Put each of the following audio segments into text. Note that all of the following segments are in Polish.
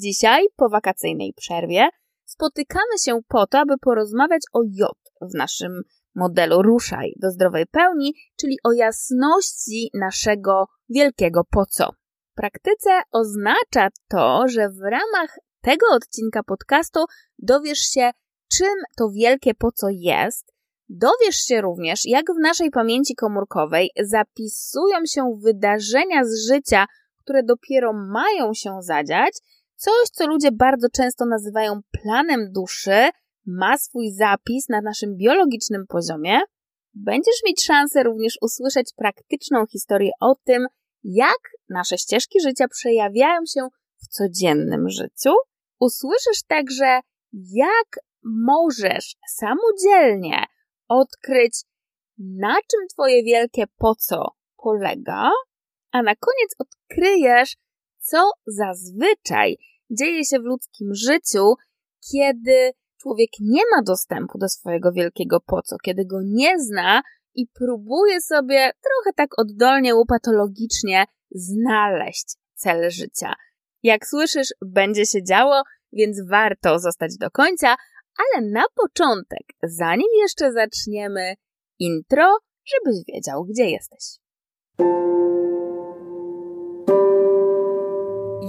Dzisiaj, po wakacyjnej przerwie, spotykamy się po to, aby porozmawiać o J w naszym modelu Ruszaj do zdrowej pełni, czyli o jasności naszego wielkiego po co. W praktyce oznacza to, że w ramach tego odcinka podcastu dowiesz się, czym to wielkie po co jest, Dowiesz się również, jak w naszej pamięci komórkowej zapisują się wydarzenia z życia, które dopiero mają się zadziać, coś, co ludzie bardzo często nazywają planem duszy, ma swój zapis na naszym biologicznym poziomie. Będziesz mieć szansę również usłyszeć praktyczną historię o tym, jak nasze ścieżki życia przejawiają się w codziennym życiu. Usłyszysz także, jak możesz samodzielnie odkryć, na czym Twoje wielkie po co polega, a na koniec odkryjesz, co zazwyczaj dzieje się w ludzkim życiu, kiedy człowiek nie ma dostępu do swojego wielkiego po co, kiedy go nie zna i próbuje sobie trochę tak oddolnie, upatologicznie znaleźć cel życia. Jak słyszysz, będzie się działo, więc warto zostać do końca, ale na początek, zanim jeszcze zaczniemy, intro, żebyś wiedział, gdzie jesteś.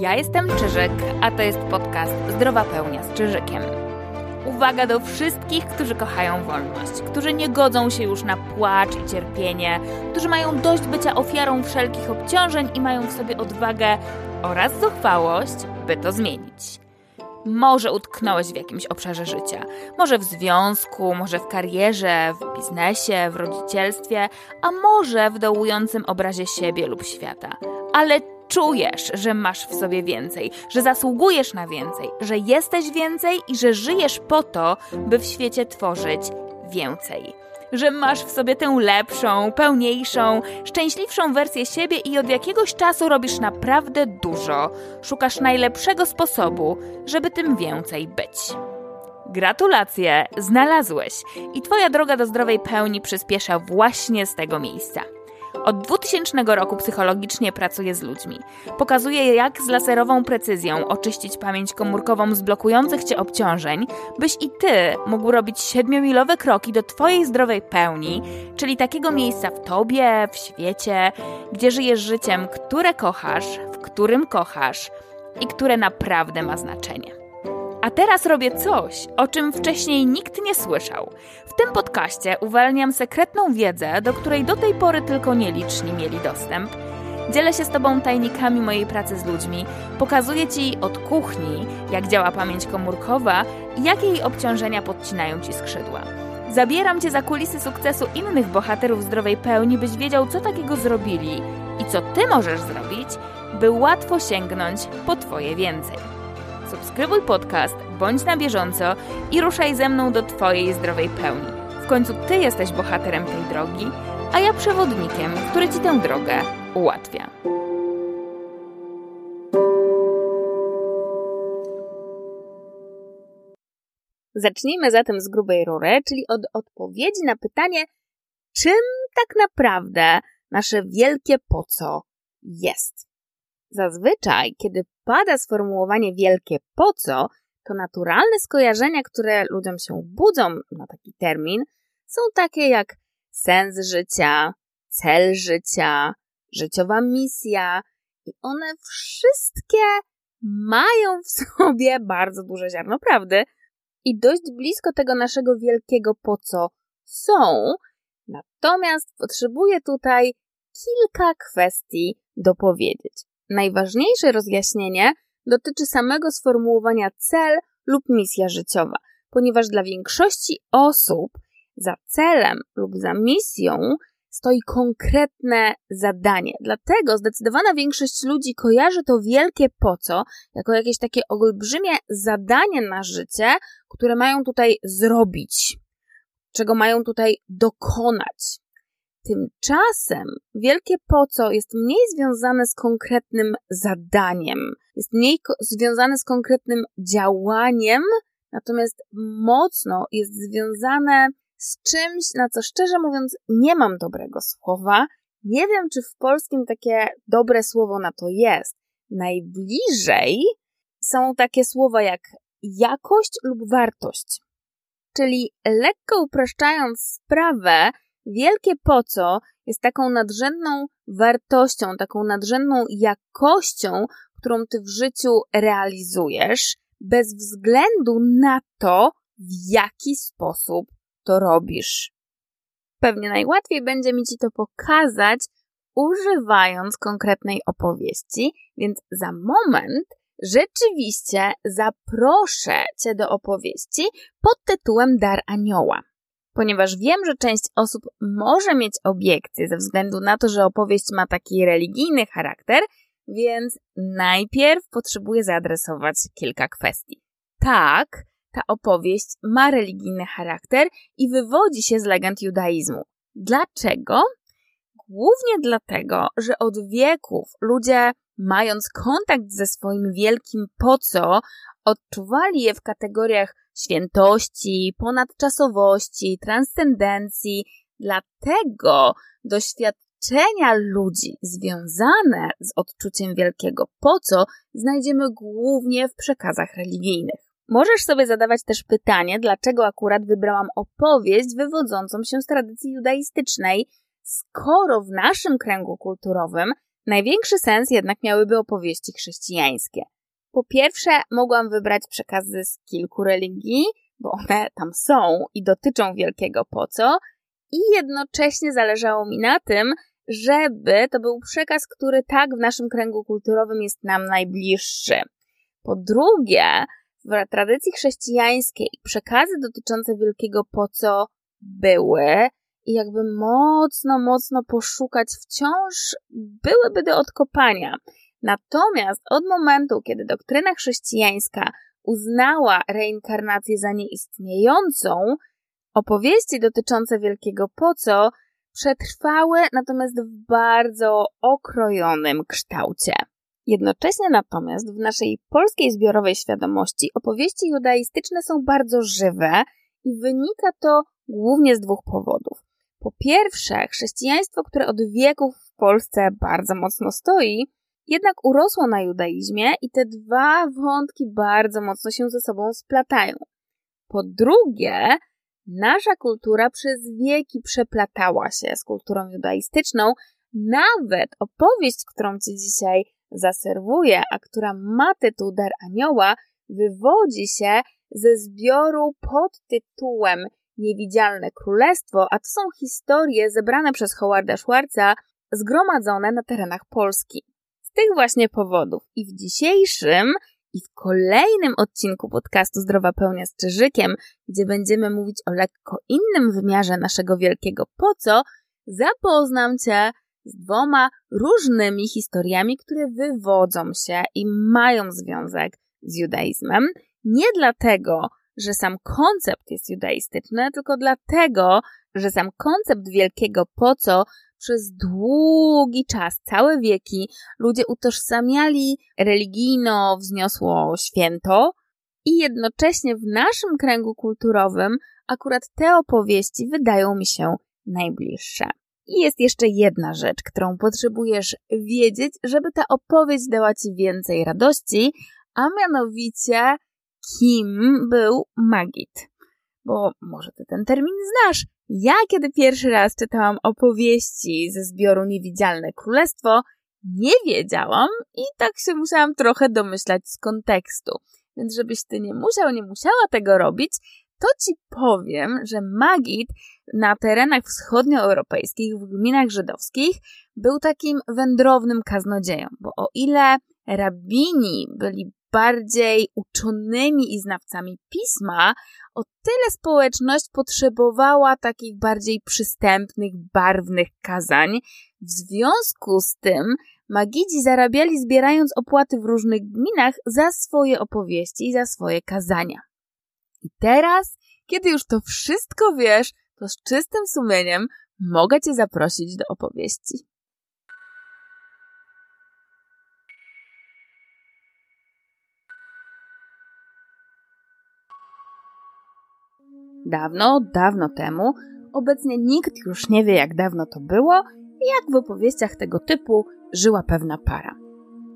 Ja jestem Czyżyk, a to jest podcast Zdrowa Pełnia z Czyżykiem. Uwaga do wszystkich, którzy kochają wolność, którzy nie godzą się już na płacz i cierpienie, którzy mają dość bycia ofiarą wszelkich obciążeń i mają w sobie odwagę oraz zuchwałość, by to zmienić. Może utknąłeś w jakimś obszarze życia. Może w związku, może w karierze, w biznesie, w rodzicielstwie, a może w dołującym obrazie siebie lub świata. Ale czujesz, że masz w sobie więcej, że zasługujesz na więcej, że jesteś więcej i że żyjesz po to, by w świecie tworzyć więcej że masz w sobie tę lepszą, pełniejszą, szczęśliwszą wersję siebie i od jakiegoś czasu robisz naprawdę dużo. Szukasz najlepszego sposobu, żeby tym więcej być. Gratulacje, znalazłeś i Twoja droga do zdrowej pełni przyspiesza właśnie z tego miejsca. Od 2000 roku psychologicznie pracuje z ludźmi. Pokazuje, jak z laserową precyzją oczyścić pamięć komórkową z blokujących cię obciążeń, byś i ty mógł robić siedmiomilowe kroki do twojej zdrowej pełni, czyli takiego miejsca w tobie, w świecie, gdzie żyjesz życiem, które kochasz, w którym kochasz i które naprawdę ma znaczenie. A teraz robię coś, o czym wcześniej nikt nie słyszał. W tym podcaście uwalniam sekretną wiedzę, do której do tej pory tylko nieliczni mieli dostęp. Dzielę się z Tobą tajnikami mojej pracy z ludźmi, pokazuję Ci od kuchni, jak działa pamięć komórkowa i jakie jej obciążenia podcinają Ci skrzydła. Zabieram Cię za kulisy sukcesu innych bohaterów zdrowej pełni, byś wiedział, co takiego zrobili i co Ty możesz zrobić, by łatwo sięgnąć po Twoje więcej subskrybuj podcast, bądź na bieżąco i ruszaj ze mną do Twojej zdrowej pełni. W końcu Ty jesteś bohaterem tej drogi, a ja przewodnikiem, który Ci tę drogę ułatwia. Zacznijmy zatem z grubej rury, czyli od odpowiedzi na pytanie, czym tak naprawdę nasze wielkie po co jest. Zazwyczaj, kiedy pada sformułowanie wielkie po co, to naturalne skojarzenia, które ludziom się budzą na taki termin, są takie jak sens życia, cel życia, życiowa misja i one wszystkie mają w sobie bardzo duże ziarno prawdy i dość blisko tego naszego wielkiego po co są. Natomiast potrzebuję tutaj kilka kwestii dopowiedzieć. Najważniejsze rozjaśnienie dotyczy samego sformułowania cel lub misja życiowa, ponieważ dla większości osób za celem lub za misją stoi konkretne zadanie. Dlatego zdecydowana większość ludzi kojarzy to wielkie po co jako jakieś takie olbrzymie zadanie na życie, które mają tutaj zrobić, czego mają tutaj dokonać. Tymczasem wielkie po co jest mniej związane z konkretnym zadaniem, jest mniej związane z konkretnym działaniem, natomiast mocno jest związane z czymś, na co szczerze mówiąc nie mam dobrego słowa. Nie wiem, czy w polskim takie dobre słowo na to jest. Najbliżej są takie słowa jak jakość lub wartość. Czyli lekko upraszczając sprawę, wielkie po co jest taką nadrzędną wartością, taką nadrzędną jakością, którą ty w życiu realizujesz, bez względu na to, w jaki sposób to robisz. Pewnie najłatwiej będzie mi ci to pokazać, używając konkretnej opowieści, więc za moment rzeczywiście zaproszę Cię do opowieści pod tytułem Dar Anioła. Ponieważ wiem, że część osób może mieć obiekcje ze względu na to, że opowieść ma taki religijny charakter, więc najpierw potrzebuję zaadresować kilka kwestii. Tak, ta opowieść ma religijny charakter i wywodzi się z legend judaizmu. Dlaczego? Głównie dlatego, że od wieków ludzie, mając kontakt ze swoim wielkim po co, odczuwali je w kategoriach świętości, ponadczasowości, transcendencji. Dlatego doświadczenia ludzi związane z odczuciem wielkiego po co znajdziemy głównie w przekazach religijnych. Możesz sobie zadawać też pytanie, dlaczego akurat wybrałam opowieść wywodzącą się z tradycji judaistycznej, skoro w naszym kręgu kulturowym największy sens jednak miałyby opowieści chrześcijańskie. Po pierwsze, mogłam wybrać przekazy z kilku religii, bo one tam są i dotyczą wielkiego po co, i jednocześnie zależało mi na tym, żeby to był przekaz, który tak w naszym kręgu kulturowym jest nam najbliższy. Po drugie, w tradycji chrześcijańskiej przekazy dotyczące wielkiego po co były i jakby mocno, mocno poszukać wciąż byłyby do odkopania. Natomiast od momentu, kiedy doktryna chrześcijańska uznała reinkarnację za nieistniejącą, opowieści dotyczące wielkiego po co przetrwały natomiast w bardzo okrojonym kształcie. Jednocześnie natomiast w naszej polskiej zbiorowej świadomości opowieści judaistyczne są bardzo żywe i wynika to głównie z dwóch powodów. Po pierwsze, chrześcijaństwo, które od wieków w Polsce bardzo mocno stoi, jednak urosło na judaizmie i te dwa wątki bardzo mocno się ze sobą splatają. Po drugie, nasza kultura przez wieki przeplatała się z kulturą judaistyczną. Nawet opowieść, którą Ci dzisiaj zaserwuję, a która ma tytuł Dar Anioła, wywodzi się ze zbioru pod tytułem Niewidzialne Królestwo, a to są historie zebrane przez Howarda Schwarza, zgromadzone na terenach Polski. Z tych właśnie powodów i w dzisiejszym i w kolejnym odcinku podcastu Zdrowa Pełnia z Czyżykiem, gdzie będziemy mówić o lekko innym wymiarze naszego wielkiego po co, zapoznam Cię z dwoma różnymi historiami, które wywodzą się i mają związek z judaizmem. Nie dlatego, że sam koncept jest judaistyczny, tylko dlatego, że sam koncept wielkiego po co przez długi czas, całe wieki, ludzie utożsamiali religijno wzniosło święto i jednocześnie w naszym kręgu kulturowym akurat te opowieści wydają mi się najbliższe. I jest jeszcze jedna rzecz, którą potrzebujesz wiedzieć, żeby ta opowieść dała ci więcej radości, a mianowicie kim był Magit. Bo może ty ten termin znasz. Ja, kiedy pierwszy raz czytałam opowieści ze zbioru Niewidzialne Królestwo, nie wiedziałam i tak się musiałam trochę domyślać z kontekstu. Więc żebyś ty nie musiał, nie musiała tego robić, to ci powiem, że Magid na terenach wschodnioeuropejskich, w gminach żydowskich, był takim wędrownym kaznodzieją, bo o ile rabini byli bardziej uczonymi i znawcami pisma, o tyle społeczność potrzebowała takich bardziej przystępnych, barwnych kazań. W związku z tym magidzi zarabiali zbierając opłaty w różnych gminach za swoje opowieści i za swoje kazania. I teraz, kiedy już to wszystko wiesz, to z czystym sumieniem mogę Cię zaprosić do opowieści. Dawno, dawno temu, obecnie nikt już nie wie jak dawno to było, jak w opowieściach tego typu żyła pewna para.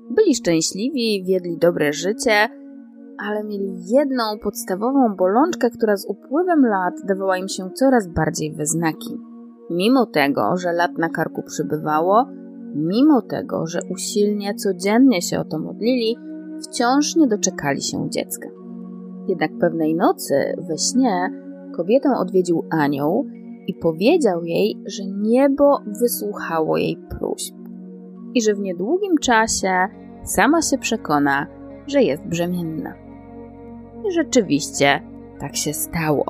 Byli szczęśliwi, wiedli dobre życie, ale mieli jedną podstawową bolączkę, która z upływem lat dawała im się coraz bardziej we znaki. Mimo tego, że lat na karku przybywało, mimo tego, że usilnie codziennie się o to modlili, wciąż nie doczekali się dziecka. Jednak pewnej nocy we śnie kobietę odwiedził anioł i powiedział jej, że niebo wysłuchało jej próśb i że w niedługim czasie sama się przekona, że jest brzemienna. I rzeczywiście tak się stało.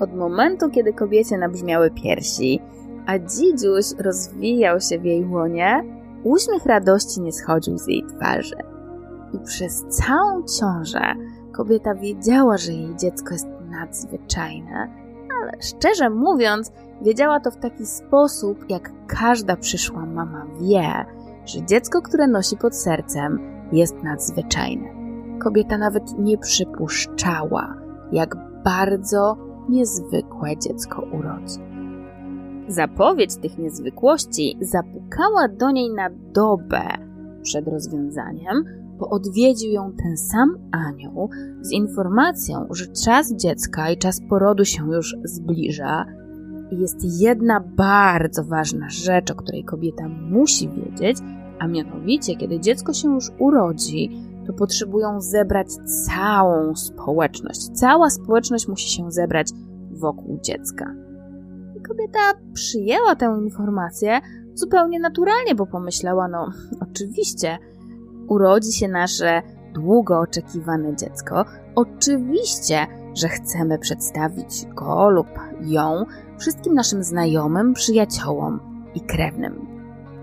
Od momentu, kiedy kobiecie nabrzmiały piersi, a dzidziuś rozwijał się w jej łonie, uśmiech radości nie schodził z jej twarzy. I przez całą ciążę kobieta wiedziała, że jej dziecko jest nadzwyczajne, ale szczerze mówiąc, wiedziała to w taki sposób, jak każda przyszła mama wie, że dziecko, które nosi pod sercem, jest nadzwyczajne. Kobieta nawet nie przypuszczała, jak bardzo niezwykłe dziecko urodzi. Zapowiedź tych niezwykłości zapukała do niej na dobę przed rozwiązaniem, bo odwiedził ją ten sam anioł z informacją, że czas dziecka i czas porodu się już zbliża. I jest jedna bardzo ważna rzecz, o której kobieta musi wiedzieć, a mianowicie, kiedy dziecko się już urodzi, to potrzebują zebrać całą społeczność. Cała społeczność musi się zebrać wokół dziecka. I kobieta przyjęła tę informację zupełnie naturalnie, bo pomyślała, no oczywiście, urodzi się nasze długo oczekiwane dziecko. Oczywiście, że chcemy przedstawić go lub ją wszystkim naszym znajomym, przyjaciołom i krewnym.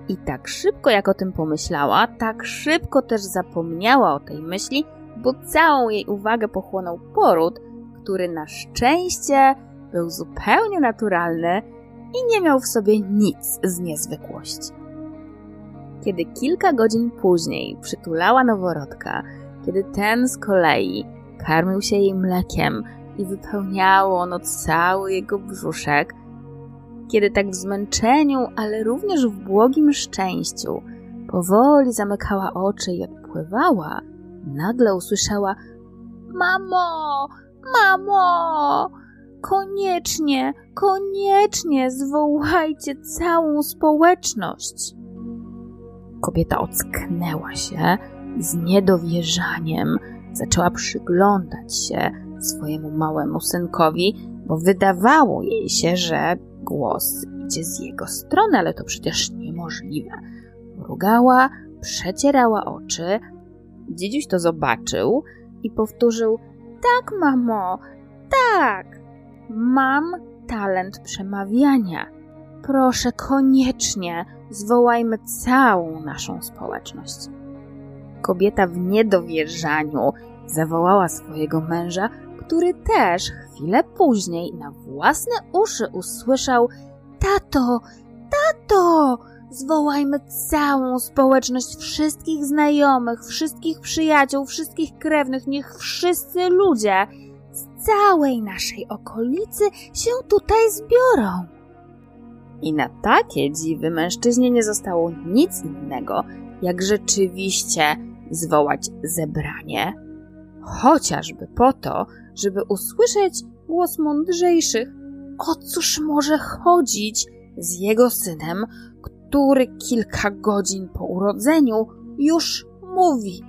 I tak szybko jak o tym pomyślała, tak szybko też zapomniała o tej myśli, bo całą jej uwagę pochłonął poród, który na szczęście był zupełnie naturalny i nie miał w sobie nic z niezwykłości. Kiedy kilka godzin później przytulała noworodka, kiedy ten z kolei karmił się jej mlekiem i wypełniało ono cały jego brzuszek, kiedy tak w zmęczeniu, ale również w błogim szczęściu powoli zamykała oczy i odpływała, nagle usłyszała: Mamo, mamo! Koniecznie, koniecznie zwołajcie całą społeczność. Kobieta ocknęła się z niedowierzaniem zaczęła przyglądać się swojemu małemu synkowi, bo wydawało jej się, że głos idzie z jego strony, ale to przecież niemożliwe. Mrugała, przecierała oczy. Dziedziuś to zobaczył i powtórzył: Tak, mamo, tak. Mam talent przemawiania. Proszę, koniecznie zwołajmy całą naszą społeczność. Kobieta w niedowierzaniu zawołała swojego męża, który też chwilę później na własne uszy usłyszał: Tato, tato! Zwołajmy całą społeczność, wszystkich znajomych, wszystkich przyjaciół, wszystkich krewnych, niech wszyscy ludzie z całej naszej okolicy się tutaj zbiorą. I na takie dziwy mężczyźnie nie zostało nic innego, jak rzeczywiście zwołać zebranie, chociażby po to, żeby usłyszeć głos mądrzejszych. O cóż może chodzić z jego synem, który kilka godzin po urodzeniu już mówi?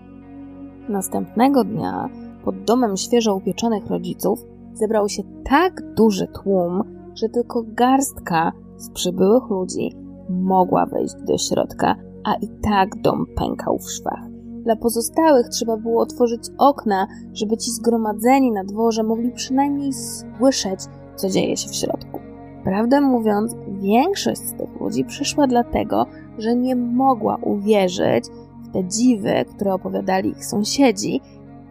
Następnego dnia pod domem świeżo upieczonych rodziców zebrał się tak duży tłum, że tylko garstka z przybyłych ludzi mogła wejść do środka, a i tak dom pękał w szwach. Dla pozostałych trzeba było otworzyć okna, żeby ci zgromadzeni na dworze mogli przynajmniej słyszeć, co dzieje się w środku. Prawdę mówiąc, większość z tych ludzi przyszła dlatego, że nie mogła uwierzyć w te dziwy, które opowiadali ich sąsiedzi,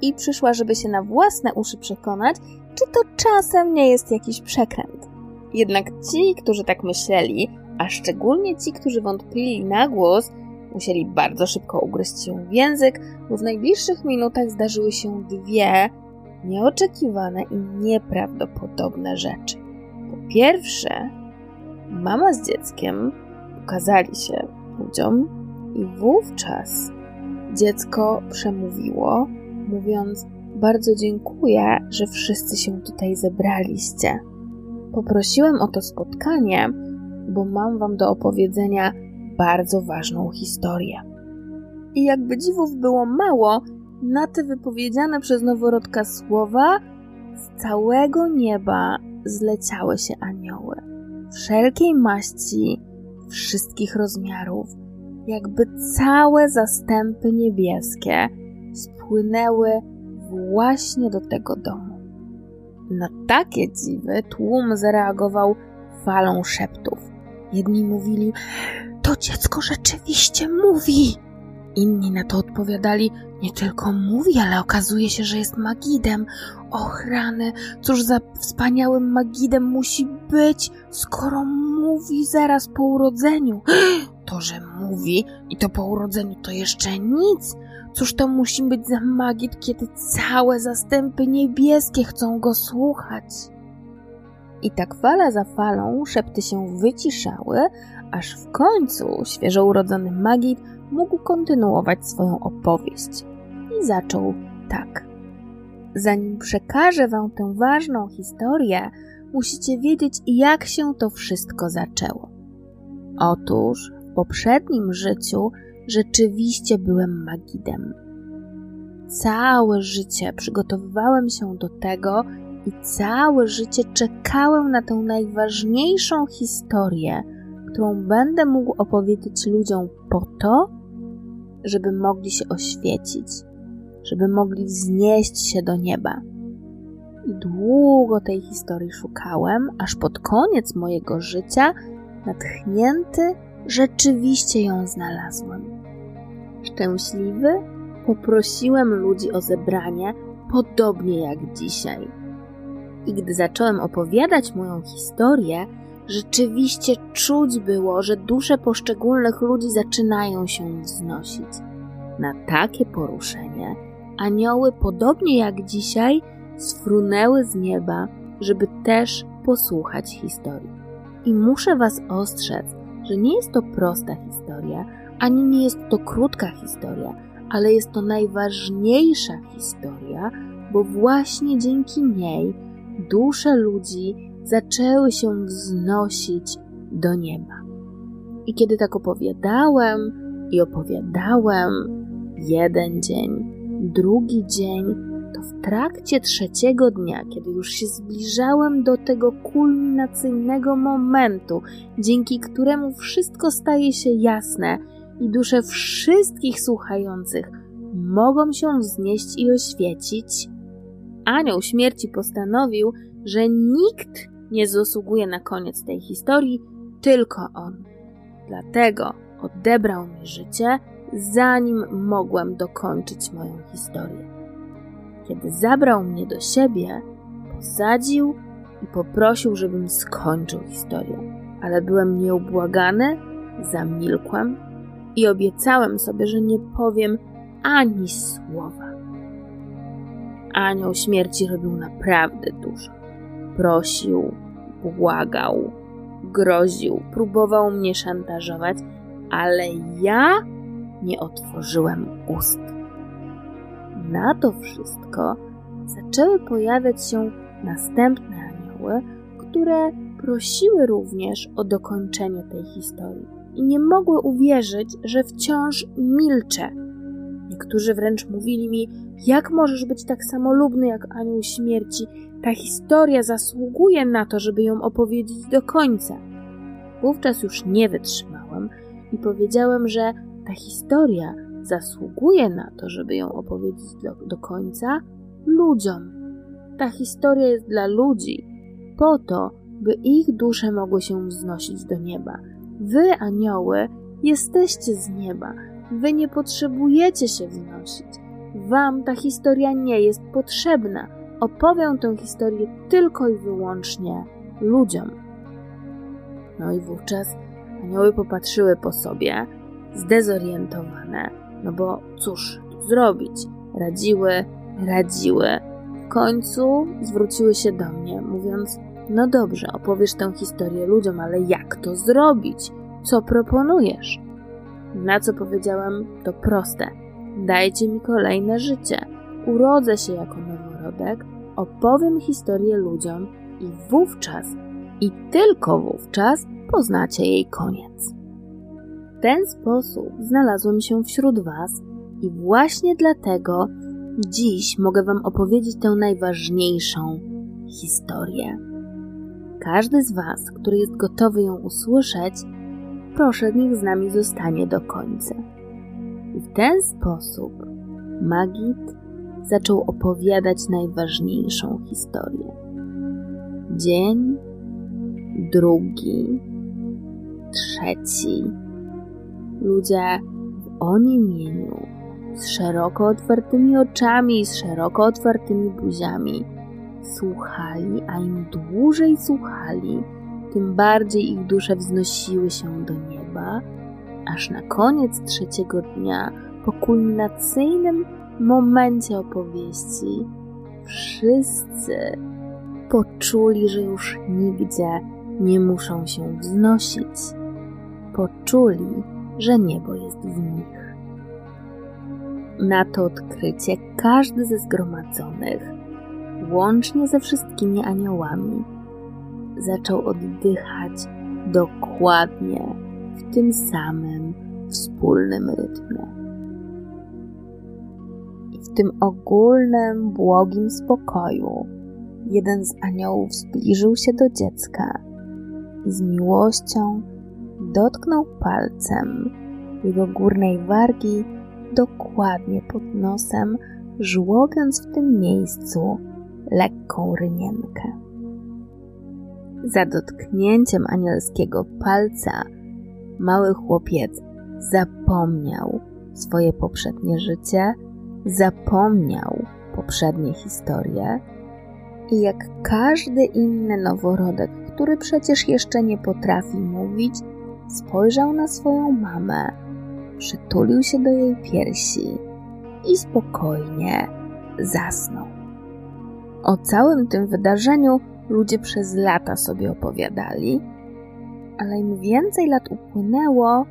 i przyszła, żeby się na własne uszy przekonać, czy to czasem nie jest jakiś przekręt. Jednak ci, którzy tak myśleli, a szczególnie ci, którzy wątpili na głos, Musieli bardzo szybko ugryźć się w język, bo w najbliższych minutach zdarzyły się dwie nieoczekiwane i nieprawdopodobne rzeczy. Po pierwsze, mama z dzieckiem pokazali się ludziom i wówczas dziecko przemówiło, mówiąc: Bardzo dziękuję, że wszyscy się tutaj zebraliście. Poprosiłem o to spotkanie, bo mam wam do opowiedzenia bardzo ważną historię. I jakby dziwów było mało, na te wypowiedziane przez noworodka słowa z całego nieba zleciały się anioły. Wszelkiej maści, wszystkich rozmiarów, jakby całe zastępy niebieskie spłynęły właśnie do tego domu. Na takie dziwy tłum zareagował falą szeptów. Jedni mówili: To dziecko rzeczywiście mówi! Inni na to odpowiadali: Nie tylko mówi, ale okazuje się, że jest magidem. Ochrany, cóż za wspaniałym magidem musi być, skoro mówi zaraz po urodzeniu. To, że mówi i to po urodzeniu to jeszcze nic. Cóż to musi być za magid, kiedy całe zastępy niebieskie chcą go słuchać? I tak fala za falą szepty się wyciszały, aż w końcu świeżo urodzony magid mógł kontynuować swoją opowieść. I zaczął tak. Zanim przekażę wam tę ważną historię, musicie wiedzieć, jak się to wszystko zaczęło. Otóż w poprzednim życiu rzeczywiście byłem magidem. Całe życie przygotowywałem się do tego i całe życie czekałem na tę najważniejszą historię, którą będę mógł opowiedzieć ludziom po to, żeby mogli się oświecić, żeby mogli wznieść się do nieba. I długo tej historii szukałem, aż pod koniec mojego życia, natchnięty, rzeczywiście ją znalazłem. Szczęśliwy, poprosiłem ludzi o zebranie, podobnie jak dzisiaj. I gdy zacząłem opowiadać moją historię, Rzeczywiście czuć było, że dusze poszczególnych ludzi zaczynają się wznosić. Na takie poruszenie anioły, podobnie jak dzisiaj, sfrunęły z nieba, żeby też posłuchać historii. I muszę Was ostrzec, że nie jest to prosta historia, ani nie jest to krótka historia, ale jest to najważniejsza historia, bo właśnie dzięki niej dusze ludzi zaczęły się wznosić do nieba. I kiedy tak opowiadałem i opowiadałem, jeden dzień, drugi dzień, to w trakcie trzeciego dnia, kiedy już się zbliżałem do tego kulminacyjnego momentu, dzięki któremu wszystko staje się jasne i dusze wszystkich słuchających mogą się wznieść i oświecić, anioł śmierci postanowił, że nikt nie zasługuje na koniec tej historii, tylko on. Dlatego odebrał mi życie, zanim mogłem dokończyć moją historię. Kiedy zabrał mnie do siebie, posadził i poprosił, żebym skończył historię. Ale byłem nieubłagany, zamilkłem i obiecałem sobie, że nie powiem ani słowa. Anioł śmierci robił naprawdę dużo prosił, błagał, groził, próbował mnie szantażować, ale ja nie otworzyłem ust. Na to wszystko zaczęły pojawiać się następne anioły, które prosiły również o dokończenie tej historii i nie mogły uwierzyć, że wciąż milczę. Niektórzy wręcz mówili mi, jak możesz być tak samolubny jak anioł śmierci ta historia zasługuje na to, żeby ją opowiedzieć do końca. Wówczas już nie wytrzymałem i powiedziałem, że ta historia zasługuje na to, żeby ją opowiedzieć do, do końca ludziom. Ta historia jest dla ludzi, po to, by ich dusze mogły się wznosić do nieba. Wy, anioły, jesteście z nieba. Wy nie potrzebujecie się wznosić. Wam ta historia nie jest potrzebna opowiem tę historię tylko i wyłącznie ludziom. No i wówczas anioły popatrzyły po sobie, zdezorientowane, no bo cóż zrobić? Radziły, radziły. W końcu zwróciły się do mnie, mówiąc: No dobrze, opowiesz tę historię ludziom, ale jak to zrobić? Co proponujesz? Na co powiedziałem: To proste. dajcie mi kolejne życie. Urodzę się jako noworodek, opowiem historię ludziom i wówczas, i tylko wówczas, poznacie jej koniec. W ten sposób znalazłem się wśród Was i właśnie dlatego dziś mogę Wam opowiedzieć tę najważniejszą historię. Każdy z Was, który jest gotowy ją usłyszeć, proszę niech z nami zostanie do końca. I w ten sposób Magit zaczął opowiadać najważniejszą historię. Dzień drugi, trzeci. Ludzie w oniemieniu, z szeroko otwartymi oczami i z szeroko otwartymi buziami, słuchali, a im dłużej słuchali, tym bardziej ich dusze wznosiły się do nieba, aż na koniec trzeciego dnia, po kulminacyjnym momencie opowieści, wszyscy poczuli, że już nigdzie nie muszą się wznosić. Poczuli, że niebo jest w nich. Na to odkrycie każdy ze zgromadzonych, łącznie ze wszystkimi aniołami, zaczął oddychać dokładnie w tym samym wspólnym rytmie. I w tym ogólnym, błogim spokoju jeden z aniołów zbliżył się do dziecka i z miłością dotknął palcem jego górnej wargi dokładnie pod nosem, żłobiąc w tym miejscu lekką rynienkę. Za dotknięciem anielskiego palca mały chłopiec zapomniał swoje poprzednie życie, zapomniał poprzednie historie i jak każdy inny noworodek, który przecież jeszcze nie potrafi mówić, spojrzał na swoją mamę, przytulił się do jej piersi i spokojnie zasnął. O całym tym wydarzeniu ludzie przez lata sobie opowiadali, ale im więcej lat upłynęło,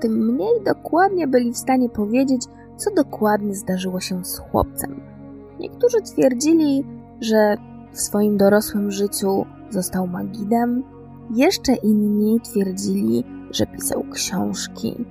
tym mniej dokładnie byli w stanie powiedzieć, co dokładnie zdarzyło się z chłopcem. Niektórzy twierdzili, że w swoim dorosłym życiu został magidem, jeszcze inni twierdzili, że pisał książki.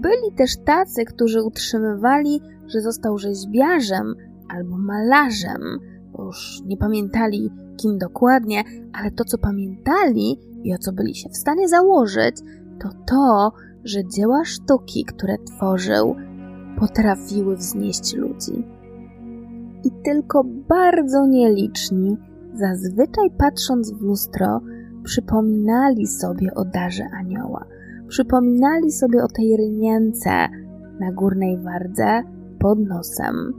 Byli też tacy, którzy utrzymywali, że został rzeźbiarzem albo malarzem, już nie pamiętali kim dokładnie, ale to co pamiętali i o co byli się w stanie założyć, to to, że dzieła sztuki, które tworzył, potrafiły wznieść ludzi. I tylko bardzo nieliczni, zazwyczaj patrząc w lustro, przypominali sobie o darze anioła. Przypominali sobie o tej rynience na górnej wardze pod nosem.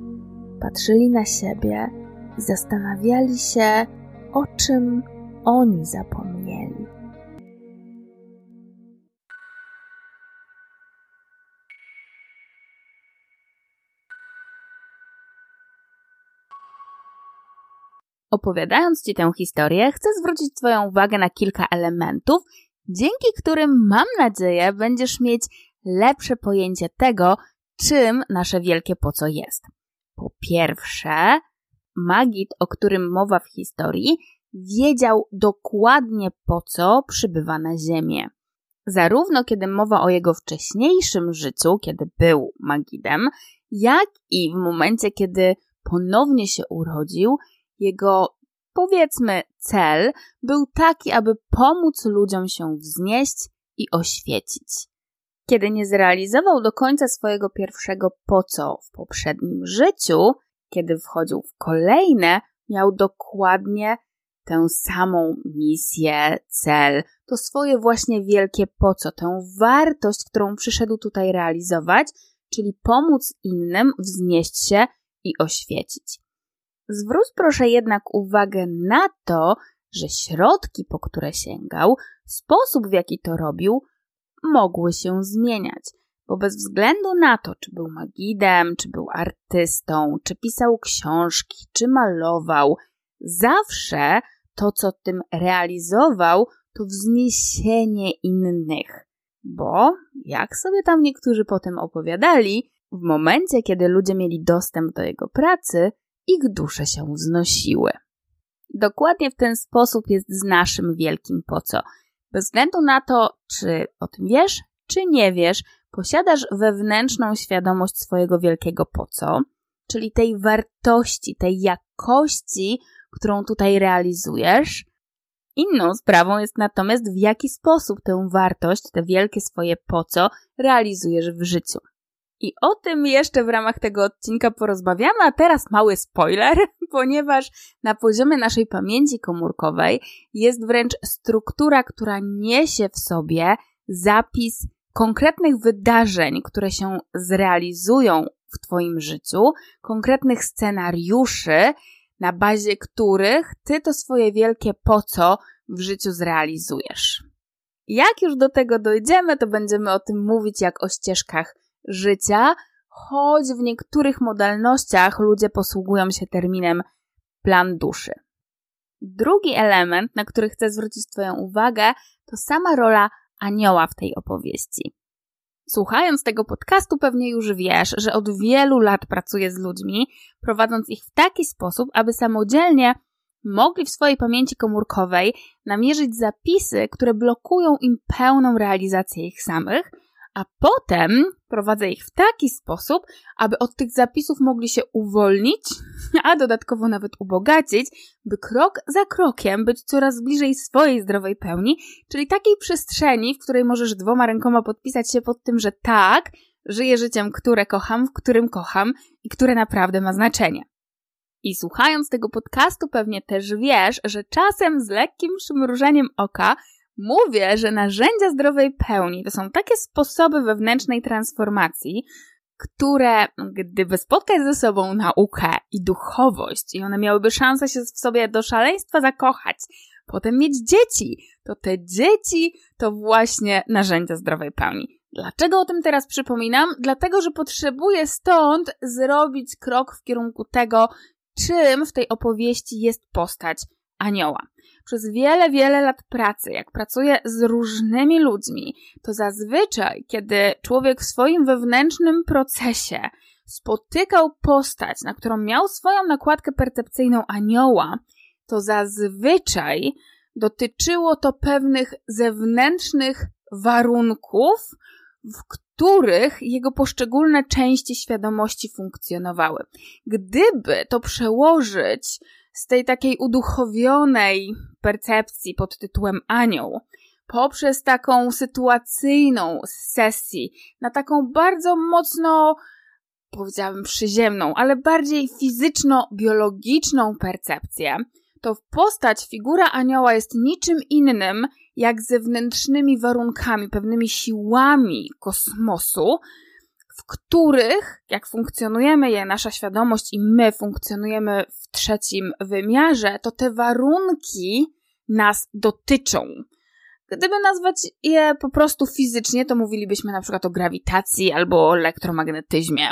Patrzyli na siebie i zastanawiali się, o czym oni zapomnieli. Opowiadając Ci tę historię, chcę zwrócić Twoją uwagę na kilka elementów, dzięki którym mam nadzieję będziesz mieć lepsze pojęcie tego, czym nasze wielkie po co jest. Po pierwsze, Magit, o którym mowa w historii, wiedział dokładnie po co przybywa na Ziemię. Zarówno kiedy mowa o jego wcześniejszym życiu, kiedy był Magidem, jak i w momencie, kiedy ponownie się urodził jego, powiedzmy, cel był taki, aby pomóc ludziom się wznieść i oświecić. Kiedy nie zrealizował do końca swojego pierwszego po co w poprzednim życiu, kiedy wchodził w kolejne, miał dokładnie tę samą misję, cel, to swoje właśnie wielkie po co, tę wartość, którą przyszedł tutaj realizować, czyli pomóc innym wznieść się i oświecić. Zwróć proszę jednak uwagę na to, że środki, po które sięgał, sposób w jaki to robił, mogły się zmieniać, bo bez względu na to, czy był magidem, czy był artystą, czy pisał książki, czy malował, zawsze to, co tym realizował, to wzniesienie innych. Bo, jak sobie tam niektórzy potem opowiadali, W momencie, kiedy ludzie mieli dostęp do jego pracy, ich dusze się wznosiły. Dokładnie w ten sposób jest z naszym wielkim po co. Bez względu na to, czy o tym wiesz, czy nie wiesz, posiadasz wewnętrzną świadomość swojego wielkiego po co, czyli tej wartości, tej jakości, którą tutaj realizujesz. Inną sprawą jest natomiast, w jaki sposób tę wartość, te wielkie swoje po co realizujesz w życiu. I o tym jeszcze w ramach tego odcinka porozmawiamy, a teraz mały spoiler, ponieważ na poziomie naszej pamięci komórkowej jest wręcz struktura, która niesie w sobie zapis konkretnych wydarzeń, które się zrealizują w Twoim życiu, konkretnych scenariuszy, na bazie których Ty to swoje wielkie po co w życiu zrealizujesz. Jak już do tego dojdziemy, to będziemy o tym mówić jak o ścieżkach życia, choć w niektórych modalnościach ludzie posługują się terminem plan duszy. Drugi element, na który chcę zwrócić Twoją uwagę, to sama rola anioła w tej opowieści. Słuchając tego podcastu, pewnie już wiesz, że od wielu lat pracuję z ludźmi, prowadząc ich w taki sposób, aby samodzielnie mogli w swojej pamięci komórkowej namierzyć zapisy, które blokują im pełną realizację ich samych, a potem prowadzę ich w taki sposób, aby od tych zapisów mogli się uwolnić, a dodatkowo nawet ubogacić, by krok za krokiem być coraz bliżej swojej zdrowej pełni, czyli takiej przestrzeni, w której możesz dwoma rękoma podpisać się pod tym, że tak, żyję życiem, które kocham, w którym kocham i które naprawdę ma znaczenie. I słuchając tego podcastu pewnie też wiesz, że czasem z lekkim przymrużeniem oka Mówię, że narzędzia zdrowej pełni to są takie sposoby wewnętrznej transformacji, które gdyby spotkać ze sobą naukę i duchowość i one miałyby szansę się w sobie do szaleństwa zakochać, potem mieć dzieci, to te dzieci to właśnie narzędzia zdrowej pełni. Dlaczego o tym teraz przypominam? Dlatego, że potrzebuję stąd zrobić krok w kierunku tego, czym w tej opowieści jest postać anioła przez wiele, wiele lat pracy, jak pracuję z różnymi ludźmi, to zazwyczaj, kiedy człowiek w swoim wewnętrznym procesie spotykał postać, na którą miał swoją nakładkę percepcyjną anioła, to zazwyczaj dotyczyło to pewnych zewnętrznych warunków, w których jego poszczególne części świadomości funkcjonowały. Gdyby to przełożyć z tej takiej uduchowionej percepcji pod tytułem anioł, poprzez taką sytuacyjną sesji, na taką bardzo mocno, powiedziałabym przyziemną, ale bardziej fizyczno-biologiczną percepcję, to postać figura anioła jest niczym innym jak zewnętrznymi warunkami, pewnymi siłami kosmosu, w których, jak funkcjonujemy je, nasza świadomość i my funkcjonujemy w trzecim wymiarze, to te warunki nas dotyczą. Gdyby nazwać je po prostu fizycznie, to mówilibyśmy na przykład o grawitacji albo o elektromagnetyzmie.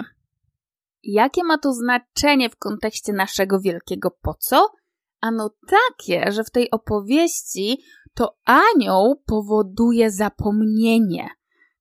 Jakie ma to znaczenie w kontekście naszego wielkiego po co? Ano takie, że w tej opowieści to anioł powoduje zapomnienie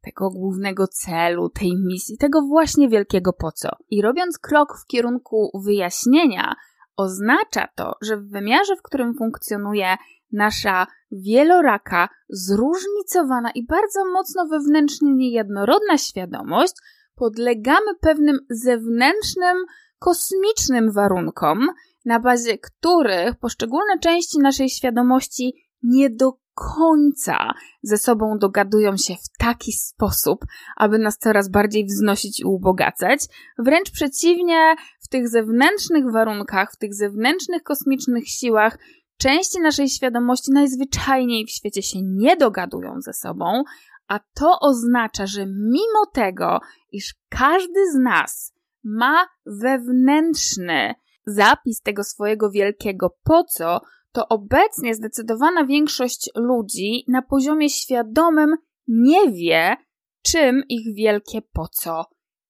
tego głównego celu, tej misji, tego właśnie wielkiego po co. I robiąc krok w kierunku wyjaśnienia, oznacza to, że w wymiarze, w którym funkcjonuje nasza wieloraka, zróżnicowana i bardzo mocno wewnętrznie niejednorodna świadomość, podlegamy pewnym zewnętrznym, kosmicznym warunkom, na bazie których poszczególne części naszej świadomości nie do końca ze sobą dogadują się w taki sposób, aby nas coraz bardziej wznosić i ubogacać. Wręcz przeciwnie, w tych zewnętrznych warunkach, w tych zewnętrznych kosmicznych siłach, części naszej świadomości najzwyczajniej w świecie się nie dogadują ze sobą, a to oznacza, że mimo tego, iż każdy z nas ma wewnętrzny zapis tego swojego wielkiego po co, to obecnie zdecydowana większość ludzi na poziomie świadomym nie wie, czym ich wielkie po co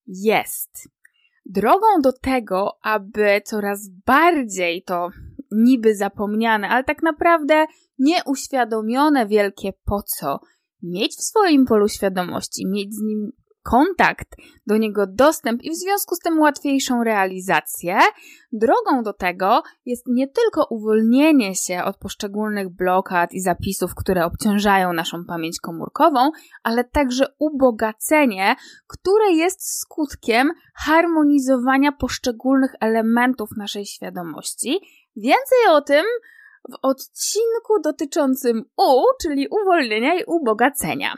jest. Drogą do tego, aby coraz bardziej to niby zapomniane, ale tak naprawdę nieuświadomione wielkie po co mieć w swoim polu świadomości, mieć z nim kontakt, do niego dostęp i w związku z tym łatwiejszą realizację. Drogą do tego jest nie tylko uwolnienie się od poszczególnych blokad i zapisów, które obciążają naszą pamięć komórkową, ale także ubogacenie, które jest skutkiem harmonizowania poszczególnych elementów naszej świadomości. Więcej o tym w odcinku dotyczącym U, czyli uwolnienia i ubogacenia.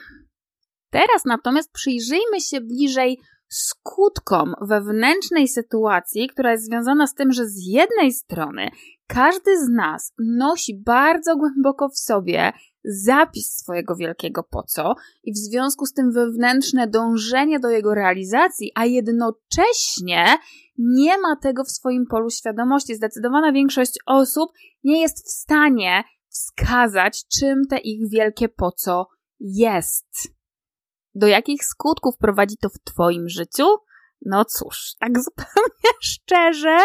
Teraz natomiast przyjrzyjmy się bliżej skutkom wewnętrznej sytuacji, która jest związana z tym, że z jednej strony każdy z nas nosi bardzo głęboko w sobie zapis swojego wielkiego po co i w związku z tym wewnętrzne dążenie do jego realizacji, a jednocześnie nie ma tego w swoim polu świadomości. Zdecydowana większość osób nie jest w stanie wskazać, czym te ich wielkie po co jest. Do jakich skutków prowadzi to w Twoim życiu? No cóż, tak zupełnie szczerze,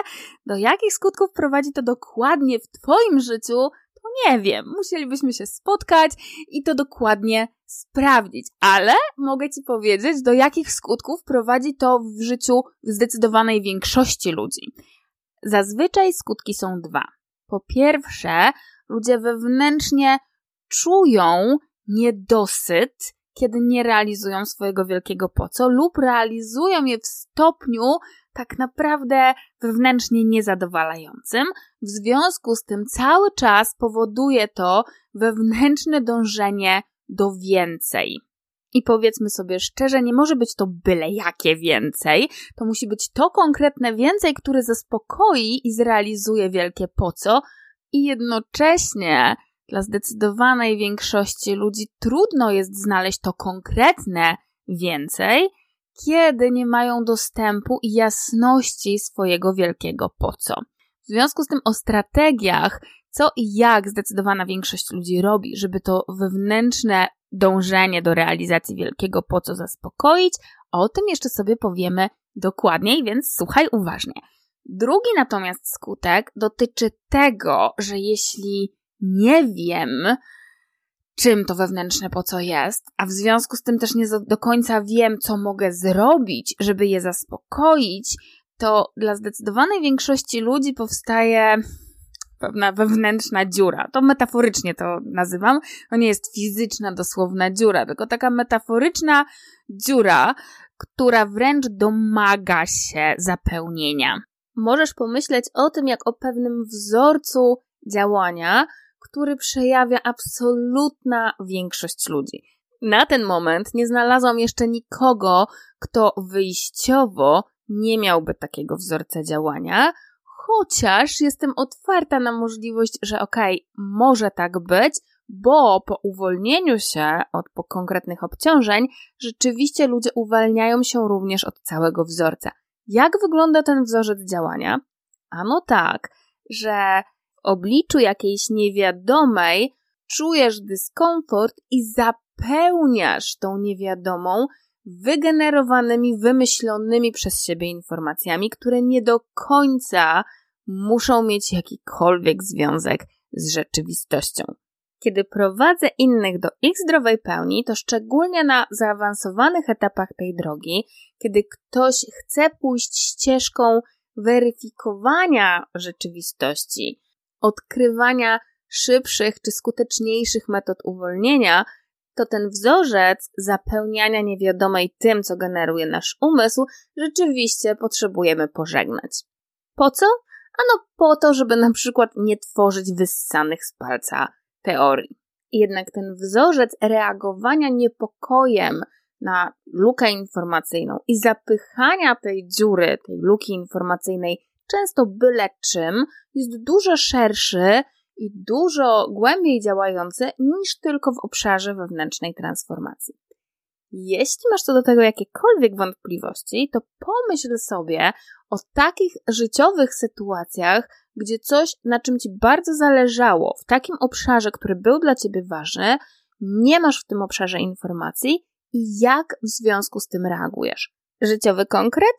do jakich skutków prowadzi to dokładnie w Twoim życiu, to nie wiem. Musielibyśmy się spotkać i to dokładnie sprawdzić, ale mogę Ci powiedzieć, do jakich skutków prowadzi to w życiu zdecydowanej większości ludzi. Zazwyczaj skutki są dwa. Po pierwsze, ludzie wewnętrznie czują niedosyt kiedy nie realizują swojego wielkiego po co lub realizują je w stopniu tak naprawdę wewnętrznie niezadowalającym. W związku z tym cały czas powoduje to wewnętrzne dążenie do więcej. I powiedzmy sobie szczerze, nie może być to byle jakie więcej. To musi być to konkretne więcej, które zaspokoi i zrealizuje wielkie po co, i jednocześnie dla zdecydowanej większości ludzi trudno jest znaleźć to konkretne więcej, kiedy nie mają dostępu i jasności swojego wielkiego po co. W związku z tym o strategiach, co i jak zdecydowana większość ludzi robi, żeby to wewnętrzne dążenie do realizacji wielkiego po co zaspokoić, o tym jeszcze sobie powiemy dokładniej, więc słuchaj uważnie. Drugi natomiast skutek dotyczy tego, że jeśli nie wiem, czym to wewnętrzne po co jest, a w związku z tym też nie do końca wiem, co mogę zrobić, żeby je zaspokoić, to dla zdecydowanej większości ludzi powstaje pewna wewnętrzna dziura. To metaforycznie to nazywam. To nie jest fizyczna, dosłowna dziura, tylko taka metaforyczna dziura, która wręcz domaga się zapełnienia. Możesz pomyśleć o tym jak o pewnym wzorcu działania, który przejawia absolutna większość ludzi. Na ten moment nie znalazłam jeszcze nikogo, kto wyjściowo nie miałby takiego wzorca działania, chociaż jestem otwarta na możliwość, że okej, okay, może tak być, bo po uwolnieniu się od konkretnych obciążeń, rzeczywiście ludzie uwalniają się również od całego wzorca. Jak wygląda ten wzorzec działania? Ano tak, że obliczu jakiejś niewiadomej czujesz dyskomfort i zapełniasz tą niewiadomą wygenerowanymi, wymyślonymi przez siebie informacjami, które nie do końca muszą mieć jakikolwiek związek z rzeczywistością. Kiedy prowadzę innych do ich zdrowej pełni, to szczególnie na zaawansowanych etapach tej drogi, kiedy ktoś chce pójść ścieżką weryfikowania rzeczywistości, odkrywania szybszych czy skuteczniejszych metod uwolnienia, to ten wzorzec zapełniania niewiadomej tym, co generuje nasz umysł, rzeczywiście potrzebujemy pożegnać. Po co? Ano po to, żeby na przykład nie tworzyć wyssanych z palca teorii. Jednak ten wzorzec reagowania niepokojem na lukę informacyjną i zapychania tej dziury, tej luki informacyjnej często byle czym, jest dużo szerszy i dużo głębiej działający niż tylko w obszarze wewnętrznej transformacji. Jeśli masz co do tego jakiekolwiek wątpliwości, to pomyśl sobie o takich życiowych sytuacjach, gdzie coś, na czym ci bardzo zależało, w takim obszarze, który był dla ciebie ważny, nie masz w tym obszarze informacji i jak w związku z tym reagujesz. Życiowy konkret?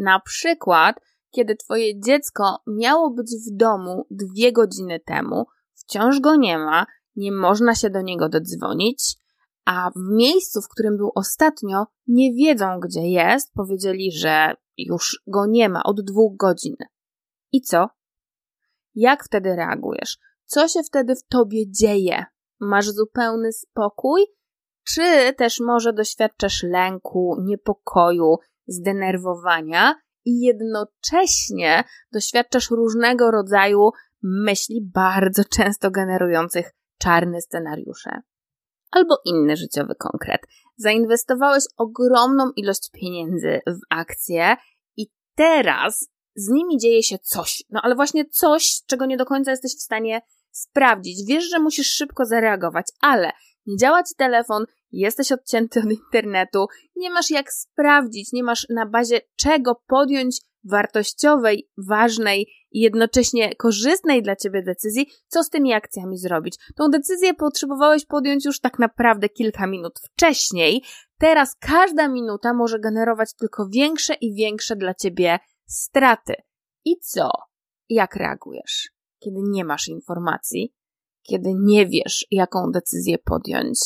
Na przykład, kiedy twoje dziecko miało być w domu dwie godziny temu, wciąż go nie ma, nie można się do niego dodzwonić, a w miejscu, w którym był ostatnio, nie wiedzą, gdzie jest. Powiedzieli, że już go nie ma od dwóch godzin. I co? Jak wtedy reagujesz? Co się wtedy w tobie dzieje? Masz zupełny spokój? Czy też może doświadczasz lęku, niepokoju, zdenerwowania i jednocześnie doświadczasz różnego rodzaju myśli, bardzo często generujących czarne scenariusze? Albo inny życiowy konkret. Zainwestowałeś ogromną ilość pieniędzy w akcje i teraz z nimi dzieje się coś. No ale właśnie coś, czego nie do końca jesteś w stanie sprawdzić. Wiesz, że musisz szybko zareagować, ale nie działa ci telefon, jesteś odcięty od internetu, nie masz jak sprawdzić, nie masz na bazie czego podjąć wartościowej, ważnej i jednocześnie korzystnej dla ciebie decyzji, co z tymi akcjami zrobić. Tą decyzję potrzebowałeś podjąć już tak naprawdę kilka minut wcześniej. Teraz każda minuta może generować tylko większe i większe dla ciebie straty. I co? Jak reagujesz, kiedy nie masz informacji, kiedy nie wiesz, jaką decyzję podjąć,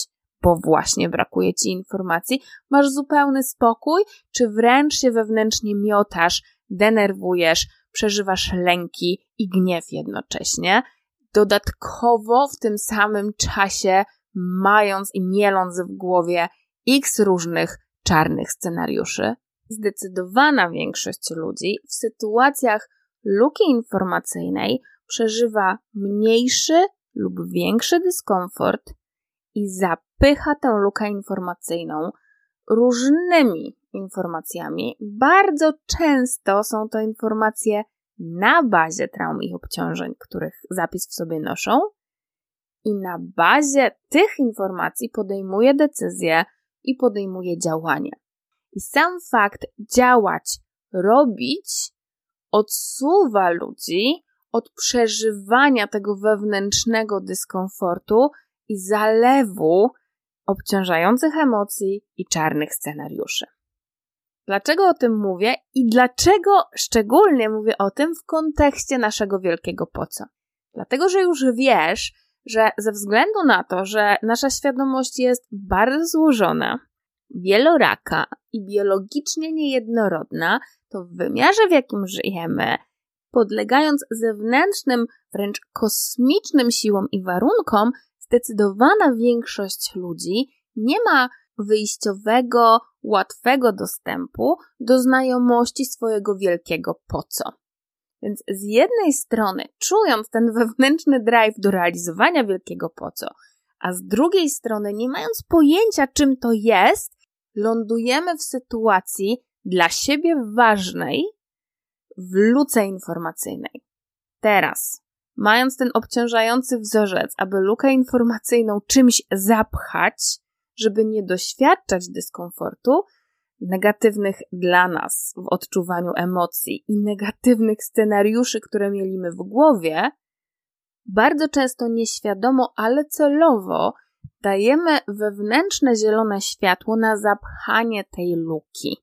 bo właśnie brakuje ci informacji? Masz zupełny spokój, czy wręcz się wewnętrznie miotasz, denerwujesz, przeżywasz lęki i gniew jednocześnie? Dodatkowo w tym samym czasie mając i mieląc w głowie x różnych czarnych scenariuszy? Zdecydowana większość ludzi w sytuacjach luki informacyjnej przeżywa mniejszy lub większy dyskomfort i zapycha tę lukę informacyjną różnymi informacjami. Bardzo często są to informacje na bazie traum i obciążeń, których zapis w sobie noszą, i na bazie tych informacji podejmuje decyzje i podejmuje działania. I sam fakt działać, robić, odsuwa ludzi od przeżywania tego wewnętrznego dyskomfortu i zalewu obciążających emocji i czarnych scenariuszy. Dlaczego o tym mówię i dlaczego szczególnie mówię o tym w kontekście naszego wielkiego po co? Dlatego, że już wiesz, że ze względu na to, że nasza świadomość jest bardzo złożona, wieloraka i biologicznie niejednorodna, to w wymiarze, w jakim żyjemy, podlegając zewnętrznym, wręcz kosmicznym siłom i warunkom, zdecydowana większość ludzi nie ma wyjściowego, łatwego dostępu do znajomości swojego wielkiego po co. Więc z jednej strony, czując ten wewnętrzny drive do realizowania wielkiego po co, a z drugiej strony, nie mając pojęcia, czym to jest, lądujemy w sytuacji dla siebie ważnej w luce informacyjnej. Teraz, mając ten obciążający wzorzec, aby lukę informacyjną czymś zapchać, żeby nie doświadczać dyskomfortu, negatywnych dla nas w odczuwaniu emocji i negatywnych scenariuszy, które mielimy w głowie, bardzo często nieświadomo, ale celowo dajemy wewnętrzne zielone światło na zapchanie tej luki.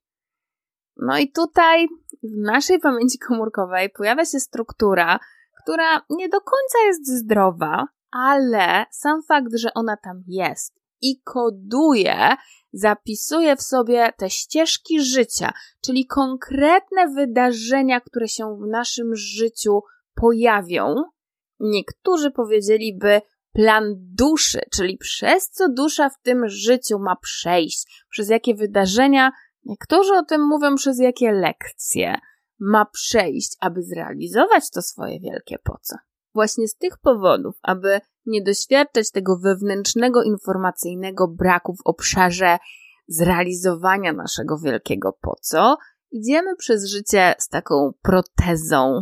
No i tutaj w naszej pamięci komórkowej pojawia się struktura, która nie do końca jest zdrowa, ale sam fakt, że ona tam jest i koduje, zapisuje w sobie te ścieżki życia, czyli konkretne wydarzenia, które się w naszym życiu pojawią. Niektórzy powiedzieliby plan duszy, czyli przez co dusza w tym życiu ma przejść, przez jakie wydarzenia, niektórzy o tym mówią, przez jakie lekcje ma przejść, aby zrealizować to swoje wielkie po co. Właśnie z tych powodów, aby nie doświadczać tego wewnętrznego informacyjnego braku w obszarze zrealizowania naszego wielkiego po co, idziemy przez życie z taką protezą,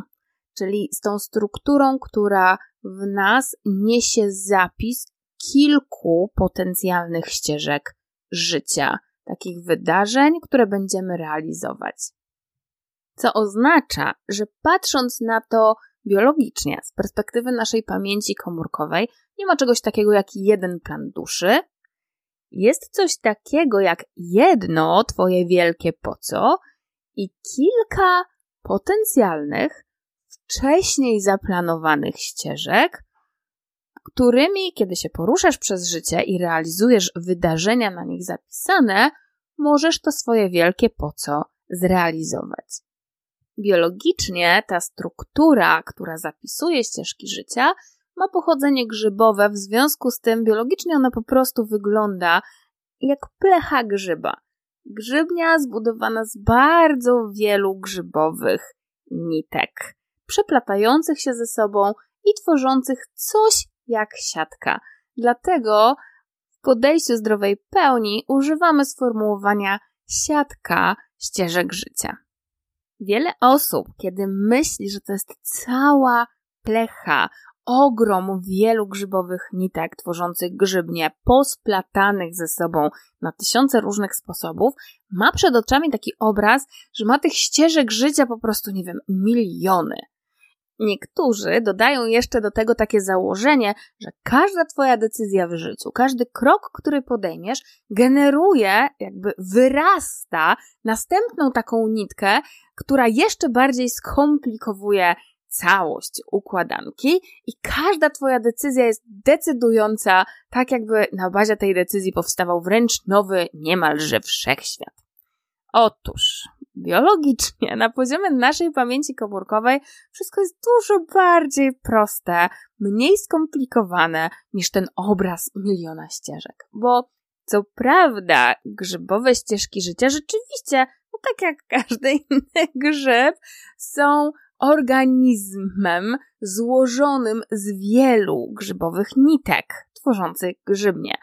czyli z tą strukturą, która w nas niesie zapis kilku potencjalnych ścieżek życia, takich wydarzeń, które będziemy realizować. Co oznacza, że patrząc na to biologicznie, z perspektywy naszej pamięci komórkowej, nie ma czegoś takiego jak jeden plan duszy. Jest coś takiego jak jedno Twoje wielkie po co i kilka potencjalnych, wcześniej zaplanowanych ścieżek, którymi, kiedy się poruszasz przez życie i realizujesz wydarzenia na nich zapisane, możesz to swoje wielkie po co zrealizować. Biologicznie ta struktura, która zapisuje ścieżki życia, ma pochodzenie grzybowe, w związku z tym biologicznie ona po prostu wygląda jak plecha grzyba. Grzybnia zbudowana z bardzo wielu grzybowych nitek, przeplatających się ze sobą i tworzących coś jak siatka. Dlatego w podejściu zdrowej pełni używamy sformułowania siatka ścieżek życia. Wiele osób, kiedy myśli, że to jest cała plecha, ogrom wielu grzybowych nitek tworzących grzybnie, posplatanych ze sobą na tysiące różnych sposobów, ma przed oczami taki obraz, że ma tych ścieżek życia po prostu, nie wiem, miliony. Niektórzy dodają jeszcze do tego takie założenie, że każda Twoja decyzja w życiu, każdy krok, który podejmiesz, generuje, jakby wyrasta następną taką nitkę, która jeszcze bardziej skomplikowuje całość układanki i każda Twoja decyzja jest decydująca, tak jakby na bazie tej decyzji powstawał wręcz nowy, niemalże wszechświat. Otóż, biologicznie, na poziomie naszej pamięci komórkowej, wszystko jest dużo bardziej proste, mniej skomplikowane niż ten obraz miliona ścieżek. Bo co prawda, grzybowe ścieżki życia rzeczywiście, no tak jak każdy inny grzyb, są organizmem złożonym z wielu grzybowych nitek tworzących grzybnie.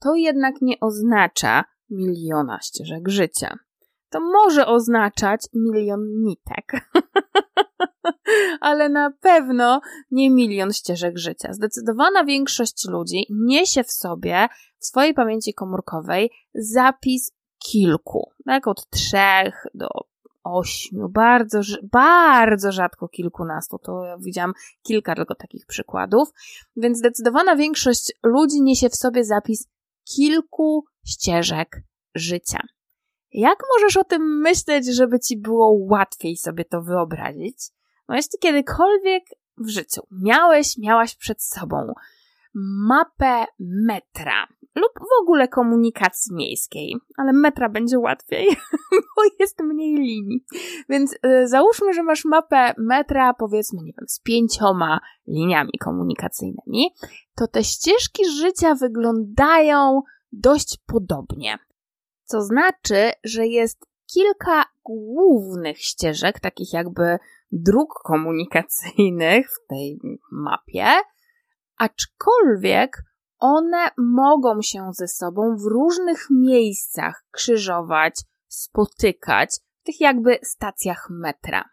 To jednak nie oznacza miliona ścieżek życia. To może oznaczać milion nitek, ale na pewno nie milion ścieżek życia. Zdecydowana większość ludzi niesie w sobie, w swojej pamięci komórkowej, zapis kilku, tak od trzech do ośmiu, bardzo, bardzo rzadko kilkunastu. To ja widziałam kilka tylko takich przykładów. Więc zdecydowana większość ludzi niesie w sobie zapis kilku ścieżek życia. Jak możesz o tym myśleć, żeby ci było łatwiej sobie to wyobrazić? No jeśli kiedykolwiek w życiu miałeś, miałaś przed sobą mapę metra, lub w ogóle komunikacji miejskiej, ale metra będzie łatwiej, bo jest mniej linii. Więc y, załóżmy, że masz mapę metra, powiedzmy, nie wiem, z pięcioma liniami komunikacyjnymi, to te ścieżki życia wyglądają dość podobnie. Co znaczy, że jest kilka głównych ścieżek, takich jakby dróg komunikacyjnych w tej mapie, aczkolwiek one mogą się ze sobą w różnych miejscach krzyżować, spotykać, w tych jakby stacjach metra.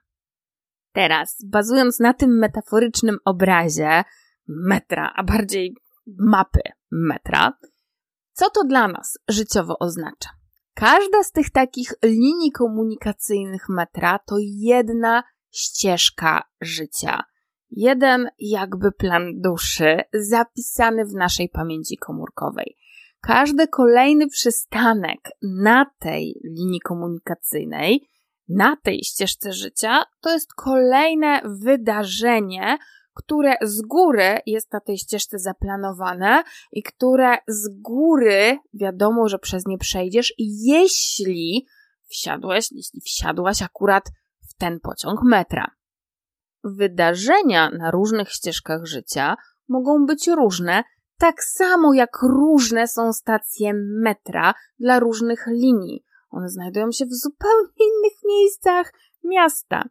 Teraz, bazując na tym metaforycznym obrazie metra, a bardziej mapy metra, co to dla nas życiowo oznacza? Każda z tych takich linii komunikacyjnych metra to jedna ścieżka życia jeden jakby plan duszy zapisany w naszej pamięci komórkowej. Każdy kolejny przystanek na tej linii komunikacyjnej, na tej ścieżce życia, to jest kolejne wydarzenie, które z góry jest na tej ścieżce zaplanowane i które z góry wiadomo, że przez nie przejdziesz, jeśli wsiadłeś, jeśli wsiadłaś akurat w ten pociąg metra. Wydarzenia na różnych ścieżkach życia mogą być różne, tak samo jak różne są stacje metra dla różnych linii. One znajdują się w zupełnie innych miejscach miasta.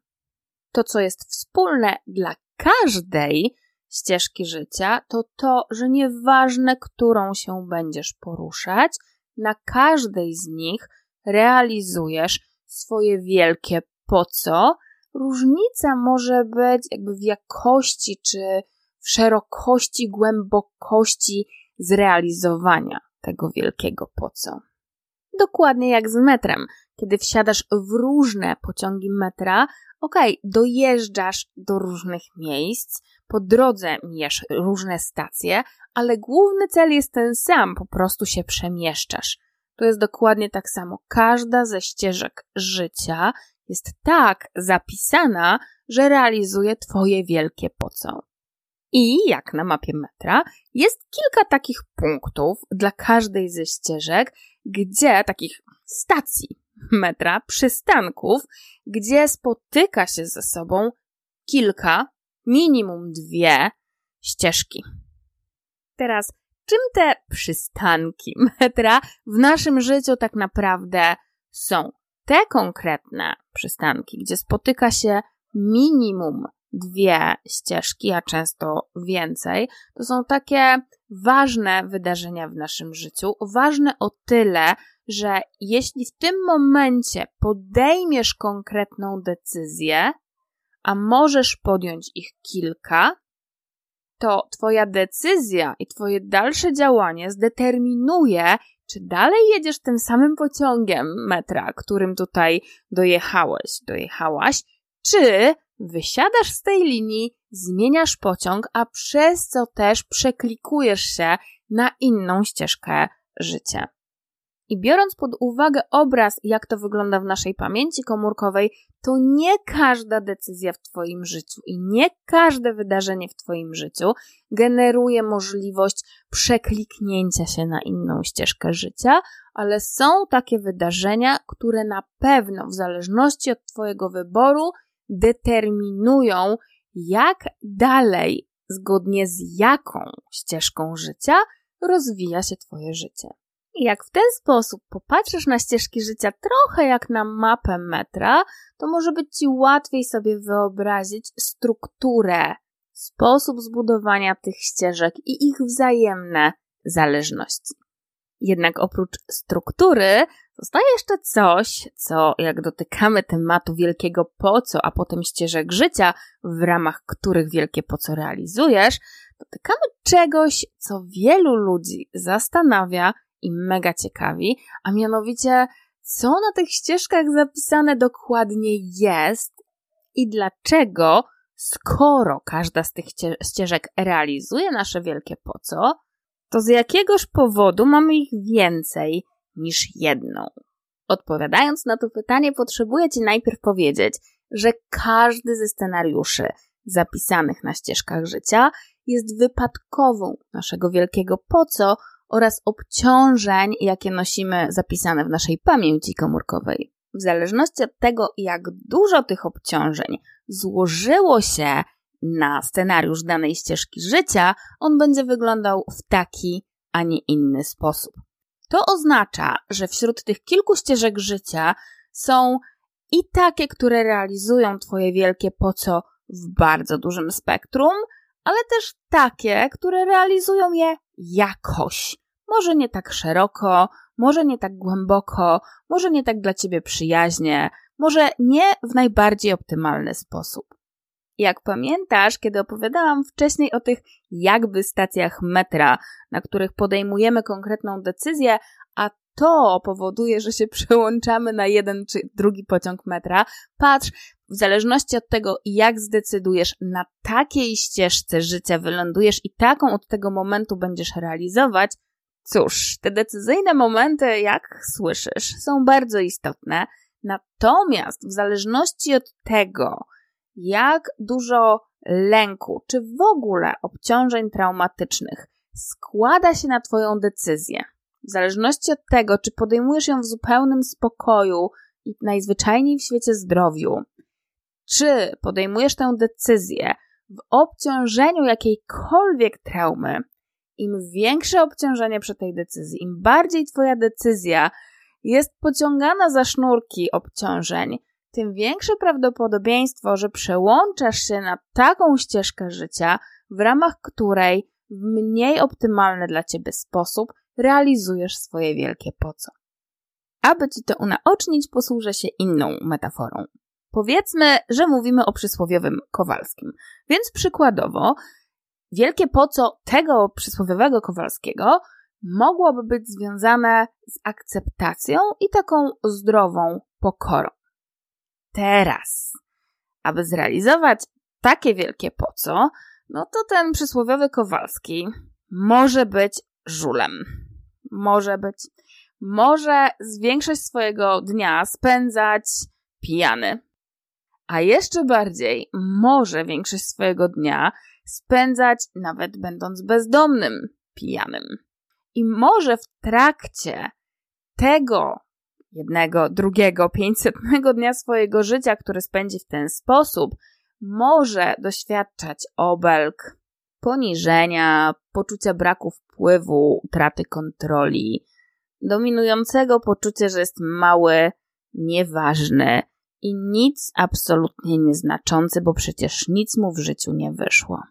To, co jest wspólne dla każdej ścieżki życia, to to, że nieważne, którą się będziesz poruszać, na każdej z nich realizujesz swoje wielkie po co, różnica może być jakby w jakości czy w szerokości, głębokości zrealizowania tego wielkiego po co. Dokładnie jak z metrem. Kiedy wsiadasz w różne pociągi metra, okej, okay, dojeżdżasz do różnych miejsc, po drodze mijasz różne stacje, ale główny cel jest ten sam, po prostu się przemieszczasz. To jest dokładnie tak samo. Każda ze ścieżek życia jest tak zapisana, że realizuje Twoje wielkie po co. I jak na mapie metra, jest kilka takich punktów dla każdej ze ścieżek, gdzie takich stacji metra, przystanków, gdzie spotyka się ze sobą kilka, minimum dwie ścieżki. Teraz, czym te przystanki metra w naszym życiu tak naprawdę są? Te konkretne przystanki, gdzie spotyka się minimum dwie ścieżki, a często więcej, to są takie ważne wydarzenia w naszym życiu. Ważne o tyle, że jeśli w tym momencie podejmiesz konkretną decyzję, a możesz podjąć ich kilka, to Twoja decyzja i Twoje dalsze działanie zdeterminuje, czy dalej jedziesz tym samym pociągiem metra, którym tutaj dojechałeś, dojechałaś, czy wysiadasz z tej linii, zmieniasz pociąg, a przez co też przeklikujesz się na inną ścieżkę życia. I biorąc pod uwagę obraz, jak to wygląda w naszej pamięci komórkowej, to nie każda decyzja w Twoim życiu i nie każde wydarzenie w Twoim życiu generuje możliwość przekliknięcia się na inną ścieżkę życia, ale są takie wydarzenia, które na pewno, w zależności od Twojego wyboru, determinują, jak dalej, zgodnie z jaką ścieżką życia rozwija się Twoje życie. I jak w ten sposób popatrzysz na ścieżki życia trochę jak na mapę metra, to może być Ci łatwiej sobie wyobrazić strukturę, sposób zbudowania tych ścieżek i ich wzajemne zależności. Jednak oprócz struktury zostaje jeszcze coś, co jak dotykamy tematu wielkiego po co, a potem ścieżek życia, w ramach których wielkie po co realizujesz, dotykamy czegoś, co wielu ludzi zastanawia i mega ciekawi, a mianowicie co na tych ścieżkach zapisane dokładnie jest i dlaczego, skoro każda z tych ścieżek realizuje nasze wielkie po co, to z jakiegoż powodu mamy ich więcej niż jedną? Odpowiadając na to pytanie, potrzebuję Ci najpierw powiedzieć, że każdy ze scenariuszy zapisanych na ścieżkach życia jest wypadkową naszego wielkiego po co oraz obciążeń, jakie nosimy zapisane w naszej pamięci komórkowej. W zależności od tego, jak dużo tych obciążeń złożyło się na scenariusz danej ścieżki życia, on będzie wyglądał w taki, a nie inny sposób. To oznacza, że wśród tych kilku ścieżek życia są i takie, które realizują Twoje wielkie po co w bardzo dużym spektrum, ale też takie, które realizują je jakoś. Może nie tak szeroko, może nie tak głęboko, może nie tak dla Ciebie przyjaźnie, może nie w najbardziej optymalny sposób. Jak pamiętasz, kiedy opowiadałam wcześniej o tych jakby stacjach metra, na których podejmujemy konkretną decyzję, a to powoduje, że się przełączamy na jeden czy drugi pociąg metra, patrz, w zależności od tego, jak zdecydujesz, na takiej ścieżce życia wylądujesz i taką od tego momentu będziesz realizować, cóż, te decyzyjne momenty, jak słyszysz, są bardzo istotne. Natomiast w zależności od tego, jak dużo lęku, czy w ogóle obciążeń traumatycznych składa się na Twoją decyzję, w zależności od tego, czy podejmujesz ją w zupełnym spokoju i najzwyczajniej w świecie zdrowiu, czy podejmujesz tę decyzję w obciążeniu jakiejkolwiek traumy, im większe obciążenie przy tej decyzji, im bardziej Twoja decyzja jest pociągana za sznurki obciążeń, tym większe prawdopodobieństwo, że przełączasz się na taką ścieżkę życia, w ramach której w mniej optymalny dla ciebie sposób realizujesz swoje wielkie po co. Aby ci to unaocznić, posłużę się inną metaforą. Powiedzmy, że mówimy o przysłowiowym Kowalskim. Więc przykładowo, wielkie po co tego przysłowiowego Kowalskiego mogłoby być związane z akceptacją i taką zdrową pokorą teraz. Aby zrealizować takie wielkie po co, no to ten przysłowiowy Kowalski może być żulem. Może być. Może większość swojego dnia spędzać pijany. a jeszcze bardziej może większość swojego dnia spędzać nawet będąc bezdomnym, pijanym. I może w trakcie tego jednego, drugiego, pięćsetnego dnia swojego życia, który spędzi w ten sposób, może doświadczać obelg, poniżenia, poczucia braku wpływu, utraty kontroli, dominującego poczucia, że jest mały, nieważny i nic absolutnie nieznaczący, bo przecież nic mu w życiu nie wyszło.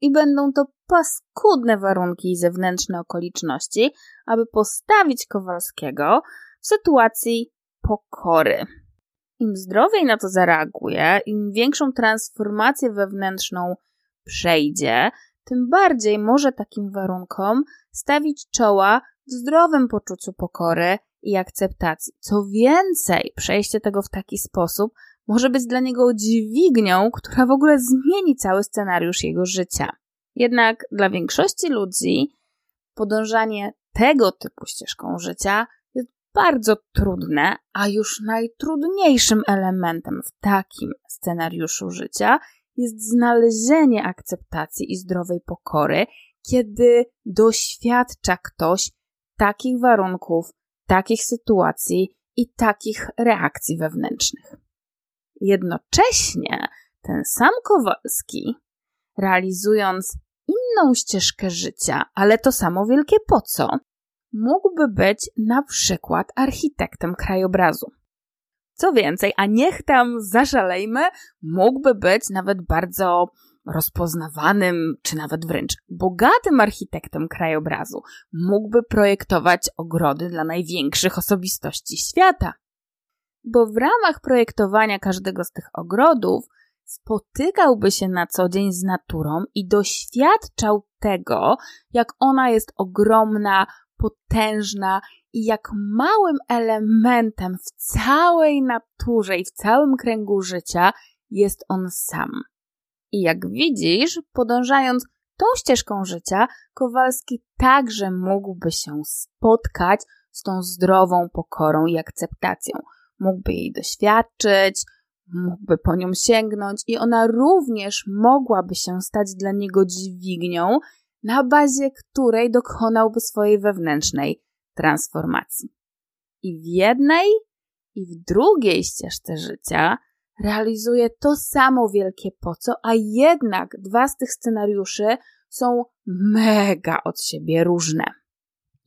I będą to paskudne warunki i zewnętrzne okoliczności, aby postawić Kowalskiego w sytuacji pokory. Im zdrowiej na to zareaguje, im większą transformację wewnętrzną przejdzie, tym bardziej może takim warunkom stawić czoła w zdrowym poczuciu pokory i akceptacji. Co więcej, przejście tego w taki sposób może być dla niego dźwignią, która w ogóle zmieni cały scenariusz jego życia. Jednak dla większości ludzi podążanie tego typu ścieżką życia bardzo trudne, a już najtrudniejszym elementem w takim scenariuszu życia jest znalezienie akceptacji i zdrowej pokory, kiedy doświadcza ktoś takich warunków, takich sytuacji i takich reakcji wewnętrznych. Jednocześnie ten sam Kowalski, realizując inną ścieżkę życia, ale to samo wielkie po co, mógłby być na przykład architektem krajobrazu. Co więcej, a niech tam zaszalejmy, mógłby być nawet bardzo rozpoznawanym, czy nawet wręcz bogatym architektem krajobrazu. Mógłby projektować ogrody dla największych osobistości świata. Bo w ramach projektowania każdego z tych ogrodów spotykałby się na co dzień z naturą i doświadczał tego, jak ona jest ogromna, potężna i jak małym elementem w całej naturze i w całym kręgu życia jest on sam. I jak widzisz, podążając tą ścieżką życia, Kowalski także mógłby się spotkać z tą zdrową pokorą i akceptacją. Mógłby jej doświadczyć, mógłby po nią sięgnąć i ona również mogłaby się stać dla niego dźwignią, na bazie której dokonałby swojej wewnętrznej transformacji. I w jednej, i w drugiej ścieżce życia realizuje to samo wielkie po co, a jednak dwa z tych scenariuszy są mega od siebie różne.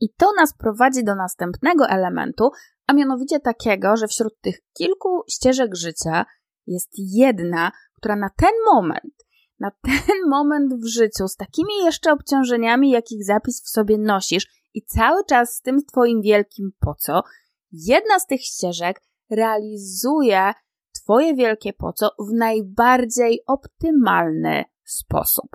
I to nas prowadzi do następnego elementu, a mianowicie takiego, że wśród tych kilku ścieżek życia jest jedna, która na ten moment, na ten moment w życiu, z takimi jeszcze obciążeniami, jakich zapis w sobie nosisz i cały czas z tym twoim wielkim po co, jedna z tych ścieżek realizuje Twoje wielkie po co w najbardziej optymalny sposób.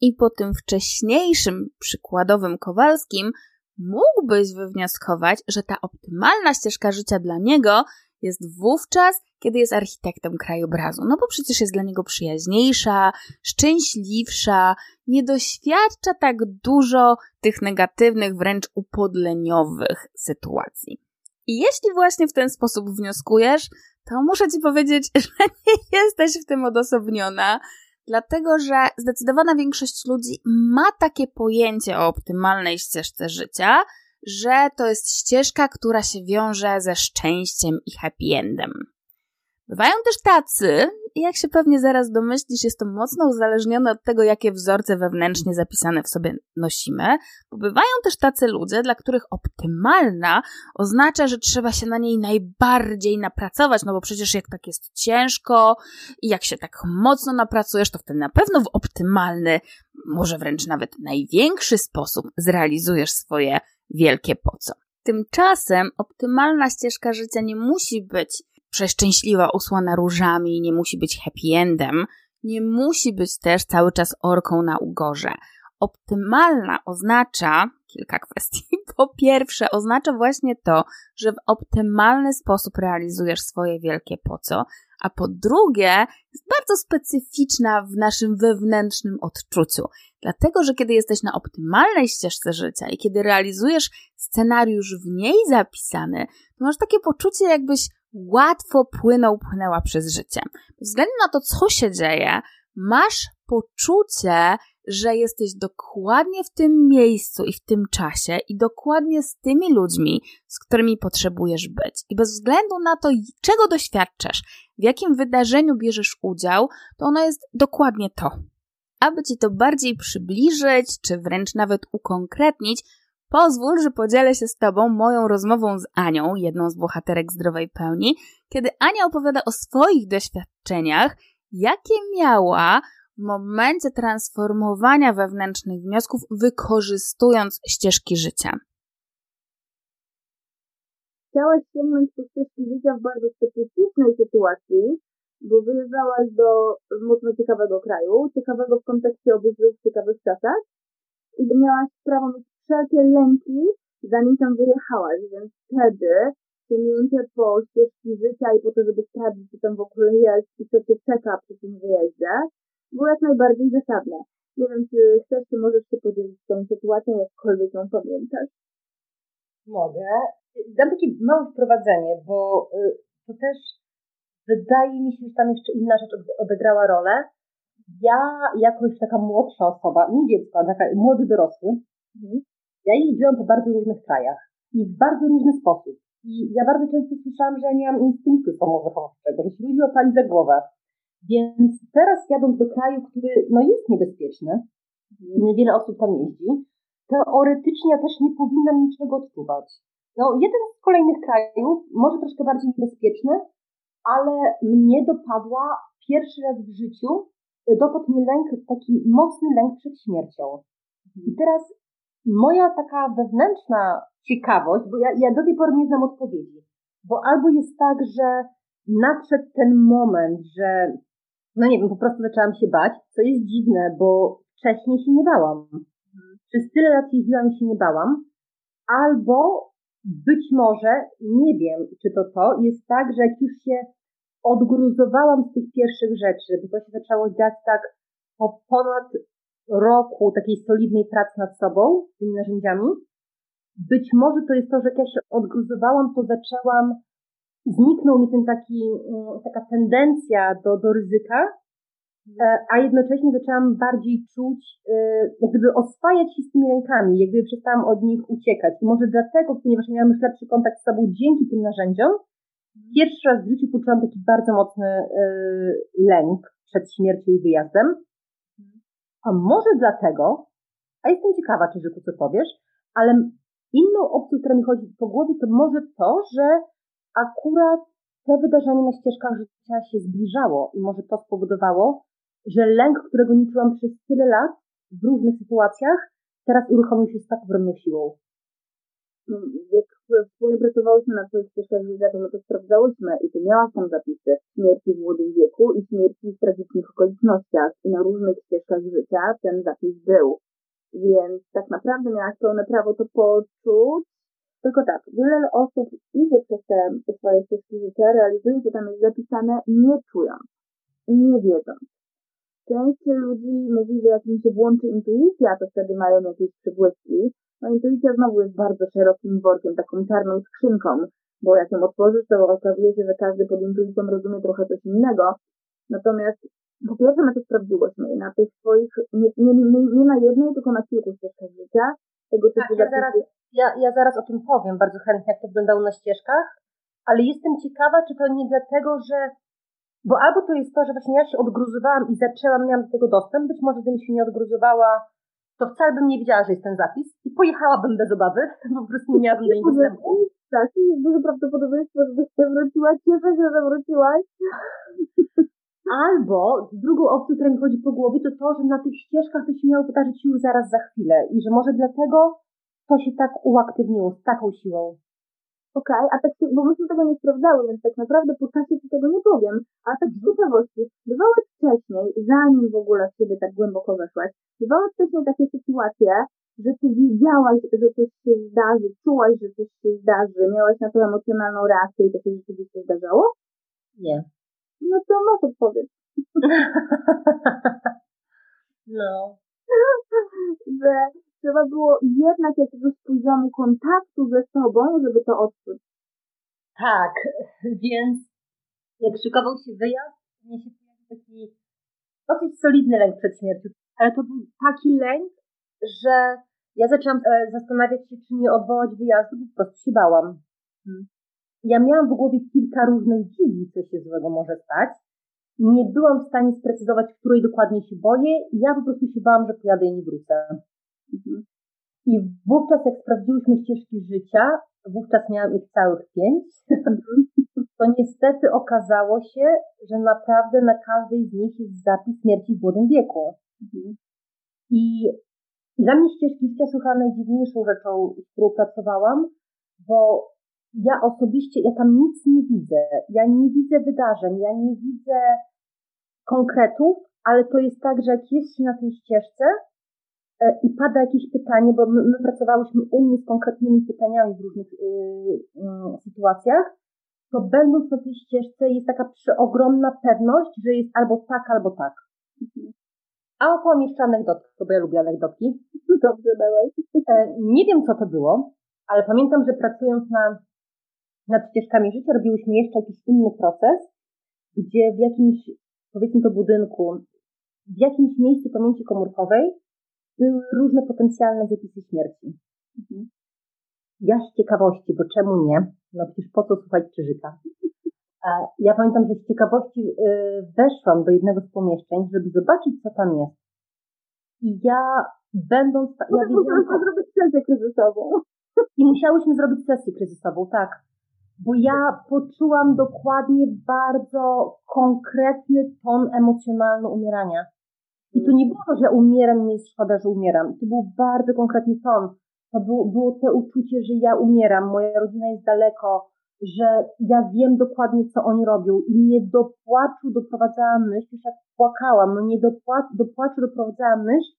I po tym wcześniejszym przykładowym Kowalskim mógłbyś wywnioskować, że ta optymalna ścieżka życia dla niego jest wówczas, kiedy jest architektem krajobrazu. No bo przecież jest dla niego przyjaźniejsza, szczęśliwsza, nie doświadcza tak dużo tych negatywnych, wręcz upodleniowych sytuacji. I jeśli właśnie w ten sposób wnioskujesz, to muszę Ci powiedzieć, że nie jesteś w tym odosobniona, dlatego że zdecydowana większość ludzi ma takie pojęcie o optymalnej ścieżce życia, że to jest ścieżka, która się wiąże ze szczęściem i happy endem. Bywają też tacy, jak się pewnie zaraz domyślisz, jest to mocno uzależnione od tego, jakie wzorce wewnętrznie zapisane w sobie nosimy, bo bywają też tacy ludzie, dla których optymalna oznacza, że trzeba się na niej najbardziej napracować, no bo przecież jak tak jest ciężko i jak się tak mocno napracujesz, to wtedy na pewno w optymalny, może wręcz nawet największy sposób zrealizujesz swoje wielkie po co. Tymczasem optymalna ścieżka życia nie musi być przeszczęśliwa, usłana różami, nie musi być happy endem, nie musi być też cały czas orką na ugorze. Optymalna oznacza kilka kwestii. Po pierwsze, oznacza właśnie to, że w optymalny sposób realizujesz swoje wielkie po co, a po drugie, jest bardzo specyficzna w naszym wewnętrznym odczuciu. Dlatego, że kiedy jesteś na optymalnej ścieżce życia i kiedy realizujesz scenariusz w niej zapisany, to masz takie poczucie, jakbyś łatwo płynął, płynęła przez życie. Ze względu na to, co się dzieje, masz poczucie, że jesteś dokładnie w tym miejscu i w tym czasie i dokładnie z tymi ludźmi, z którymi potrzebujesz być. I bez względu na to, czego doświadczasz, w jakim wydarzeniu bierzesz udział, to ono jest dokładnie to. Aby ci to bardziej przybliżyć, czy wręcz nawet ukonkretnić, pozwól, że podzielę się z Tobą moją rozmową z Anią, jedną z bohaterek zdrowej pełni, kiedy Ania opowiada o swoich doświadczeniach, jakie miała w momencie transformowania wewnętrznych wniosków, wykorzystując ścieżki życia. Chciałaś sięgnąć po ścieżki życia w bardzo specyficznej sytuacji, bo wyjeżdżałaś do mocno ciekawego kraju, ciekawego w kontekście obydwu ciekawych czasach i miałaś prawo mieć wszelkie lęki, zanim tam wyjechałaś, więc wtedy sięgnięcie po ścieżki życia i po to, żeby sprawdzić, co tam w ogóle jest i co cię czeka przy tym wyjeździe, było jak najbardziej zasadne. Nie wiem, czy chcesz, czy możesz się podzielić tą sytuacją, jakkolwiek ją pamiętasz. Mogę. Dam takie małe wprowadzenie, bo y, to też wydaje mi się, że tam jeszcze inna rzecz odegrała rolę. Ja, jako już taka młodsza osoba, nie dziecko, ale taka młody dorosły, mhm. ja jeździłam po bardzo różnych krajach i w bardzo różny sposób. I ja bardzo często słyszałam, że ja nie mam instynktu samozachowawczego, że się ludzie opali za głowę. Więc teraz jadąc do kraju, który no, jest niebezpieczny, wiele osób tam jeździ, teoretycznie ja też nie powinnam niczego odczuwać. No, jeden z kolejnych krajów, może troszkę bardziej niebezpieczny, ale mnie dopadła pierwszy raz w życiu, dopadł mnie lęk, taki mocny lęk przed śmiercią. I teraz moja taka wewnętrzna ciekawość, bo ja, ja do tej pory nie znam odpowiedzi, bo albo jest tak, że nadszedł ten moment, że no nie wiem, po prostu zaczęłam się bać, co jest dziwne, bo wcześniej się nie bałam. Przez tyle lat jeździłam i się nie bałam. Albo być może, nie wiem, czy to to, jest tak, że jak już się odgruzowałam z tych pierwszych rzeczy, bo to się zaczęło dziać tak po ponad roku takiej solidnej pracy nad sobą, tymi narzędziami, być może to jest to, że jak ja się odgruzowałam, to zaczęłam zniknął mi ten taki, mm, taka tendencja do, do ryzyka, e, a jednocześnie zaczęłam bardziej czuć, e, jak gdyby oswajać się z tymi rękami, jak gdyby przestałam od nich uciekać. I może dlatego, ponieważ miałam już lepszy kontakt z sobą dzięki tym narzędziom, pierwszy raz w życiu poczułam taki bardzo mocny e, lęk przed śmiercią i wyjazdem. A może dlatego, a jestem ciekawa, czy to co powiesz, ale inną opcją, która mi chodzi po głowie, to może to, że akurat te wydarzenie na ścieżkach życia się zbliżało i może to spowodowało, że lęk, którego nie czułam przez tyle lat w różnych sytuacjach, teraz uruchomił się z tak ogromną siłą. No, jak wspólnie pracowałyśmy na swoich ścieżkach życia, to to sprawdzałyśmy i ty miałaś tam zapisy śmierci w młodym wieku i śmierci w tragicznych okolicznościach i na różnych ścieżkach życia ten zapis był. Więc tak naprawdę miałaś pełne prawo to poczuć tylko tak, wiele osób idzie przez te, swoje ścieżki życia, realizuje, co tam jest zapisane, nie czując i nie wiedząc. Część ludzi mówi, że jak im się włączy intuicja, to wtedy mają jakieś przybłyski. No intuicja znowu jest bardzo szerokim workiem, taką czarną skrzynką, bo jak ją otworzysz, to okazuje się, że każdy pod intuicją rozumie trochę coś innego. Natomiast po pierwsze my to sprawdziłyśmy na tych swoich, nie, nie, nie, nie na jednej, tylko na kilku ścieżkach życia, tego typu tak, ja zaraz, ja, ja zaraz o tym powiem bardzo chętnie, jak to wyglądało na ścieżkach, ale jestem ciekawa, czy to nie dlatego, że bo albo to jest to, że właśnie ja się odgruzowałam i zaczęłam, miałam do tego dostęp, być może gdybym się nie odgruzowała, to wcale bym nie wiedziała, że jest ten zapis i pojechałabym bez obawy, po prostu nie miałabym do niego dostępu. Tak, jest duże prawdopodobieństwo, żebyś się wróciłaś. Cieszę się, że wróciłaś. Albo drugą opcją, która mi chodzi po głowie, to to, że na tych ścieżkach to się miało wydarzyć już zaraz za chwilę i że może dlatego to się tak uaktywniło z taką siłą. Okej, okay, a tak, bo myśmy tego nie sprawdzały, więc tak naprawdę po czasie ci tego nie powiem. A tak z mhm. ciekawości, bywały wcześniej, zanim w ogóle w siebie tak głęboko weszłaś, bywały wcześniej takie sytuacje, że ty wiedziałaś, że coś się zdarzy, czułaś, że coś się zdarzy, miałaś na to emocjonalną reakcję i to się rzeczywiście zdarzało? Nie. No to masz odpowiedź. no. że trzeba było jednak jakiegoś poziomu kontaktu ze sobą, żeby to odczuć. Tak, więc jak szykował się wyjazd, mnie się pojawił taki dosyć solidny lęk przed śmiercią, ale to był taki lęk, że ja zaczęłam e, zastanawiać się, czy nie odwołać wyjazdu, bo po prostu się bałam. Hmm. Ja miałam w głowie kilka różnych wizji, co się złego może stać. Nie byłam w stanie sprecyzować, której dokładnie się boję i ja po prostu się bałam, że pojadę i nie wrócę. Mhm. I wówczas, jak sprawdziłyśmy ścieżki życia, wówczas miałam ich całych pięć, to niestety okazało się, że naprawdę na każdej z nich jest zapis śmierci w młodym wieku. Mhm. I dla mnie ścieżki życia są chyba najdziwniejszą rzeczą, z którą pracowałam, bo ja osobiście, ja tam nic nie widzę. Ja nie widzę wydarzeń, ja nie widzę konkretów, ale to jest tak, że jak jest się na tej ścieżce i pada jakieś pytanie, bo my, my pracowałyśmy u mnie z konkretnymi pytaniami w różnych yy, sytuacjach, to będąc na tej ścieżce jest taka przeogromna pewność, że jest albo tak, albo tak. Mhm. A opowiem jeszcze anegdotkę, bo ja lubię anegdotki. Dobrze. E, nie wiem, co to było, ale pamiętam, że pracując na, nad ścieżkami życia robiłyśmy jeszcze jakiś inny proces, gdzie w jakimś, powiedzmy to budynku, w jakimś miejscu pamięci komórkowej były różne potencjalne zapisy śmierci. Mhm. Ja z ciekawości, bo czemu nie? No przecież po co słuchać Czyżyka? Ja pamiętam, że z ciekawości y, weszłam do jednego z pomieszczeń, żeby zobaczyć, co tam jest. I ja będąc... Ja no, wiedziałam, zrobić sesję kryzysową. I musiałyśmy zrobić sesję kryzysową, tak. Bo ja poczułam dokładnie bardzo konkretny ton emocjonalny umierania. I to nie było że umieram mi jest szkoda, że umieram. To był bardzo konkretny ton. To było, było to uczucie, że ja umieram, moja rodzina jest daleko, że ja wiem dokładnie, co oni robią i mnie do płaczu doprowadzała myśl, już jak płakałam, mnie do, płaczu, do płaczu doprowadzała myśl,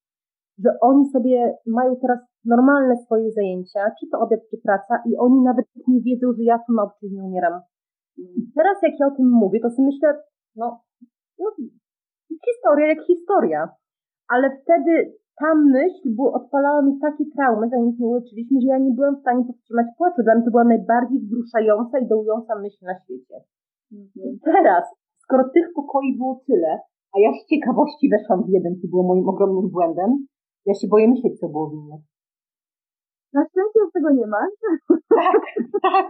że oni sobie mają teraz normalne swoje zajęcia, czy to obiad, czy praca i oni nawet nie wiedzą, że ja tu na obczyźnie umieram. Teraz jak ja o tym mówię, to sobie myślę, no, no historia jak historia. Ale wtedy ta myśl było, odpalała mi takie traumy, zanim ich nie uleczyliśmy, że ja nie byłam w stanie powstrzymać płaczu. Dla mnie to była najbardziej wzruszająca i dołująca myśl na świecie. Mhm. Teraz, skoro tych pokoi było tyle, a ja z ciekawości weszłam w jeden, co było moim ogromnym błędem, ja się boję myśleć, co było w innych. Na szczęście już tego nie ma. Tak, tak.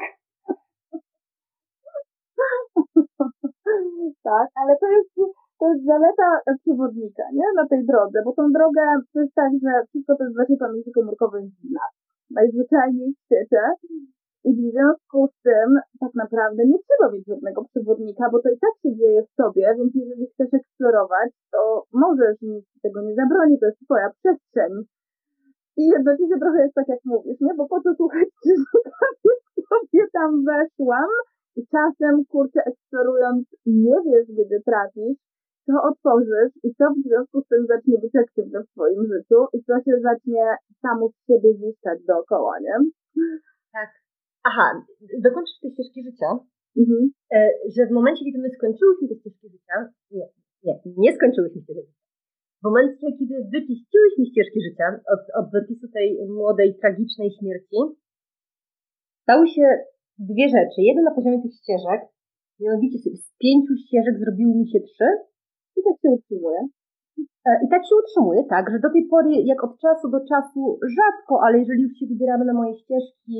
tak, ale to jest to jest zaleta przewodnika, nie? Na tej drodze, bo tą drogę to jest tak, że wszystko to jest w waszej pamięci komórkowej w nas. Najzwyczajniej w świecie. I w związku z tym tak naprawdę nie trzeba mieć żadnego przewodnika, bo to i tak się dzieje w sobie, więc jeżeli chcesz eksplorować, to możesz, nic tego nie zabroni, to jest twoja przestrzeń. I jednocześnie trochę jest tak, jak mówisz, nie? Bo po co słuchać, że sobie tam weszłam i czasem, kurczę, eksplorując, nie wiesz, gdzie trafisz, co otworzysz i co w związku z tym zacznie być aktywne w Twoim życiu i co się zacznie samo z siebie ziszczać dookoła, nie? Tak. Aha, dokończysz tej ścieżki życia, mhm. E, że w momencie, kiedy my skończyłyśmy te ścieżki życia, nie, nie, nie skończyłyśmy ścieżki życia. W momencie, kiedy wyczyściłyśmy ścieżki życia od, od zapisu tej młodej, tragicznej śmierci, stały się dwie rzeczy. Jedna na poziomie tych ścieżek, mianowicie z pięciu ścieżek zrobiły mi się trzy, i tak się utrzymuje. E, I tak się utrzymuje, tak, że do tej pory, jak od czasu do czasu, rzadko, ale jeżeli już się wybieramy na moje ścieżki,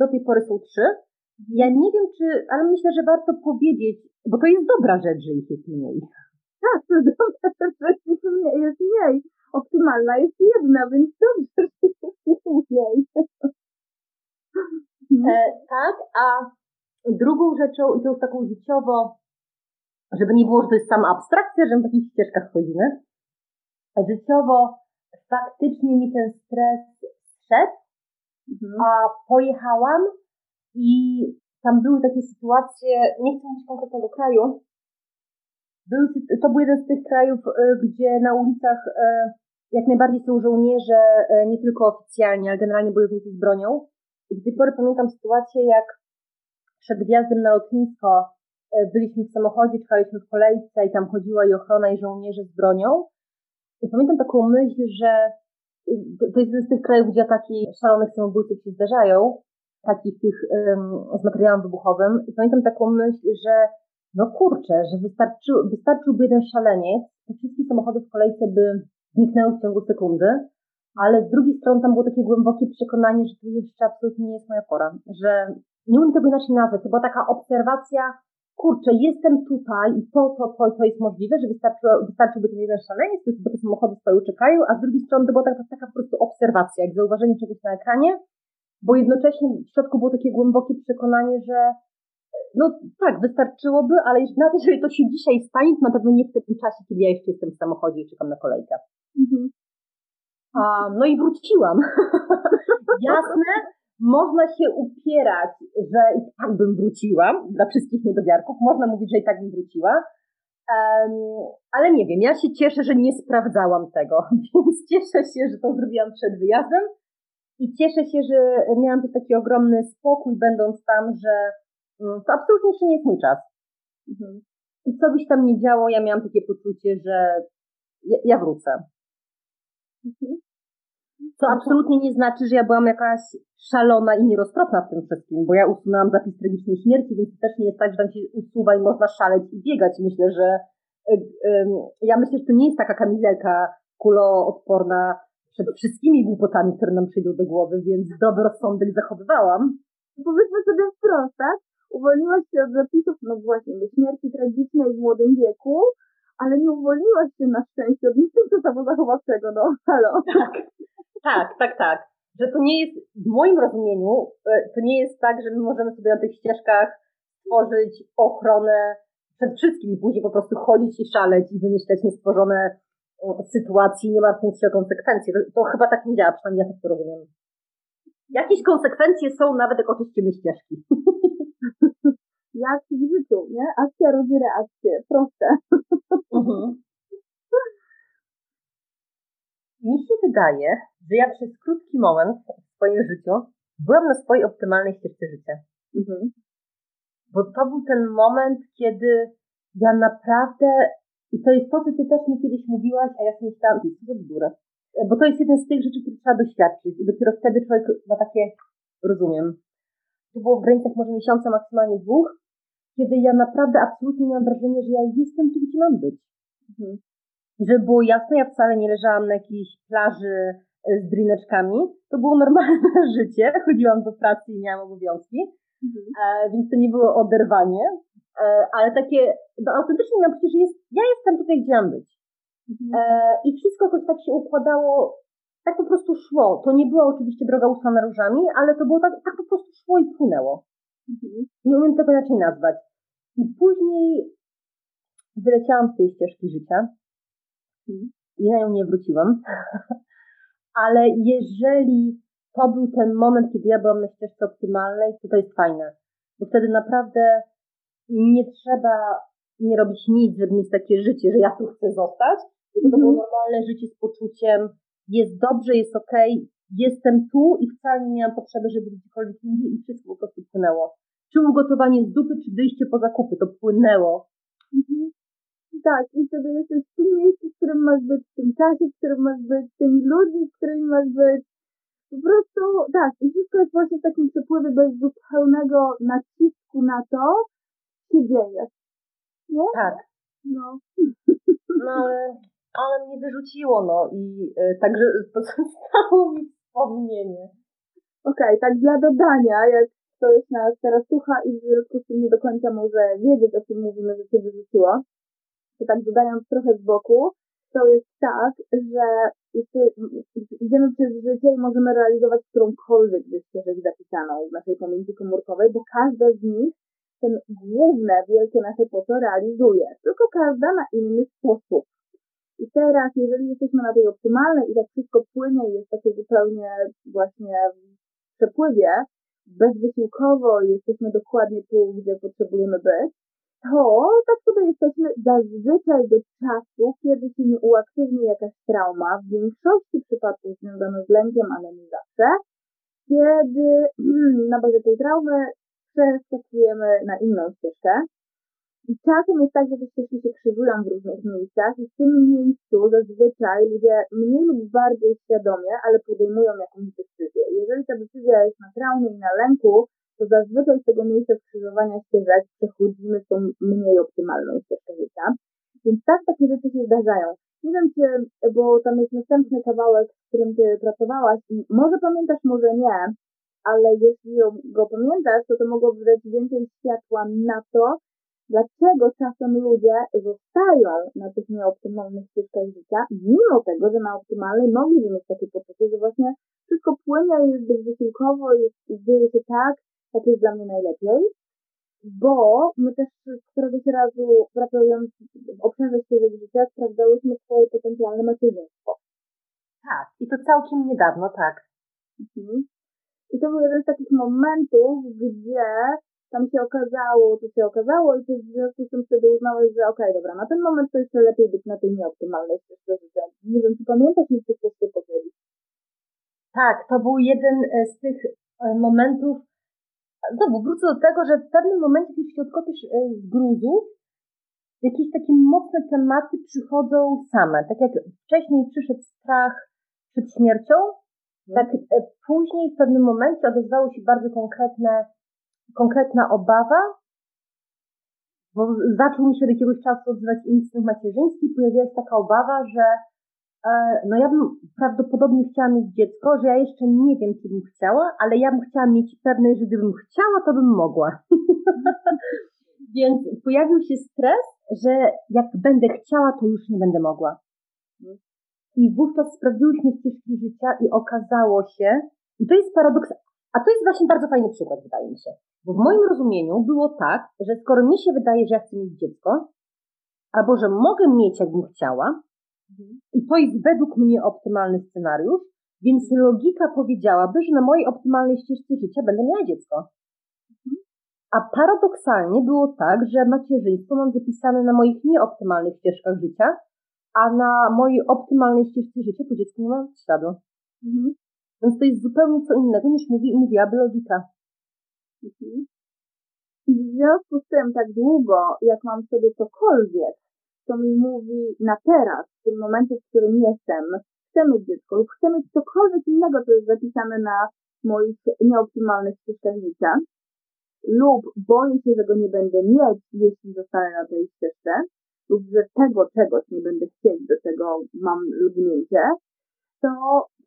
do tej pory są trzy. Ja nie wiem, czy, ale myślę, że warto powiedzieć, bo to jest dobra rzecz, że ich jest mniej. Tak, to jest dobra rzecz, że ich jest mniej. Optymalna jest jedna, więc dobrze, że jest mniej. E, tak, a drugą rzeczą, i to już taką życiowo żeby nie było, że to jest sama abstrakcja, że my w takich ścieżkach chodzimy. Życiowo faktycznie mi ten stres szedł, mhm. a pojechałam i tam były takie sytuacje, nie chcę mówić konkretnego kraju, były, to był jeden z tych krajów, e, gdzie na ulicach e, jak najbardziej są żołnierze, e, nie tylko oficjalnie, ale generalnie bojownicy z bronią. I do tej pory pamiętam sytuację, jak przed wjazdem na lotnisko byliśmy w samochodzie, czekaliśmy w kolejce i tam chodziła i ochrona i żołnierze z bronią. I pamiętam taką myśl, że y, to jest jeden z tych krajów, gdzie ataki szalonych samobójców się zdarzają. takich tych um, z materiałem wybuchowym i pamiętam taką myśl, że no kurczę, że wystarczy, wystarczyłby jeden szaleniec, te wszystkie samochody w kolejce by zniknęły w ciągu sekundy, ale z drugiej strony tam było takie głębokie przekonanie, że to jeszcze absolutnie nie jest moja pora, że nie umiem tego inaczej nazwać, to była taka obserwacja, kurczę, jestem tutaj i to, to, to, to jest możliwe, że wystarczyło, wystarczyłby ten jeden szaleniec, bo te samochody stoją, czekają, a z drugiej strony to była taka, taka po prostu obserwacja, jak zauważenie czegoś na ekranie, bo jednocześnie w środku było takie głębokie przekonanie, że no tak, wystarczyłoby, ale nawet jeżeli to się dzisiaj stanie, to na pewno nie w tym czasie, kiedy ja jeszcze jestem w samochodzie i czekam na kolejkę. Mhm. A, no i wróciłam. Jasne, można się upierać, że i tak bym wróciła, dla wszystkich niedowiarków, można mówić, że i tak bym wróciła, ale nie wiem, ja się cieszę, że nie sprawdzałam tego, więc cieszę się, że to zrobiłam przed wyjazdem i cieszę się, że miałam też taki ogromny spokój, będąc tam, że um, to absolutnie jeszcze nie jest mój czas. Mhm. I co byś tam nie działo, ja miałam takie poczucie, że ja, ja wrócę. Mhm. To absolutnie nie znaczy, że ja byłam jakaś szalona i nieroztropna w tym wszystkim, bo ja usunęłam zapis tragicznej śmierci, więc to też nie jest tak, że tam się usuwa i można szaleć i biegać. Myślę, że ja myślę, że to nie jest taka kamizelka kuloodporna przed wszystkimi głupotami, które nam przyjdą do głowy, więc zdrowy rozsądek zachowywałam. Powiedzmy sobie wprost, tak? Uwolniłaś się od zapisów, no właśnie, śmierci tragicznej w młodym wieku, ale nie uwolniłaś się na szczęście od instynktu samozachowawczego, no halo. Tak, tak, tak, tak. Że to nie jest, w moim rozumieniu, e, to nie jest tak, że my możemy sobie na tych ścieżkach stworzyć ochronę przed wszystkim i później po prostu chodzić i szaleć i wymyślać niestworzone sytuacji, nie martwiąc się o konsekwencje. To, to chyba tak nie działa, przynajmniej ja tak to rozumiem. Jakieś konsekwencje są, nawet jak oczyścimy ścieżki. Jak w życiu, nie? Akcja rodzi reakcję. Proste. Mhm. Mi się wydaje, że ja przez krótki moment w swoim życiu byłam na swojej optymalnej ścieżce życia. Mhm. Bo to był ten moment, kiedy ja naprawdę, i to jest to, co ty też mi kiedyś mówiłaś, a ja sobie myślałam, co za bzdura. Bo to jest jeden z tych rzeczy, które trzeba doświadczyć i dopiero wtedy człowiek ma takie, rozumiem. To było w granicach może miesiąca, maksymalnie dwóch, kiedy ja naprawdę absolutnie miałam wrażenie, że ja jestem tu, gdzie mam być. Mhm. I żeby było jasne, ja wcale nie leżałam na jakiejś plaży e, z drineczkami. To było normalne życie. Chodziłam do pracy i miałam obowiązki, mhm. e, więc to nie było oderwanie. E, ale takie, no autentycznie miałam poczucie, że jest, ja jestem tutaj, gdzie mam być. Mhm. E, I wszystko jakoś tak się układało, tak po prostu szło. To nie była oczywiście droga usłana różami, ale to było tak, tak po prostu szło i płynęło. Mhm. Nie umiem tego inaczej nazwać. I później wyleciałam z tej ścieżki życia i na nią nie wróciłam. Ale jeżeli to był ten moment, kiedy ja byłam na ścieżce optymalnej, to to jest fajne. Bo wtedy naprawdę nie trzeba nie robić nic, żeby mieć takie życie, że ja tu chcę zostać, tylko to było mhm. normalne życie z poczuciem jest dobrze, jest okej, okay, jestem tu i wcale nie miałam potrzeby, żeby gdziekolwiek indziej i wszystko po prostu płynęło. Czy ugotowanie z dupy, czy wyjście po zakupy, to płynęło. Mhm. Tak, i wtedy jesteś w tym miejscu, w którym masz być, w tym czasie, w którym masz być, tymi ludźmi, z którymi masz być. Po prostu, tak, i wszystko jest właśnie w takim przepływie bez zupełnego nacisku na to, się dzieje. Nie? Tak. No. No ale, ale mnie wyrzuciło, no i y, także pozostało mi wspomnienie. Okej, okay, tak dla dodania, jak ktoś nas teraz słucha i w związku z tym nie do końca może wiedzieć, o czym mówimy, że się wyrzuciło, to tak dodając trochę z boku, to jest tak, że jeśli idziemy przez życie i możemy realizować którąkolwiek ze ścieżek zapisaną w naszej pamięci komórkowej, bo każda z nich ten główne, wielkie nasze po co realizuje, tylko każda na inny sposób. I teraz, jeżeli jesteśmy na tej optymalnej i tak wszystko płynie i jest takie zupełnie właśnie w przepływie, bezwysiłkowo jesteśmy dokładnie tu, gdzie potrzebujemy być, to tak sobie jesteśmy zazwyczaj do czasu, kiedy się nie uaktywni jakaś trauma, w większości przypadków związana z lękiem, ale nie zawsze, kiedy na bazie tej traumy przeskakujemy na inną ścieżkę. I czasem jest tak, że te ścieżki się krzyżują w różnych miejscach i w tym miejscu zazwyczaj ludzie mniej lub bardziej świadomie, ale podejmują jakąś decyzję. jeżeli ta decyzja jest na traumie i na lęku, to zazwyczaj z tego miejsca skrzyżowania ścieżek przechodzimy tą mniej optymalną ścieżkę życia. Więc tak takie rzeczy się zdarzają. Nie wiem, czy, bo tam jest następny kawałek, z którym ty pracowałaś może pamiętasz, może nie, ale jeśli go pamiętasz, to to mogłoby dać więcej światła na to, dlaczego czasem ludzie zostają na tych nieoptymalnych ścieżkach życia, mimo tego, że na optymalnej mogliby mieć takie poczucie, że właśnie wszystko płynie, jest bezwysiłkowo, jest, dzieje się tak, jak jest dla mnie najlepiej, bo my też któregoś razu pracując w obszarze ścieżek życia sprawdzałyśmy swoje potencjalne macierzyństwo. Tak, i to całkiem niedawno, tak. Mhm. I to był jeden z takich momentów, gdzie tam się okazało, co się okazało i ty w związku z tym wtedy uznałeś, że okej, okay, dobra, na ten moment to jeszcze lepiej być na tej nieoptymalnej ścieżce życia. Nie wiem, czy pamiętasz, mi czy chcesz się podzielić? Tak, to był jeden e, z tych e, momentów, znowu wrócę do tego, że w pewnym momencie, kiedy się e, z gruzu, jakieś takie mocne tematy przychodzą same. Tak jak wcześniej przyszedł strach przed śmiercią, tak później w pewnym momencie odezwały się bardzo konkretne konkretna obawa, bo zaczął mi się od jakiegoś czasu odzywać instynkt macierzyński, pojawiła się taka obawa, że e, no ja bym prawdopodobnie chciała mieć dziecko, że ja jeszcze nie wiem, czy bym chciała, ale ja bym chciała mieć pewność, że gdybym chciała, to bym mogła. Więc pojawił się stres, że jak będę chciała, to już nie będę mogła. I wówczas sprawdziłyśmy ścieżki życia i okazało się, i to jest paradoks, a to jest właśnie bardzo fajny przykład, wydaje mi się. Bo w moim rozumieniu było tak, że skoro mi się wydaje, że ja chcę mieć dziecko, albo że mogę mieć, jakbym chciała, mhm. i to jest według mnie optymalny scenariusz, więc logika powiedziałaby, że na mojej optymalnej ścieżce życia będę miała dziecko. Mhm. A paradoksalnie było tak, że macierzyństwo mam zapisane na moich nieoptymalnych ścieżkach życia, a na mojej optymalnej ścieżce życia po dziecku nie mam śladu. Mhm. Więc to jest zupełnie co innego niż mówi, mówiłaby logika. Mhm. I w związku z tym tak długo, jak mam sobie cokolwiek, co mi mówi na teraz, w tym momencie, w którym jestem, chcę mieć dziecko lub chcę mieć cokolwiek innego, co jest zapisane na moich nieoptymalnych ścieżkach życia, lub boję się, że go nie będę mieć, jeśli zostanę na tej ścieżce, lub że tego czegoś nie będę chcieć, do czego mam lgnięcie, to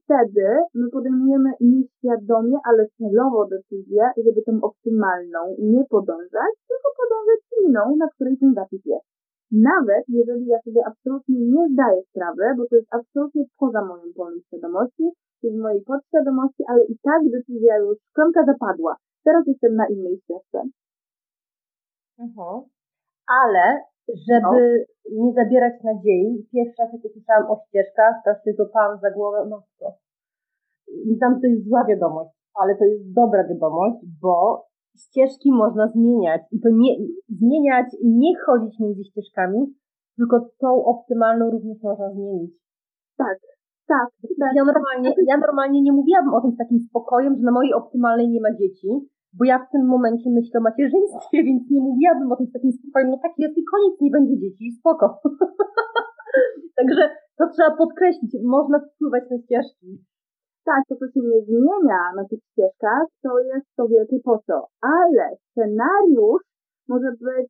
wtedy my podejmujemy nieświadomie, ale celowo decyzję, żeby tą optymalną nie podążać, tylko podążać inną, na której ten zapis jest. Nawet jeżeli ja sobie absolutnie nie zdaję sprawy, bo to jest absolutnie poza moją polem świadomości, to jest w mojej podświadomości, ale i tak decyzja już, szklanka zapadła. Teraz jestem na innej ścieżce. Mhm. Ale żeby no. nie zabierać nadziei, pierwszy raz jak usłyszałam o ścieżkach, to się złapałam za głowę, matko. Myślałam, że to jest zła wiadomość, ale to jest dobra wiadomość, bo ścieżki można zmieniać i to nie zmieniać, nie chodzić między ścieżkami, tylko tą optymalną również można zmienić. Tak, tak. tak ja, normalnie, ja normalnie nie mówiłabym o tym z takim spokojem, że na mojej optymalnej nie ma dzieci, bo ja w tym momencie myślę o macierzyństwie, więc nie mówiłabym o tym z takim spokojem, no tak jest i koniec, nie będzie dzieci, spoko. Także to trzeba podkreślić, można wpływać na ścieżki. Tak, to co się nie zmienia na tych ścieżkach, to jest to wielkie po co. Ale scenariusz może być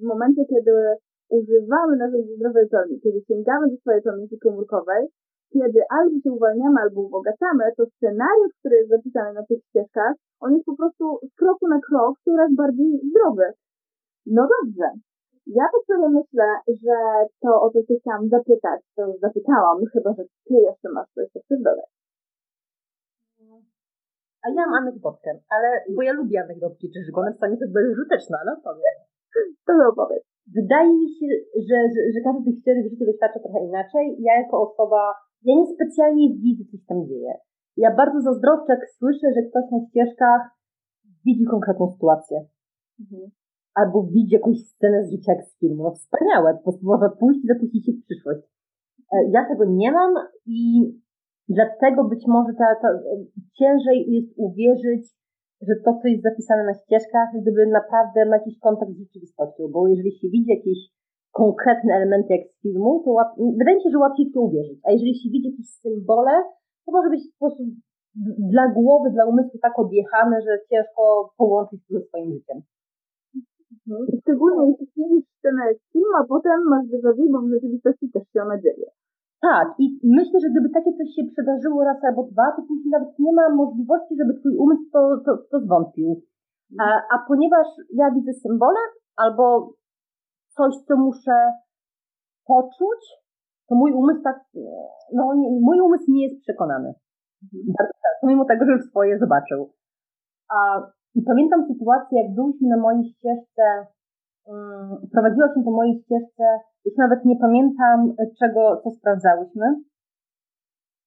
w momencie, kiedy używamy narzędzi zdrowej pełni, kiedy sięgamy do swojej pamięci komórkowej, kiedy albo się uwalniamy, albo ubogacamy, to scenariusz, który jest zapisany na tych ścieżkach, on jest po prostu z kroku na krok coraz bardziej zdrowy. No dobrze. Ja to sobie myślę, że to o co się chciałam zapytać, to zapytałam, chyba że ty jeszcze masz coś, co chcesz dodać. A ja mam anegdotkę, ale, bo ja lubię anegdotki, czy że one czasami są bezużyteczne, ale opowiem. To opowiedz. Wydaje mi się, że, że, że każdy z tych czterech życie doświadcza trochę inaczej. Ja jako osoba ja nie specjalnie widzę, co się tam dzieje. Ja bardzo zazdroszczę, jak słyszę, że ktoś na ścieżkach widzi konkretną sytuację. Mhm. Albo widzi jakąś scenę z życia jak z filmu. No wspaniałe, po prostu można pójść i zapuścić się w przyszłość. E, ja tego nie mam i dlatego być może ta, ta, ciężej jest uwierzyć, że to, co jest zapisane na ścieżkach, gdyby naprawdę ma jakiś kontakt z rzeczywistością, bo jeżeli się widzi jakieś konkretne elementy jak z filmu, to łat... wydaje mi się, że łatwiej w to uwierzyć. A jeżeli się widzi jakieś symbole, to może być po prostu dla głowy, dla umysłu tak odjechane, że ciężko połączyć to ze swoim życiem. Mhm. Szczególnie jeśli widzisz scenę jak film, a potem masz déjà bo w rzeczywistości też się ona dzieje. Tak, i myślę, że gdyby takie coś się przydarzyło raz albo dwa, to później nawet nie ma możliwości, żeby twój umysł to, to, to zwątpił. A, a ponieważ ja widzę symbole albo coś, co muszę poczuć, to mój umysł tak, no nie, mój umysł nie jest przekonany. Bardzo często, mimo tego, że już swoje zobaczył. A, I pamiętam sytuację, jak byliśmy na mojej ścieżce, prowadziła się po mojej ścieżce, już nawet nie pamiętam czego, co sprawdzałyśmy.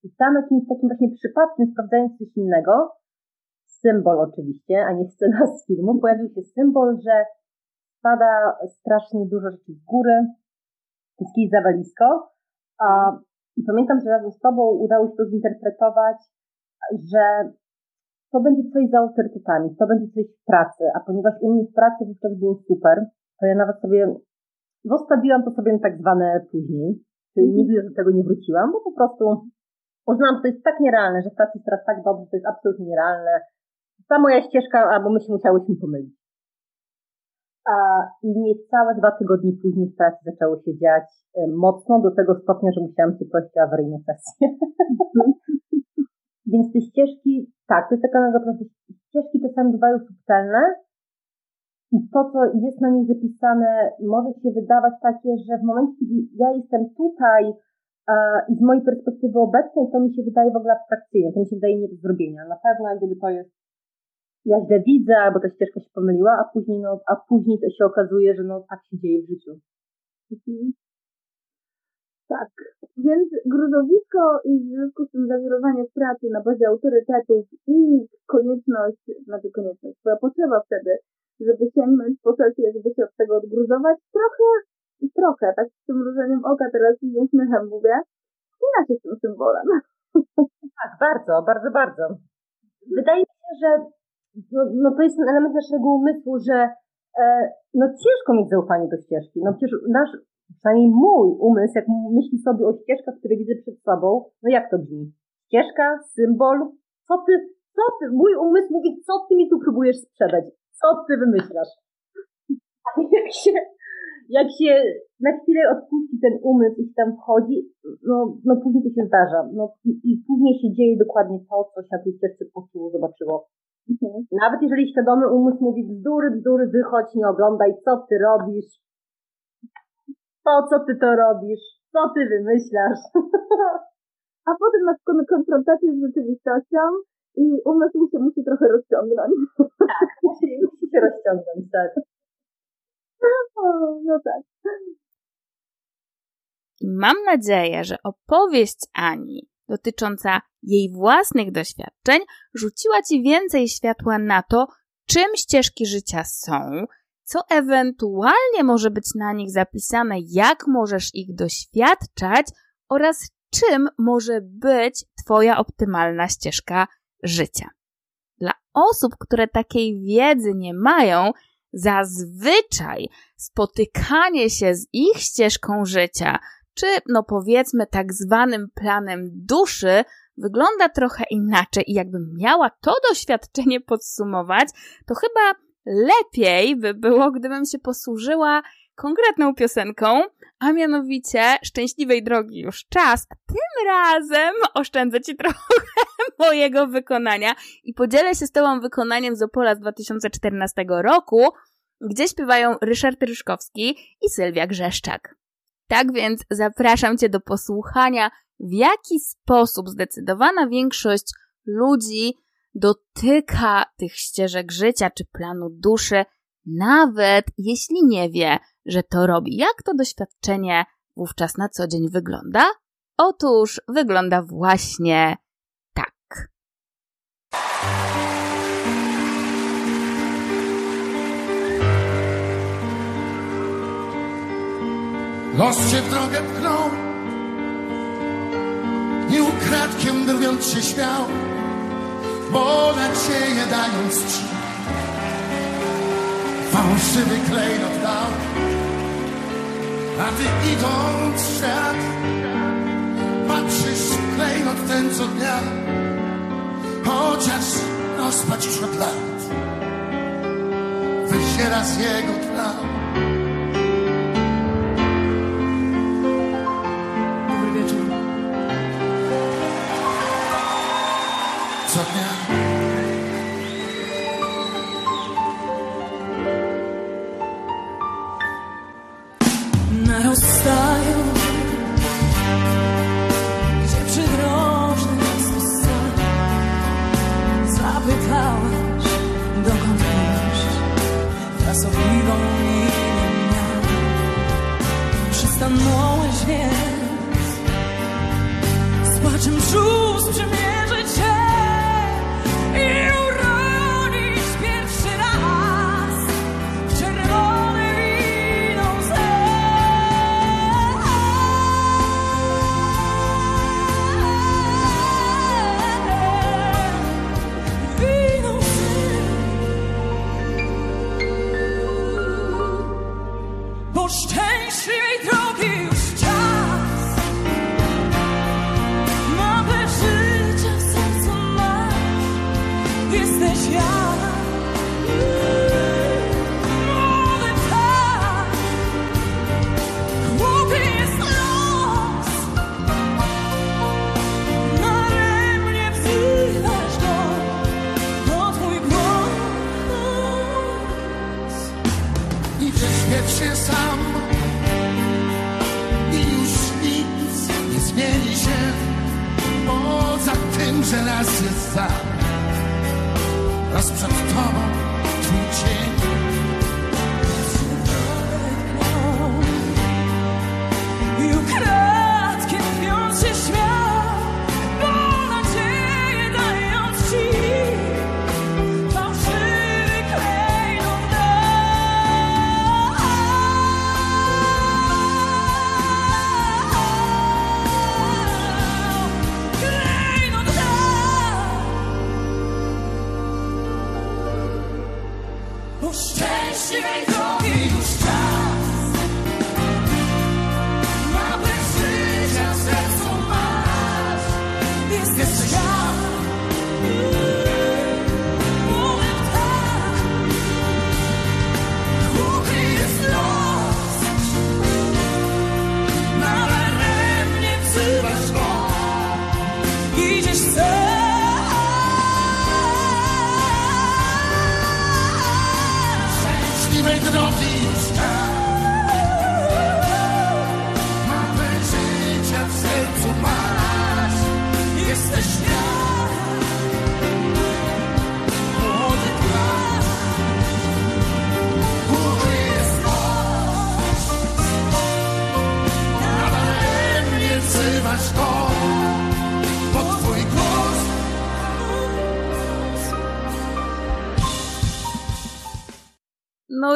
I tam jakimś takim właśnie przypadkiem, sprawdzając coś innego, symbol oczywiście, a nie scena z filmu, pojawił się symbol, że spada strasznie dużo rzeczy z góry, jest jakieś zawalisko. A, I pamiętam, że razem z Tobą udało się to zinterpretować, że to będzie coś za autorytetami, to będzie coś w pracy, a ponieważ u mnie w pracy wówczas było super, to ja nawet sobie zostawiłam to sobie na tak zwane później, czyli mhm. nigdy do tego nie wróciłam, bo po prostu uznałam, że to jest tak nierealne, że pracy jest teraz tak dobrze, to jest absolutnie nierealne. Ta moja ścieżka, albo my się musiałyśmy pomylić. A, I niecałe dwa tygodnie później w pracy zaczęło się dziać e, mocno, do tego stopnia, że musiałam się prosić o awaryjną sesję. Więc te ścieżki, tak, to jest taka naprawdę, ścieżki czasami bywają subtelne i to, co jest na nich zapisane, może się wydawać takie, że w momencie, kiedy ja jestem tutaj i z mojej perspektywy obecnej, to mi się wydaje w ogóle abstrakcyjne, to mi się wydaje nie do zrobienia. Na pewno, gdyby to jest ja źle widzę, albo ta ścieżka się pomyliła, a później, no, a później to się okazuje, że no tak się dzieje w życiu. Mhm. Tak, więc gruzowisko i w związku z tym zawirowanie pracy na bazie autorytetów i konieczność, znaczy konieczność, twoja potrzeba wtedy, żeby sięgnąć po sesję, żeby się od tego odgruzować, trochę, trochę, tak z tym mrużeniem oka teraz z uśmiechem mówię, spina się z tym symbolem. Tak, bardzo, bardzo, bardzo. Wydaje mi się, że no, no to jest ten element naszego umysłu, że e, no ciężko mieć zaufanie do ścieżki. No przecież nasz, przynajmniej mój umysł, jak myśli sobie o ścieżkach, które widzę przed sobą, no jak to brzmi? Ścieżka, symbol, co ty, co ty, mój umysł mówi, co ty mi tu próbujesz sprzedać? Co ty wymyślasz? Jak się, jak się na chwilę odpuści ten umysł i tam wchodzi, no, no później to się zdarza. No i, i później się dzieje dokładnie to, co się na tej ścieżce poczuło, zobaczyło. Mhm. Nawet jeżeli świadomy umysł mówi bzdury, bzdury, wychodź, nie oglądaj, co ty robisz, po co ty to robisz, co ty wymyślasz. A potem masz konfrontację z rzeczywistością i umysł się musi trochę rozciągnąć. Tak, musi, musi się rozciągnąć, tak. O, no tak. I mam nadzieję, że opowieść Ani dotycząca jej własnych doświadczeń rzuciła ci więcej światła na to, czym ścieżki życia są, co ewentualnie może być na nich zapisane, jak możesz ich doświadczać oraz czym może być Twoja optymalna ścieżka życia. Dla osób, które takiej wiedzy nie mają, zazwyczaj spotykanie się z ich ścieżką życia czy no powiedzmy tak zwanym planem duszy wygląda trochę inaczej i jakbym miała to doświadczenie podsumować, to chyba lepiej by było, gdybym się posłużyła konkretną piosenką, a mianowicie Szczęśliwej Drogi już czas, razem oszczędzę Ci trochę mojego wykonania i podzielę się z Tobą wykonaniem z Opola z 2014 roku, gdzie śpiewają Ryszard Ryszkowski i Sylwia Grzeszczak. Tak więc zapraszam Cię do posłuchania, w jaki sposób zdecydowana większość ludzi dotyka tych ścieżek życia czy planu duszy, nawet jeśli nie wie, że to robi. Jak to doświadczenie wówczas na co dzień wygląda? Otóż wygląda właśnie tak. Los cię w drogę pchnął i ukradkiem drwiąc się śmiał, bo nadzieję dając ci fałszywy klejnot dał. A ty idąc w świat, patrzysz w klejnot ten co dnia chociaż rozpacz już od lat wyziera z jego tla.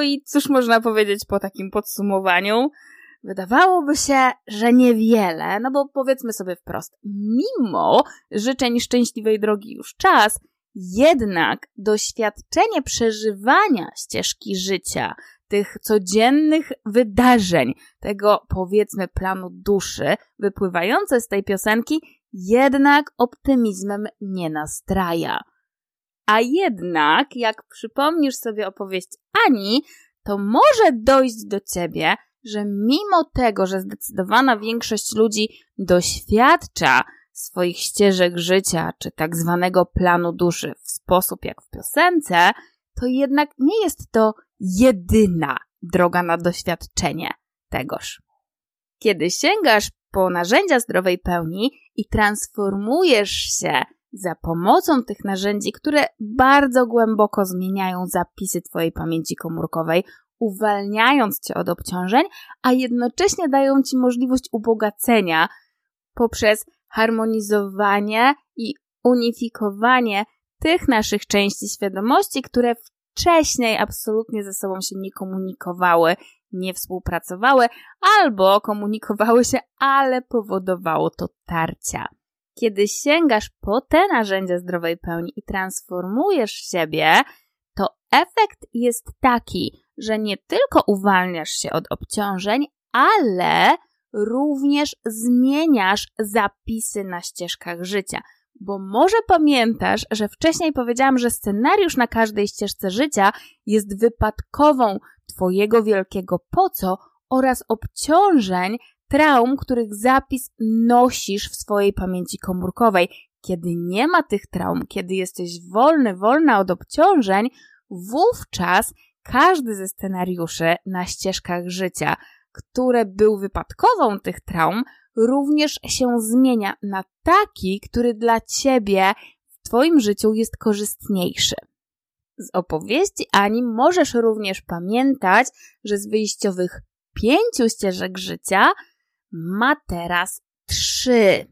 I cóż można powiedzieć po takim podsumowaniu? Wydawałoby się, że niewiele, no bo powiedzmy sobie wprost, mimo życzeń szczęśliwej drogi już czas, jednak doświadczenie przeżywania ścieżki życia, tych codziennych wydarzeń, tego powiedzmy planu duszy, wypływające z tej piosenki, jednak optymizmem nie nastraja. A jednak, jak przypomnisz sobie opowieść Ani, to może dojść do ciebie, że mimo tego, że zdecydowana większość ludzi doświadcza swoich ścieżek życia, czy tak zwanego planu duszy w sposób jak w piosence, to jednak nie jest to jedyna droga na doświadczenie tegoż. Kiedy sięgasz po narzędzia zdrowej pełni i transformujesz się za pomocą tych narzędzi, które bardzo głęboko zmieniają zapisy Twojej pamięci komórkowej, uwalniając Cię od obciążeń, a jednocześnie dają Ci możliwość ubogacenia poprzez harmonizowanie i unifikowanie tych naszych części świadomości, które wcześniej absolutnie ze sobą się nie komunikowały, nie współpracowały, albo komunikowały się, ale powodowało to tarcia. Kiedy sięgasz po te narzędzia zdrowej pełni i transformujesz siebie, to efekt jest taki, że nie tylko uwalniasz się od obciążeń, ale również zmieniasz zapisy na ścieżkach życia, Bo może pamiętasz, że wcześniej powiedziałam, że scenariusz na każdej ścieżce życia jest wypadkową Twojego wielkiego po co oraz obciążeń, traum, których zapis nosisz w swojej pamięci komórkowej. Kiedy nie ma tych traum, kiedy jesteś wolny, wolna od obciążeń, wówczas każdy ze scenariuszy na ścieżkach życia, które był wypadkową tych traum, również się zmienia na taki, który dla ciebie w twoim życiu jest korzystniejszy. Z opowieści Ani możesz również pamiętać, że z wyjściowych pięciu ścieżek życia ma teraz trzy.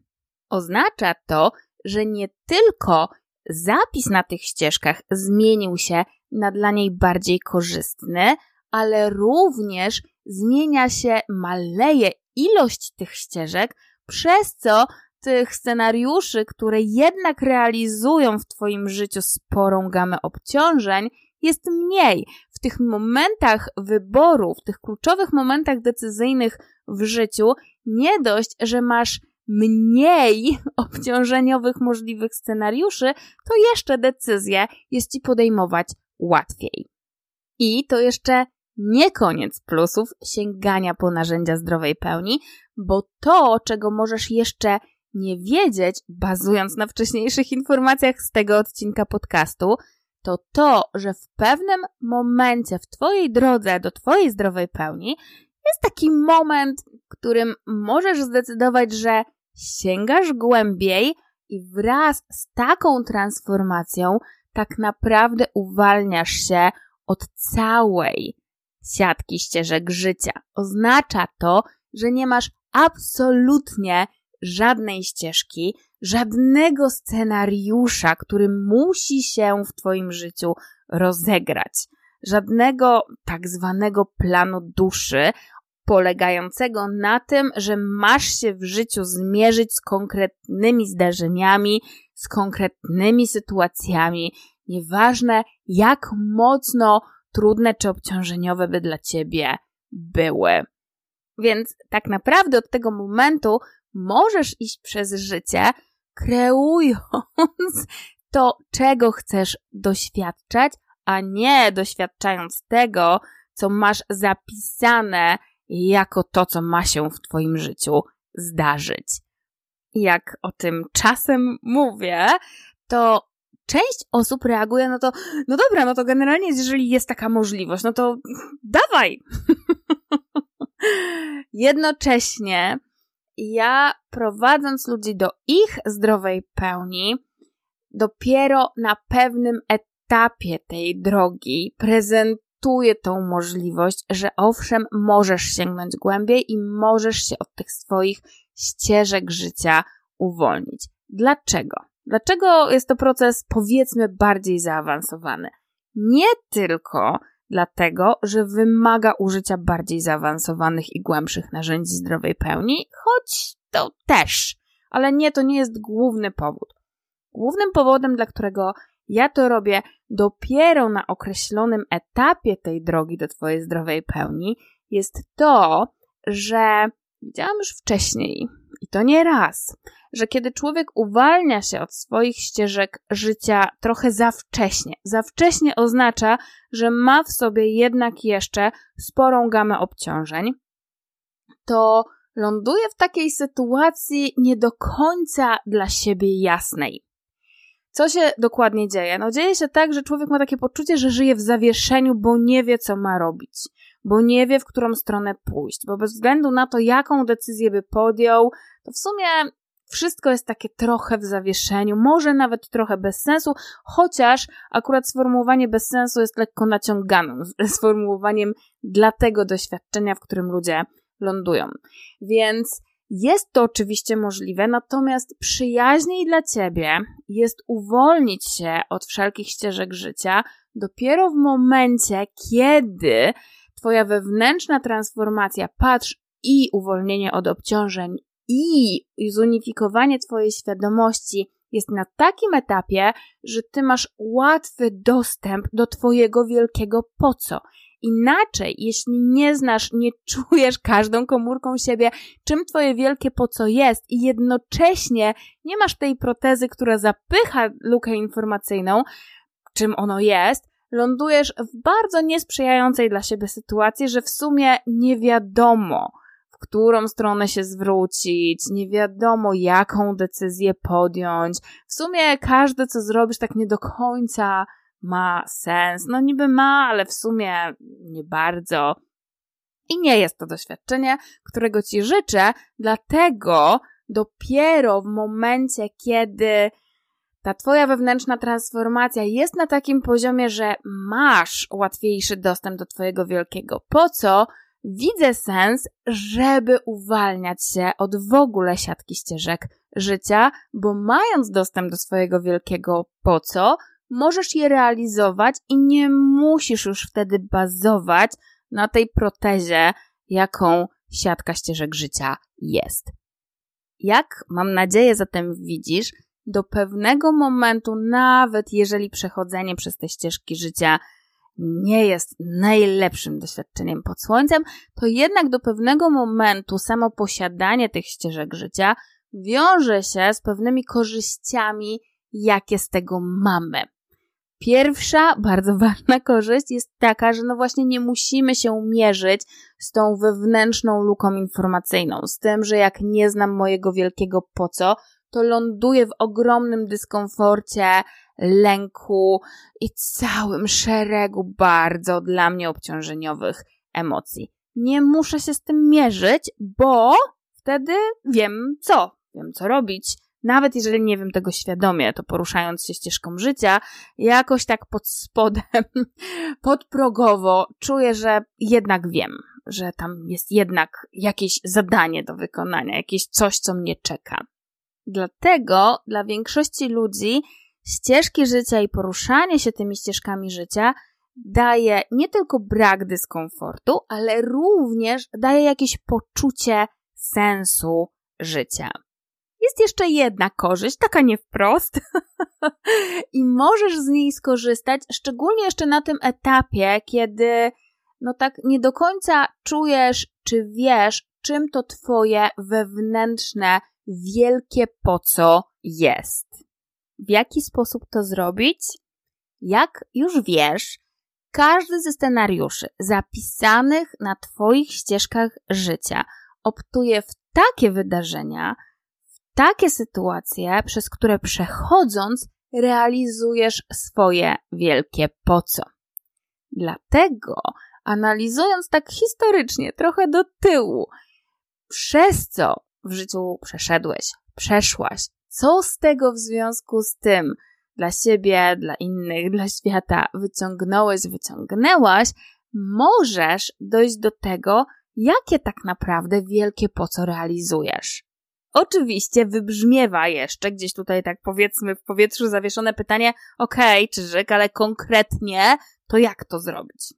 Oznacza to, że nie tylko zapis na tych ścieżkach zmienił się na dla niej bardziej korzystny, ale również zmienia się, maleje ilość tych ścieżek, przez co tych scenariuszy, które jednak realizują w Twoim życiu sporą gamę obciążeń, jest mniej. W tych momentach wyboru, w tych kluczowych momentach decyzyjnych w życiu, nie dość, że masz mniej obciążeniowych możliwych scenariuszy, to jeszcze decyzję jest Ci podejmować łatwiej. I to jeszcze nie koniec plusów sięgania po narzędzia zdrowej pełni, bo to, czego możesz jeszcze nie wiedzieć, bazując na wcześniejszych informacjach z tego odcinka podcastu, to to, że w pewnym momencie w Twojej drodze do Twojej zdrowej pełni jest taki moment, w którym możesz zdecydować, że sięgasz głębiej i wraz z taką transformacją tak naprawdę uwalniasz się od całej siatki ścieżek życia. Oznacza to, że nie masz absolutnie żadnej ścieżki, żadnego scenariusza, który musi się w Twoim życiu rozegrać. Żadnego tak zwanego planu duszy, polegającego na tym, że masz się w życiu zmierzyć z konkretnymi zdarzeniami, z konkretnymi sytuacjami, nieważne jak mocno trudne czy obciążeniowe by dla ciebie były. Więc tak naprawdę od tego momentu możesz iść przez życie, kreując to, czego chcesz doświadczać, a nie doświadczając tego, co masz zapisane jako to, co ma się w Twoim życiu zdarzyć. Jak o tym czasem mówię, to część osób reaguje no to, no dobra, no to generalnie jeżeli jest taka możliwość, no to dawaj! Jednocześnie ja prowadząc ludzi do ich zdrowej pełni, dopiero na pewnym etapie tej drogi prezentuję tą możliwość, że owszem, możesz sięgnąć głębiej i możesz się od tych swoich ścieżek życia uwolnić. Dlaczego? Dlaczego jest to proces powiedzmy bardziej zaawansowany? Nie tylko dlatego, że wymaga użycia bardziej zaawansowanych i głębszych narzędzi zdrowej pełni, choć to też, ale nie, to nie jest główny powód. Głównym powodem, dla którego ja to robię dopiero na określonym etapie tej drogi do Twojej zdrowej pełni, jest to, że widziałam już wcześniej, i to nie raz, że kiedy człowiek uwalnia się od swoich ścieżek życia trochę za wcześnie, za wcześnie oznacza, że ma w sobie jednak jeszcze sporą gamę obciążeń, to ląduje w takiej sytuacji nie do końca dla siebie jasnej. Co się dokładnie dzieje? No dzieje się tak, że człowiek ma takie poczucie, że żyje w zawieszeniu, bo nie wie, co ma robić, bo nie wie, w którą stronę pójść, bo bez względu na to, jaką decyzję by podjął, to w sumie wszystko jest takie trochę w zawieszeniu, może nawet trochę bez sensu, chociaż akurat sformułowanie bez sensu jest lekko naciąganym sformułowaniem dla tego doświadczenia, w którym ludzie lądują. Więc jest to oczywiście możliwe, natomiast przyjaźniej dla ciebie jest uwolnić się od wszelkich ścieżek życia dopiero w momencie, kiedy twoja wewnętrzna transformacja, patrz i uwolnienie od obciążeń i zunifikowanie Twojej świadomości jest na takim etapie, że Ty masz łatwy dostęp do Twojego wielkiego po co. Inaczej, jeśli nie znasz, nie czujesz każdą komórką siebie, czym twoje wielkie po co jest i jednocześnie nie masz tej protezy, która zapycha lukę informacyjną, czym ono jest, lądujesz w bardzo niesprzyjającej dla siebie sytuacji, że w sumie nie wiadomo, w którą stronę się zwrócić, nie wiadomo jaką decyzję podjąć. W sumie każde co zrobisz tak nie do końca ma sens. No niby ma, ale w sumie nie bardzo. I nie jest to doświadczenie, którego ci życzę, dlatego dopiero w momencie, kiedy ta twoja wewnętrzna transformacja jest na takim poziomie, że masz łatwiejszy dostęp do twojego wielkiego po co, widzę sens, żeby uwalniać się od w ogóle siatki ścieżek życia, bo mając dostęp do swojego wielkiego po co, możesz je realizować i nie musisz już wtedy bazować na tej protezie, jaką siatka ścieżek życia jest. Jak mam nadzieję zatem widzisz, do pewnego momentu, nawet jeżeli przechodzenie przez te ścieżki życia nie jest najlepszym doświadczeniem pod słońcem, to jednak do pewnego momentu samo posiadanie tych ścieżek życia wiąże się z pewnymi korzyściami, jakie z tego mamy. Pierwsza, bardzo ważna korzyść jest taka, że no właśnie nie musimy się mierzyć z tą wewnętrzną luką informacyjną, z tym, że jak nie znam mojego wielkiego po co, to ląduję w ogromnym dyskomforcie, lęku i całym szeregu bardzo dla mnie obciążeniowych emocji. Nie muszę się z tym mierzyć, bo wtedy wiem co, wiem co robić. Nawet jeżeli nie wiem tego świadomie, to poruszając się ścieżką życia, jakoś tak pod spodem, podprogowo czuję, że jednak wiem, że tam jest jednak jakieś zadanie do wykonania, jakieś coś, co mnie czeka. Dlatego dla większości ludzi ścieżki życia i poruszanie się tymi ścieżkami życia daje nie tylko brak dyskomfortu, ale również daje jakieś poczucie sensu życia. Jest jeszcze jedna korzyść, taka nie wprost, i możesz z niej skorzystać, szczególnie jeszcze na tym etapie, kiedy no tak nie do końca czujesz, czy wiesz, czym to twoje wewnętrzne, wielkie po co jest. W jaki sposób to zrobić? Jak już wiesz, każdy ze scenariuszy zapisanych na Twoich ścieżkach życia optuje w takie wydarzenia, w takie sytuacje, przez które przechodząc realizujesz swoje wielkie po co. Dlatego, analizując tak historycznie, trochę do tyłu, przez co w życiu przeszedłeś, przeszłaś, co z tego w związku z tym dla siebie, dla innych, dla świata wyciągnąłeś, wyciągnęłaś, możesz dojść do tego, jakie tak naprawdę wielkie po co realizujesz. Oczywiście wybrzmiewa jeszcze gdzieś tutaj tak powiedzmy w powietrzu zawieszone pytanie, okej, okay, Czyżyk, ale konkretnie to jak to zrobić?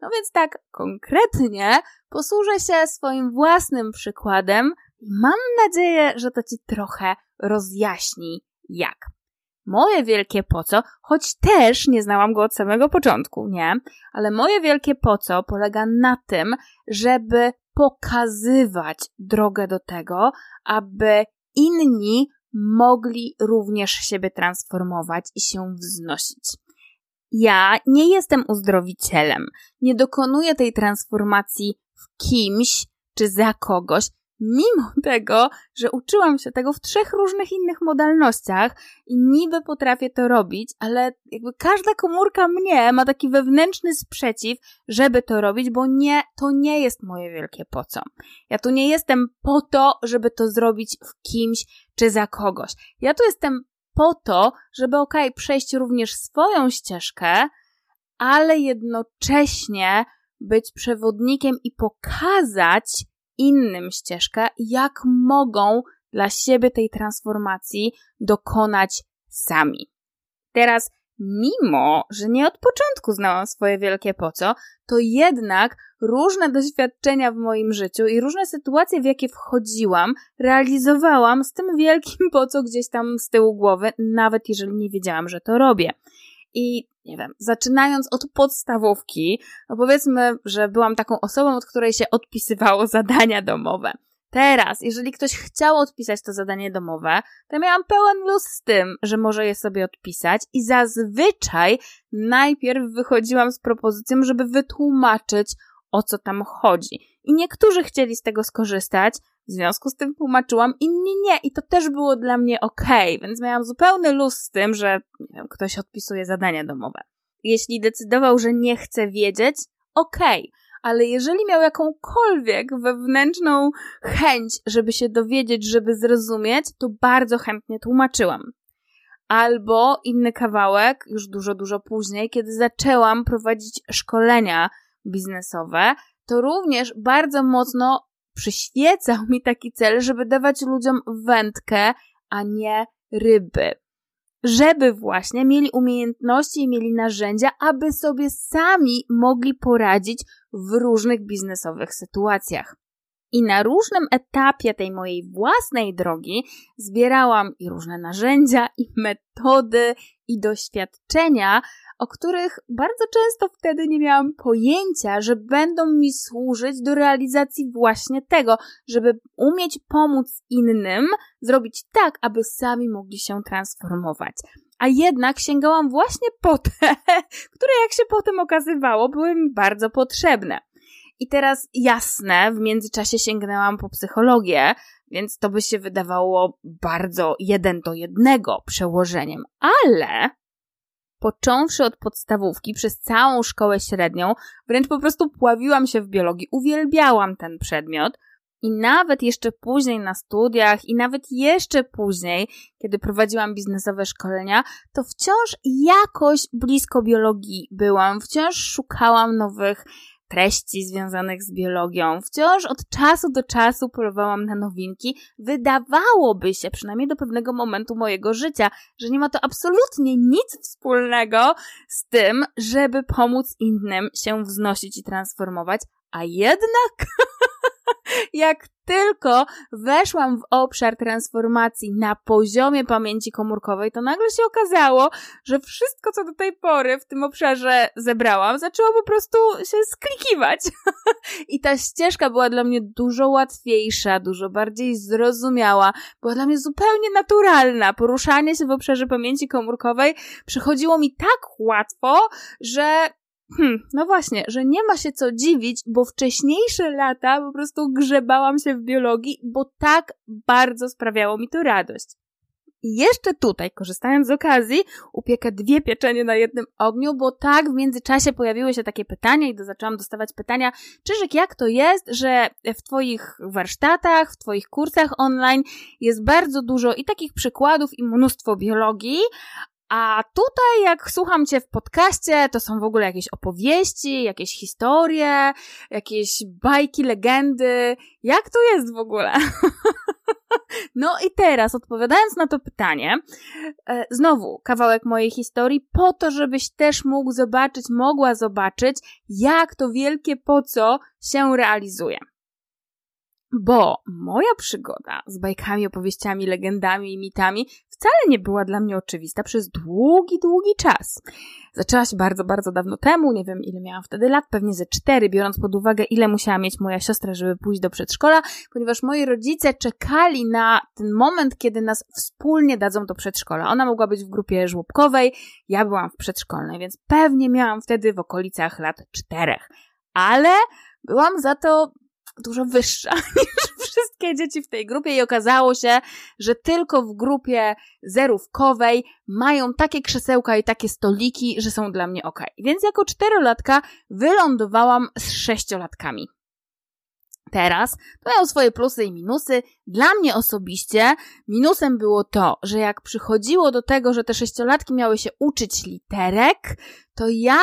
No więc tak, konkretnie posłużę się swoim własnym przykładem mam nadzieję, że to Ci trochę rozjaśni jak. Moje wielkie po co, choć też nie znałam go od samego początku, nie? Ale moje wielkie po co polega na tym, żeby pokazywać drogę do tego, aby inni mogli również siebie transformować i się wznosić. Ja nie jestem uzdrowicielem, nie dokonuję tej transformacji w kimś czy za kogoś, mimo tego, że uczyłam się tego w trzech różnych innych modalnościach i niby potrafię to robić, ale jakby każda komórka mnie ma taki wewnętrzny sprzeciw, żeby to robić, bo nie, to nie jest moje wielkie po co. Ja tu nie jestem po to, żeby to zrobić w kimś czy za kogoś. Ja tu jestem po to, żeby okej, przejść również swoją ścieżkę, ale jednocześnie być przewodnikiem i pokazać, innym ścieżkę, jak mogą dla siebie tej transformacji dokonać sami. Teraz, mimo że nie od początku znałam swoje wielkie po co, to jednak różne doświadczenia w moim życiu i różne sytuacje, w jakie wchodziłam, realizowałam z tym wielkim po co gdzieś tam z tyłu głowy, nawet jeżeli nie wiedziałam, że to robię. I nie wiem, zaczynając od podstawówki, no powiedzmy, że byłam taką osobą, od której się odpisywało zadania domowe. Teraz, jeżeli ktoś chciał odpisać to zadanie domowe, to miałam pełen luz z tym, że może je sobie odpisać i zazwyczaj najpierw wychodziłam z propozycją, żeby wytłumaczyć, o co tam chodzi. I niektórzy chcieli z tego skorzystać, w związku z tym tłumaczyłam, inni nie. I to też było dla mnie ok, więc miałam zupełny luz z tym, że wiem, ktoś odpisuje zadania domowe. Jeśli decydował, że nie chce wiedzieć, okej. Okay ale jeżeli miał jakąkolwiek wewnętrzną chęć, żeby się dowiedzieć, żeby zrozumieć, to bardzo chętnie tłumaczyłam. Albo inny kawałek, już dużo, dużo później, kiedy zaczęłam prowadzić szkolenia biznesowe, to również bardzo mocno przyświecał mi taki cel, żeby dawać ludziom wędkę, a nie ryby żeby właśnie mieli umiejętności i mieli narzędzia, aby sobie sami mogli poradzić w różnych biznesowych sytuacjach. I na różnym etapie tej mojej własnej drogi zbierałam i różne narzędzia, i metody, i doświadczenia, o których bardzo często wtedy nie miałam pojęcia, że będą mi służyć do realizacji właśnie tego, żeby umieć pomóc innym zrobić tak, aby sami mogli się transformować. A jednak sięgałam właśnie po te, które jak się potem okazywało, były mi bardzo potrzebne. I teraz jasne, w międzyczasie sięgnęłam po psychologię, więc to by się wydawało bardzo jeden do jednego przełożeniem, ale począwszy od podstawówki przez całą szkołę średnią, wręcz po prostu pławiłam się w biologii, uwielbiałam ten przedmiot. I nawet jeszcze później na studiach, i nawet jeszcze później, kiedy prowadziłam biznesowe szkolenia, to wciąż jakoś blisko biologii byłam, wciąż szukałam nowych treści związanych z biologią. Wciąż od czasu do czasu polowałam na nowinki. Wydawałoby się, przynajmniej do pewnego momentu mojego życia, że nie ma to absolutnie nic wspólnego z tym, żeby pomóc innym się wznosić i transformować, a jednak jak tylko weszłam w obszar transformacji na poziomie pamięci komórkowej, to nagle się okazało, że wszystko, co do tej pory w tym obszarze zebrałam, zaczęło po prostu się sklikiwać. I ta ścieżka była dla mnie dużo łatwiejsza, dużo bardziej zrozumiała, była dla mnie zupełnie naturalna. Poruszanie się w obszarze pamięci komórkowej przychodziło mi tak łatwo, że Hmm, no właśnie, że nie ma się co dziwić, bo wcześniejsze lata po prostu grzebałam się w biologii, bo tak bardzo sprawiało mi to radość. I jeszcze tutaj, korzystając z okazji, upiekę dwie pieczenie na jednym ogniu, bo tak w międzyczasie pojawiły się takie pytania i zaczęłam dostawać pytania, Czyżyk, jak to jest, że w Twoich warsztatach, w Twoich kursach online jest bardzo dużo i takich przykładów i mnóstwo biologii, a tutaj, jak słucham Cię w podcaście, to są w ogóle jakieś opowieści, jakieś historie, jakieś bajki, legendy. Jak to jest w ogóle? No i teraz, odpowiadając na to pytanie, e, znowu kawałek mojej historii, po to, żebyś też mógł zobaczyć, mogła zobaczyć, jak to wielkie po co się realizuje. Bo moja przygoda z bajkami, opowieściami, legendami i mitami wcale nie była dla mnie oczywista przez długi, długi czas. Zaczęła się bardzo, bardzo dawno temu, nie wiem ile miałam wtedy lat, pewnie ze cztery, biorąc pod uwagę ile musiała mieć moja siostra, żeby pójść do przedszkola, ponieważ moi rodzice czekali na ten moment, kiedy nas wspólnie dadzą do przedszkola. Ona mogła być w grupie żłobkowej, ja byłam w przedszkolnej, więc pewnie miałam wtedy w okolicach lat czterech. Ale byłam za to dużo wyższa niż wszystkie dzieci w tej grupie i okazało się, że tylko w grupie zerówkowej mają takie krzesełka i takie stoliki, że są dla mnie ok. Więc jako czterolatka wylądowałam z sześciolatkami. Teraz to miał swoje plusy i minusy. Dla mnie osobiście minusem było to, że jak przychodziło do tego, że te sześciolatki miały się uczyć literek, to ja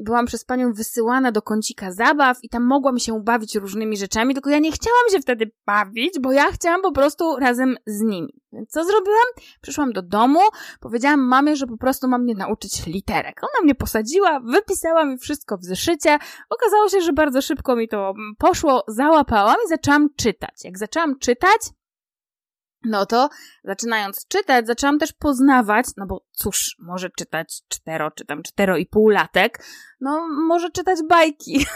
byłam przez panią wysyłana do kącika zabaw i tam mogłam się bawić różnymi rzeczami, tylko ja nie chciałam się wtedy bawić, bo ja chciałam po prostu razem z nimi. Więc co zrobiłam? Przyszłam do domu, powiedziałam mamie, że po prostu mam mnie nauczyć literek. Ona mnie posadziła, wypisała mi wszystko w zeszycie. Okazało się, że bardzo szybko mi to poszło, załapałam i zaczęłam czytać. Jak zaczęłam czytać, no to zaczynając czytać, zaczęłam też poznawać, no bo cóż, może czytać cztero, czy tam cztero i pół latek, no może czytać bajki.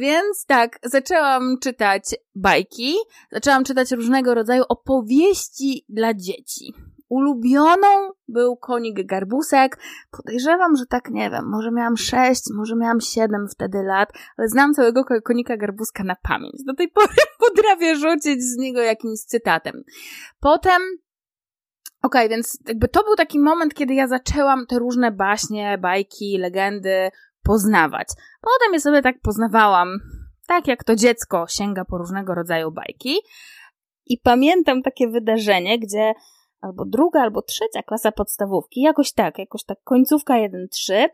Więc tak, zaczęłam czytać bajki, zaczęłam czytać różnego rodzaju opowieści dla dzieci. Ulubioną był konik garbusek. Podejrzewam, że tak nie wiem, może miałam sześć, może miałam siedem wtedy lat, ale znam całego konika garbuska na pamięć. Do tej pory potrafię rzucić z niego jakimś cytatem. Potem Okej, okay, więc jakby to był taki moment, kiedy ja zaczęłam te różne baśnie, bajki, legendy poznawać. Potem je sobie tak poznawałam, tak jak to dziecko sięga po różnego rodzaju bajki. I pamiętam takie wydarzenie, gdzie albo druga, albo trzecia klasa podstawówki, jakoś tak, jakoś tak końcówka 1-3,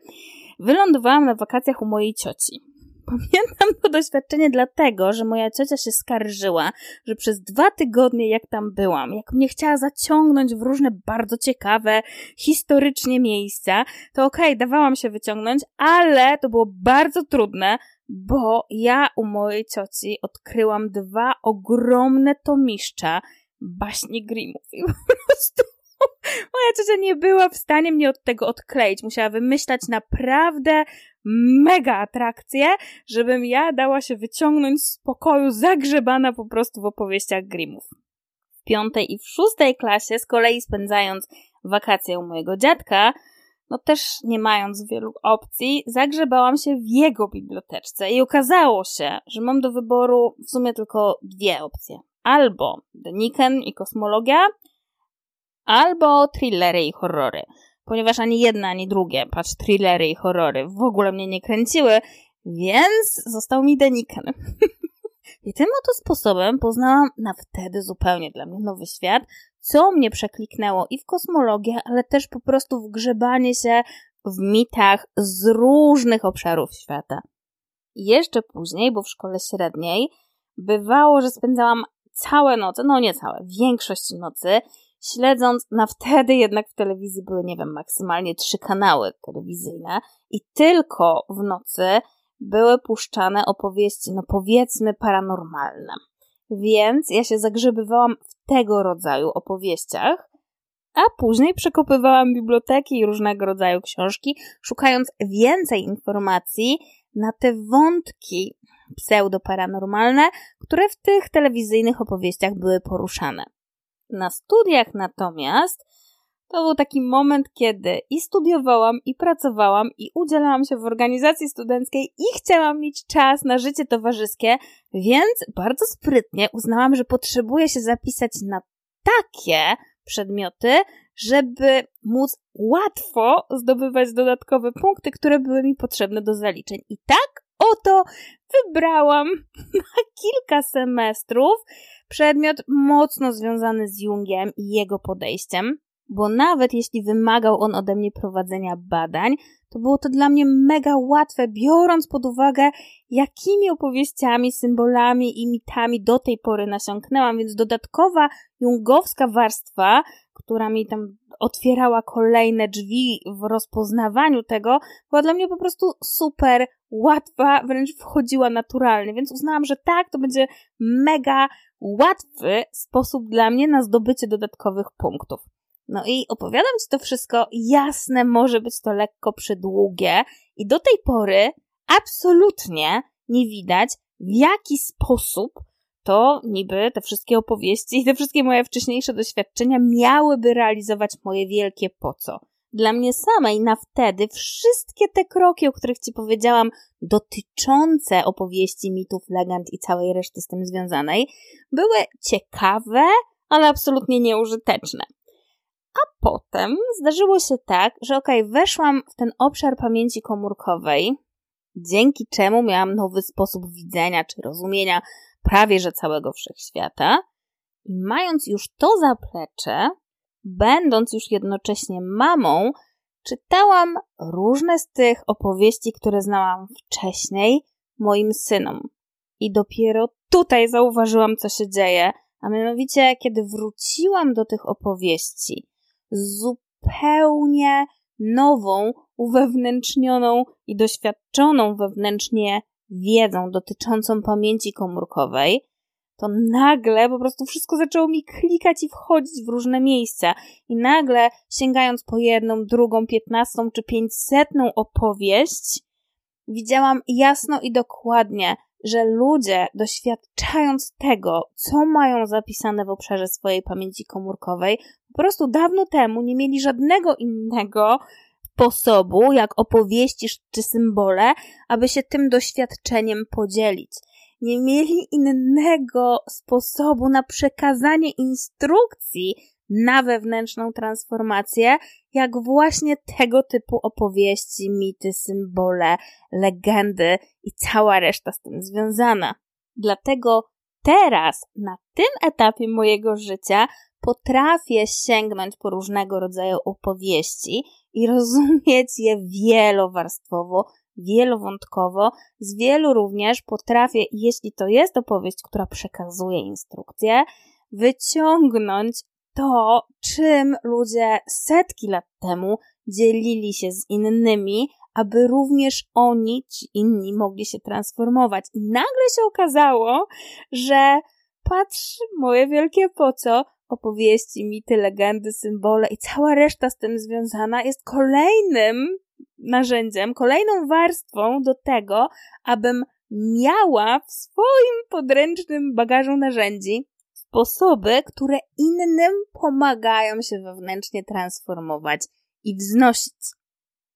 wylądowałam na wakacjach u mojej cioci. Pamiętam to doświadczenie dlatego, że moja ciocia się skarżyła, że przez dwa tygodnie, jak tam byłam, jak mnie chciała zaciągnąć w różne bardzo ciekawe, historycznie miejsca, to okej, okay, dawałam się wyciągnąć, ale to było bardzo trudne, bo ja u mojej cioci odkryłam dwa ogromne tomiszcza baśni Grimmów i po prostu moja ciocia nie była w stanie mnie od tego odkleić. Musiała wymyślać naprawdę mega atrakcję, żebym ja dała się wyciągnąć z pokoju zagrzebana po prostu w opowieściach Grimmów. W piątej i w szóstej klasie, z kolei spędzając wakacje u mojego dziadka, no też nie mając wielu opcji, zagrzebałam się w jego biblioteczce i okazało się, że mam do wyboru w sumie tylko dwie opcje. Albo Deniken i kosmologia, albo thrillery i horrory ponieważ ani jedna, ani drugie, patrz, thrillery i horrory w ogóle mnie nie kręciły, więc został mi Deniken. I tym oto sposobem poznałam na wtedy zupełnie dla mnie nowy świat, co mnie przekliknęło i w kosmologię, ale też po prostu w grzebanie się w mitach z różnych obszarów świata. I jeszcze później, bo w szkole średniej, bywało, że spędzałam całe noce, no nie całe, większość nocy śledząc na wtedy jednak w telewizji były, nie wiem, maksymalnie trzy kanały telewizyjne i tylko w nocy były puszczane opowieści, no powiedzmy, paranormalne. Więc ja się zagrzebywałam w tego rodzaju opowieściach, a później przekopywałam biblioteki i różnego rodzaju książki, szukając więcej informacji na te wątki pseudo-paranormalne, które w tych telewizyjnych opowieściach były poruszane. Na studiach natomiast to był taki moment, kiedy i studiowałam, i pracowałam, i udzielałam się w organizacji studenckiej, i chciałam mieć czas na życie towarzyskie, więc bardzo sprytnie uznałam, że potrzebuję się zapisać na takie przedmioty, żeby móc łatwo zdobywać dodatkowe punkty, które były mi potrzebne do zaliczeń. I tak oto wybrałam na kilka semestrów Przedmiot mocno związany z Jungiem i jego podejściem, bo nawet jeśli wymagał on ode mnie prowadzenia badań, to było to dla mnie mega łatwe, biorąc pod uwagę, jakimi opowieściami, symbolami i mitami do tej pory nasiąknęłam, więc dodatkowa jungowska warstwa, która mi tam otwierała kolejne drzwi w rozpoznawaniu tego, była dla mnie po prostu super łatwa, wręcz wchodziła naturalnie, więc uznałam, że tak, to będzie mega łatwy sposób dla mnie na zdobycie dodatkowych punktów. No i opowiadam Ci to wszystko, jasne, może być to lekko przydługie i do tej pory absolutnie nie widać, w jaki sposób to niby te wszystkie opowieści i te wszystkie moje wcześniejsze doświadczenia miałyby realizować moje wielkie po co. Dla mnie samej na wtedy wszystkie te kroki, o których Ci powiedziałam, dotyczące opowieści, mitów, legend i całej reszty z tym związanej, były ciekawe, ale absolutnie nieużyteczne. A potem zdarzyło się tak, że okej, okay, weszłam w ten obszar pamięci komórkowej, dzięki czemu miałam nowy sposób widzenia czy rozumienia prawie że całego wszechświata. I mając już to zaplecze, będąc już jednocześnie mamą, czytałam różne z tych opowieści, które znałam wcześniej, moim synom. I dopiero tutaj zauważyłam, co się dzieje, a mianowicie, kiedy wróciłam do tych opowieści, zupełnie nową, uwewnętrznioną i doświadczoną wewnętrznie wiedzą dotyczącą pamięci komórkowej, to nagle po prostu wszystko zaczęło mi klikać i wchodzić w różne miejsca. I nagle, sięgając po jedną, drugą, piętnastą czy pięćsetną opowieść, widziałam jasno i dokładnie, że ludzie, doświadczając tego, co mają zapisane w obszarze swojej pamięci komórkowej, po prostu dawno temu nie mieli żadnego innego sposobu, jak opowieści czy symbole, aby się tym doświadczeniem podzielić. Nie mieli innego sposobu na przekazanie instrukcji na wewnętrzną transformację, jak właśnie tego typu opowieści, mity, symbole, legendy i cała reszta z tym związana. Dlatego teraz, na tym etapie mojego życia, potrafię sięgnąć po różnego rodzaju opowieści i rozumieć je wielowarstwowo, wielowątkowo. Z wielu również potrafię, jeśli to jest opowieść, która przekazuje instrukcje, wyciągnąć to, czym ludzie setki lat temu dzielili się z innymi, aby również oni, ci inni, mogli się transformować. I nagle się okazało, że patrz, moje wielkie po co, opowieści, mity, legendy, symbole i cała reszta z tym związana jest kolejnym narzędziem, kolejną warstwą do tego, abym miała w swoim podręcznym bagażu narzędzi sposoby, które innym pomagają się wewnętrznie transformować i wznosić.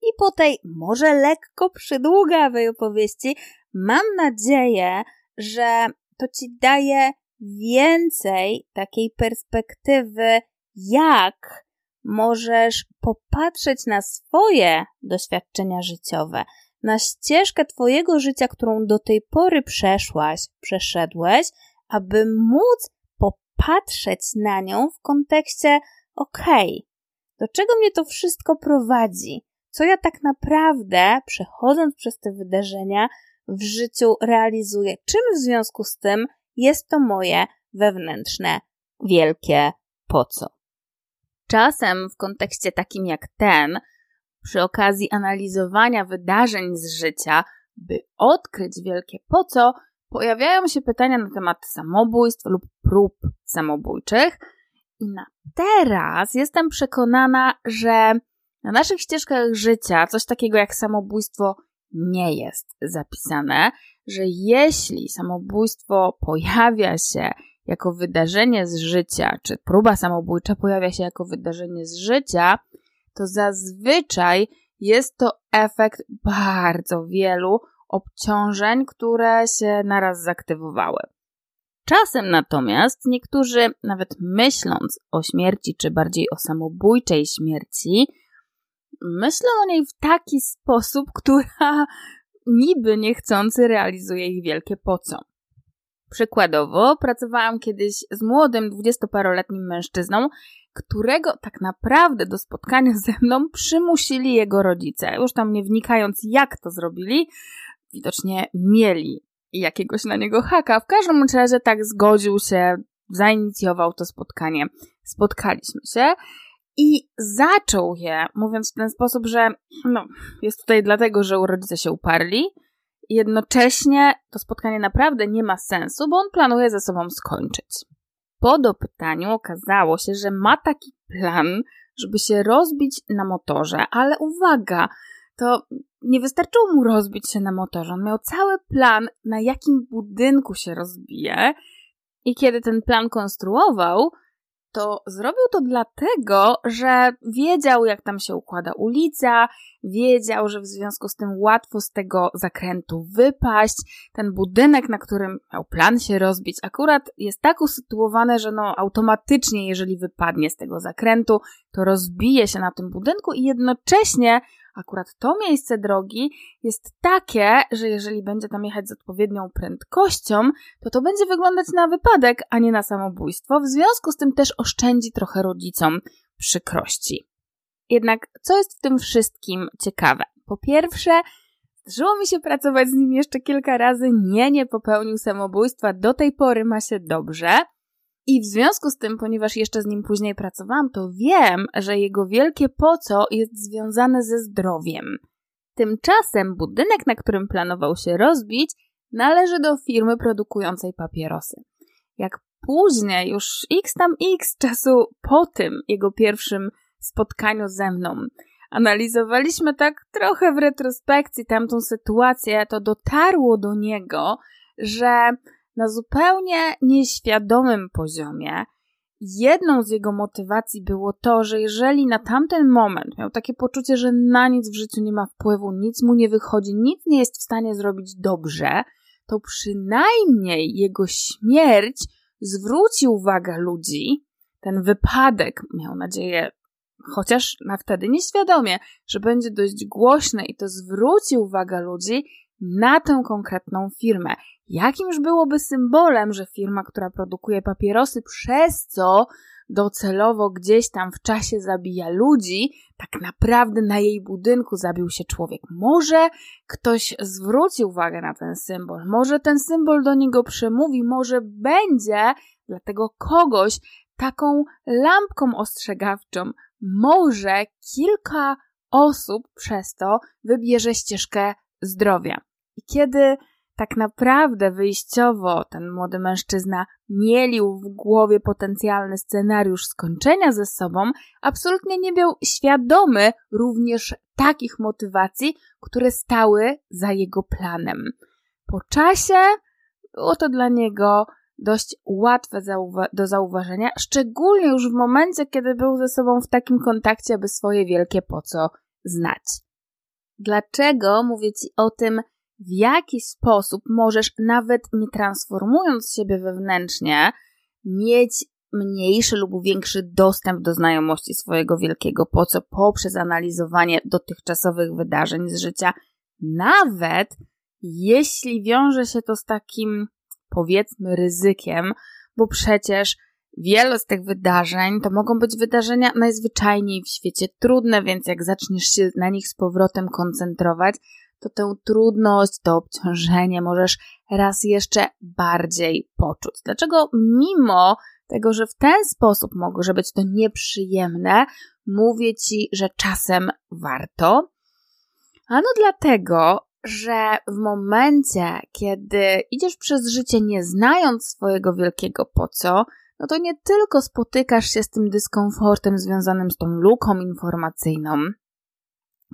I po tej może lekko przydługawej opowieści mam nadzieję, że to ci daje więcej takiej perspektywy, jak możesz popatrzeć na swoje doświadczenia życiowe, na ścieżkę Twojego życia, którą do tej pory przeszłaś, przeszedłeś, aby móc popatrzeć na nią w kontekście, okej, okay, do czego mnie to wszystko prowadzi? Co ja tak naprawdę, przechodząc przez te wydarzenia, w życiu realizuję? Czym w związku z tym jest to moje wewnętrzne, wielkie po co? Czasem w kontekście takim jak ten, przy okazji analizowania wydarzeń z życia, by odkryć wielkie po co, pojawiają się pytania na temat samobójstw lub prób samobójczych. I na teraz jestem przekonana, że na naszych ścieżkach życia coś takiego jak samobójstwo nie jest zapisane, że jeśli samobójstwo pojawia się jako wydarzenie z życia, czy próba samobójcza pojawia się jako wydarzenie z życia, to zazwyczaj jest to efekt bardzo wielu obciążeń, które się naraz zaktywowały. Czasem natomiast niektórzy, nawet myśląc o śmierci, czy bardziej o samobójczej śmierci, myślą o niej w taki sposób, która niby niechcący realizuje ich wielkie po co. Przykładowo, pracowałam kiedyś z młodym, dwudziestoparoletnim mężczyzną, którego tak naprawdę do spotkania ze mną przymusili jego rodzice. Już tam nie wnikając, jak to zrobili, widocznie mieli jakiegoś na niego haka. W każdym razie tak zgodził się, zainicjował to spotkanie. Spotkaliśmy się i zaczął je, mówiąc w ten sposób, że no, jest tutaj dlatego, że rodzice się uparli. Jednocześnie to spotkanie naprawdę nie ma sensu, bo on planuje ze sobą skończyć. Po dopytaniu okazało się, że ma taki plan, żeby się rozbić na motorze, ale uwaga, to nie wystarczyło mu rozbić się na motorze. On miał cały plan, na jakim budynku się rozbije. I kiedy ten plan konstruował, to zrobił to dlatego, że wiedział, jak tam się układa ulica, wiedział, że w związku z tym łatwo z tego zakrętu wypaść. Ten budynek, na którym miał plan się rozbić, akurat jest tak usytuowany, że no automatycznie, jeżeli wypadnie z tego zakrętu, to rozbije się na tym budynku i jednocześnie Akurat to miejsce drogi jest takie, że jeżeli będzie tam jechać z odpowiednią prędkością, to to będzie wyglądać na wypadek, a nie na samobójstwo. W związku z tym też oszczędzi trochę rodzicom przykrości. Jednak co jest w tym wszystkim ciekawe? Po pierwsze, zdarzyło mi się pracować z nim jeszcze kilka razy. Nie, nie popełnił samobójstwa. Do tej pory ma się dobrze. I w związku z tym, ponieważ jeszcze z nim później pracowałam, to wiem, że jego wielkie po co jest związane ze zdrowiem. Tymczasem budynek, na którym planował się rozbić, należy do firmy produkującej papierosy. jak później, już x tam x czasu po tym jego pierwszym spotkaniu ze mną, analizowaliśmy tak trochę w retrospekcji tamtą sytuację, to dotarło do niego, że na zupełnie nieświadomym poziomie. Jedną z jego motywacji było to, że jeżeli na tamten moment miał takie poczucie, że na nic w życiu nie ma wpływu, nic mu nie wychodzi, nic nie jest w stanie zrobić dobrze, to przynajmniej jego śmierć zwróci uwagę ludzi, ten wypadek, miał nadzieję, chociaż na wtedy nieświadomie, że będzie dość głośny i to zwróci uwagę ludzi na tę konkretną firmę. Jakimż byłoby symbolem, że firma, która produkuje papierosy, przez co docelowo gdzieś tam w czasie zabija ludzi, tak naprawdę na jej budynku zabił się człowiek. Może ktoś zwróci uwagę na ten symbol, może ten symbol do niego przemówi, może będzie dla tego kogoś taką lampką ostrzegawczą. Może kilka osób przez to wybierze ścieżkę zdrowia. I kiedy tak naprawdę wyjściowo ten młody mężczyzna mielił w głowie potencjalny scenariusz skończenia ze sobą, absolutnie nie był świadomy również takich motywacji, które stały za jego planem. Po czasie było to dla niego dość łatwe do zauważenia, szczególnie już w momencie, kiedy był ze sobą w takim kontakcie, by swoje wielkie po co znać. Dlaczego mówię Ci o tym w jaki sposób możesz, nawet nie transformując siebie wewnętrznie, mieć mniejszy lub większy dostęp do znajomości swojego wielkiego po co poprzez analizowanie dotychczasowych wydarzeń z życia, nawet jeśli wiąże się to z takim, powiedzmy, ryzykiem, bo przecież wiele z tych wydarzeń to mogą być wydarzenia najzwyczajniej w świecie trudne, więc jak zaczniesz się na nich z powrotem koncentrować, to tę trudność, to obciążenie możesz raz jeszcze bardziej poczuć. Dlaczego mimo tego, że w ten sposób może być to nieprzyjemne, mówię Ci, że czasem warto? Ano dlatego, że w momencie, kiedy idziesz przez życie nie znając swojego wielkiego po co, no to nie tylko spotykasz się z tym dyskomfortem związanym z tą luką informacyjną,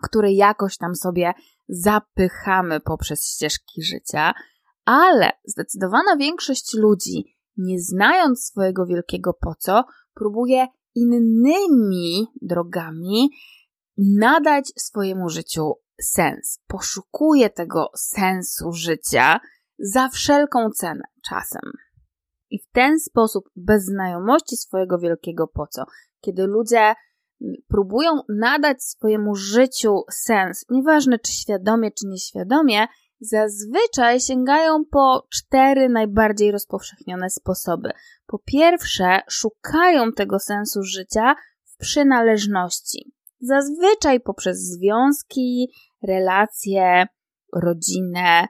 który jakoś tam sobie zapychamy poprzez ścieżki życia, ale zdecydowana większość ludzi, nie znając swojego wielkiego po co, próbuje innymi drogami nadać swojemu życiu sens. Poszukuje tego sensu życia za wszelką cenę czasem. I w ten sposób, bez znajomości swojego wielkiego po co, kiedy ludzie próbują nadać swojemu życiu sens, nieważne czy świadomie, czy nieświadomie, zazwyczaj sięgają po cztery najbardziej rozpowszechnione sposoby. Po pierwsze, szukają tego sensu życia w przynależności. Zazwyczaj poprzez związki, relacje, rodzinę,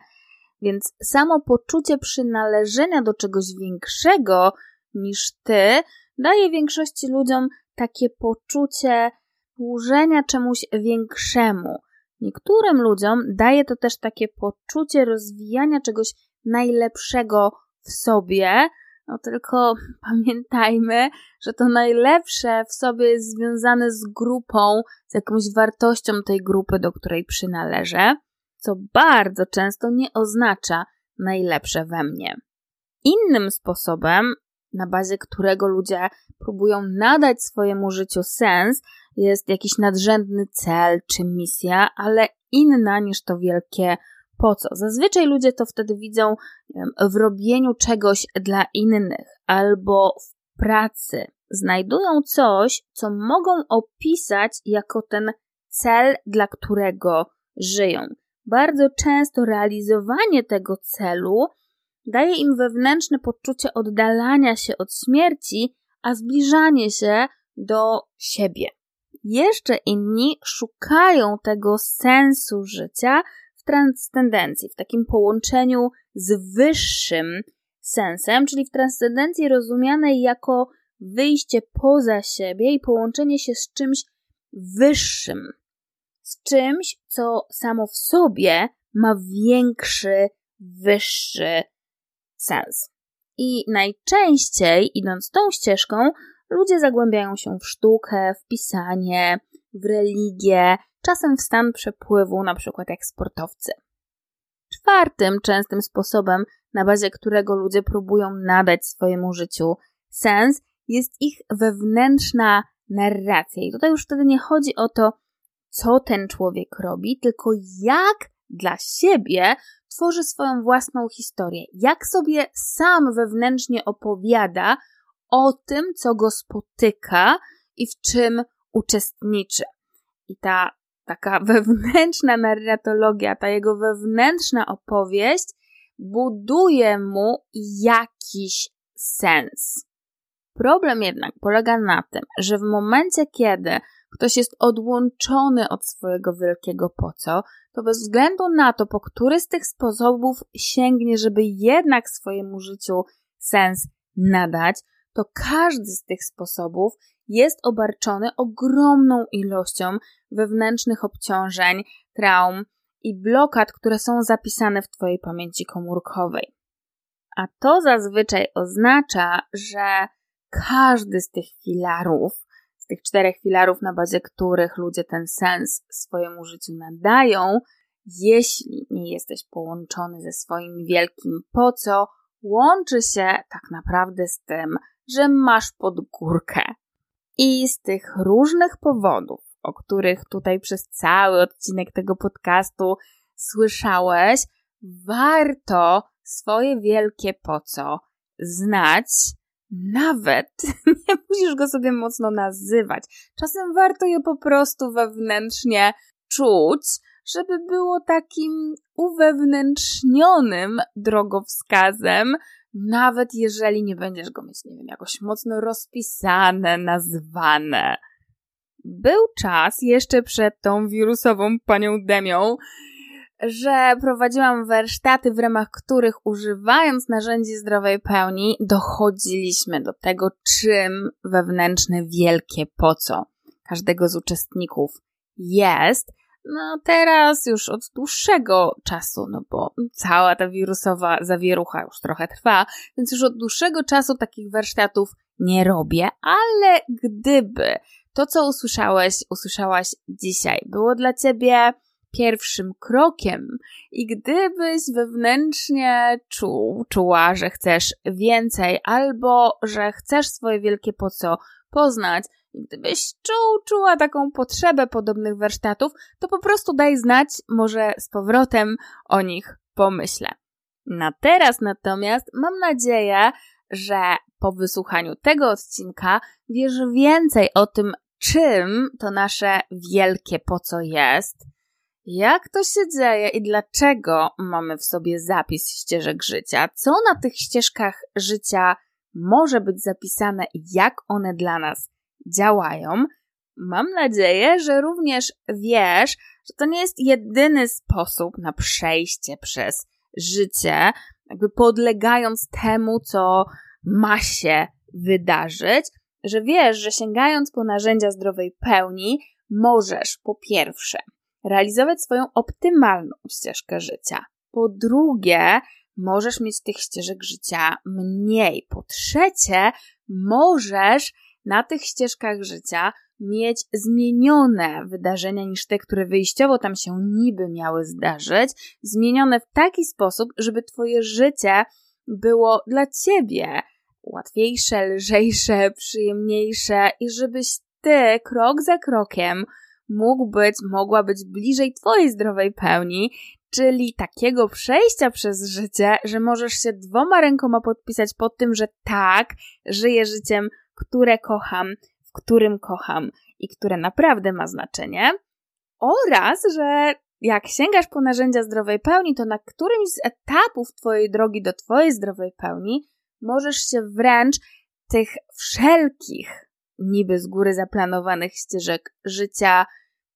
więc samo poczucie przynależenia do czegoś większego niż ty daje większości ludziom takie poczucie służenia czemuś większemu. Niektórym ludziom daje to też takie poczucie rozwijania czegoś najlepszego w sobie. No tylko pamiętajmy, że to najlepsze w sobie jest związane z grupą, z jakąś wartością tej grupy, do której przynależę, co bardzo często nie oznacza najlepsze we mnie. Innym sposobem na bazie którego ludzie próbują nadać swojemu życiu sens, jest jakiś nadrzędny cel czy misja, ale inna niż to wielkie po co. Zazwyczaj ludzie to wtedy widzą w robieniu czegoś dla innych albo w pracy. Znajdują coś, co mogą opisać jako ten cel, dla którego żyją. Bardzo często realizowanie tego celu daje im wewnętrzne poczucie oddalania się od śmierci, a zbliżanie się do siebie. Jeszcze inni szukają tego sensu życia w transcendencji, w takim połączeniu z wyższym sensem, czyli w transcendencji rozumianej jako wyjście poza siebie i połączenie się z czymś wyższym, z czymś, co samo w sobie ma większy, wyższy sens. I najczęściej, idąc tą ścieżką, ludzie zagłębiają się w sztukę, w pisanie, w religię, czasem w stan przepływu, na przykład jak sportowcy. Czwartym częstym sposobem, na bazie którego ludzie próbują nadać swojemu życiu sens, jest ich wewnętrzna narracja. I tutaj już wtedy nie chodzi o to, co ten człowiek robi, tylko jak dla siebie tworzy swoją własną historię, jak sobie sam wewnętrznie opowiada o tym, co go spotyka i w czym uczestniczy. I ta taka wewnętrzna narratologia, ta jego wewnętrzna opowieść buduje mu jakiś sens. Problem jednak polega na tym, że w momencie, kiedy ktoś jest odłączony od swojego wielkiego po co, to bez względu na to, po który z tych sposobów sięgnie, żeby jednak swojemu życiu sens nadać, to każdy z tych sposobów jest obarczony ogromną ilością wewnętrznych obciążeń, traum i blokad, które są zapisane w Twojej pamięci komórkowej. A to zazwyczaj oznacza, że każdy z tych filarów, tych czterech filarów, na bazie których ludzie ten sens swojemu życiu nadają, jeśli nie jesteś połączony ze swoim wielkim po co, łączy się tak naprawdę z tym, że masz podgórkę. I z tych różnych powodów, o których tutaj przez cały odcinek tego podcastu słyszałeś, warto swoje wielkie po co znać. Nawet nie musisz go sobie mocno nazywać. Czasem warto je po prostu wewnętrznie czuć, żeby było takim uwewnętrznionym drogowskazem, nawet jeżeli nie będziesz go mieć, nie wiem, jakoś mocno rozpisane, nazwane. Był czas jeszcze przed tą wirusową panią Demią, że prowadziłam warsztaty, w ramach których używając narzędzi zdrowej pełni, dochodziliśmy do tego, czym wewnętrzne wielkie po co każdego z uczestników jest, no teraz już od dłuższego czasu, no bo cała ta wirusowa zawierucha już trochę trwa, więc już od dłuższego czasu takich warsztatów nie robię, ale gdyby to, co usłyszałeś, usłyszałaś dzisiaj, było dla ciebie pierwszym krokiem i gdybyś wewnętrznie czuł, czuła, że chcesz więcej albo że chcesz swoje wielkie po co poznać, Gdybyś czuł, czuła taką potrzebę podobnych warsztatów, to po prostu daj znać, może z powrotem o nich pomyślę. Na teraz natomiast mam nadzieję, że po wysłuchaniu tego odcinka wiesz więcej o tym, czym to nasze wielkie po co jest, jak to się dzieje i dlaczego mamy w sobie zapis ścieżek życia, co na tych ścieżkach życia może być zapisane i jak one dla nas działają. Mam nadzieję, że również wiesz, że to nie jest jedyny sposób na przejście przez życie, jakby podlegając temu, co ma się wydarzyć, że wiesz, że sięgając po narzędzia zdrowej pełni, możesz po pierwsze realizować swoją optymalną ścieżkę życia. Po drugie, możesz mieć tych ścieżek życia mniej. Po trzecie, możesz na tych ścieżkach życia mieć zmienione wydarzenia niż te, które wyjściowo tam się niby miały zdarzyć, zmienione w taki sposób, żeby Twoje życie było dla Ciebie łatwiejsze, lżejsze, przyjemniejsze i żebyś Ty krok za krokiem mógł być, mogła być bliżej Twojej zdrowej pełni, czyli takiego przejścia przez życie, że możesz się dwoma rękoma podpisać pod tym, że tak, żyję życiem które kocham, w którym kocham i które naprawdę ma znaczenie, oraz, że jak sięgasz po narzędzia zdrowej pełni, to na którymś z etapów Twojej drogi do Twojej zdrowej pełni możesz się wręcz tych wszelkich, niby z góry zaplanowanych ścieżek życia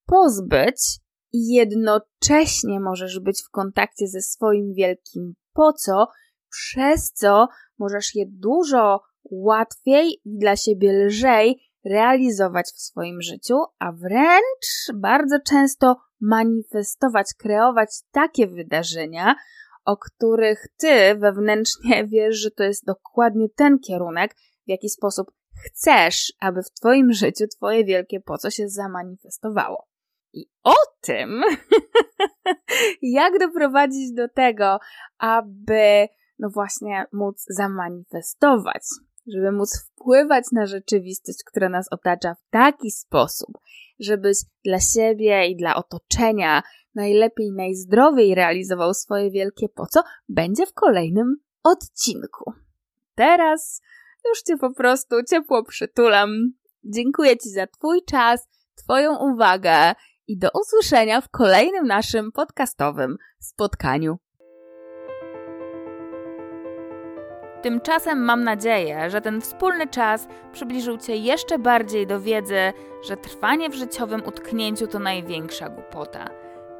pozbyć i jednocześnie możesz być w kontakcie ze swoim wielkim po co, przez co możesz je dużo łatwiej i dla siebie lżej realizować w swoim życiu, a wręcz bardzo często manifestować, kreować takie wydarzenia, o których ty wewnętrznie wiesz, że to jest dokładnie ten kierunek, w jaki sposób chcesz, aby w twoim życiu twoje wielkie po co się zamanifestowało. I o tym, jak doprowadzić do tego, aby, no właśnie, móc zamanifestować, żeby móc wpływać na rzeczywistość, która nas otacza w taki sposób, żebyś dla siebie i dla otoczenia najlepiej, najzdrowiej realizował swoje wielkie po co, będzie w kolejnym odcinku. Teraz już Cię po prostu ciepło przytulam. Dziękuję Ci za Twój czas, Twoją uwagę i do usłyszenia w kolejnym naszym podcastowym spotkaniu. Tymczasem mam nadzieję, że ten wspólny czas przybliżył Cię jeszcze bardziej do wiedzy, że trwanie w życiowym utknięciu to największa głupota.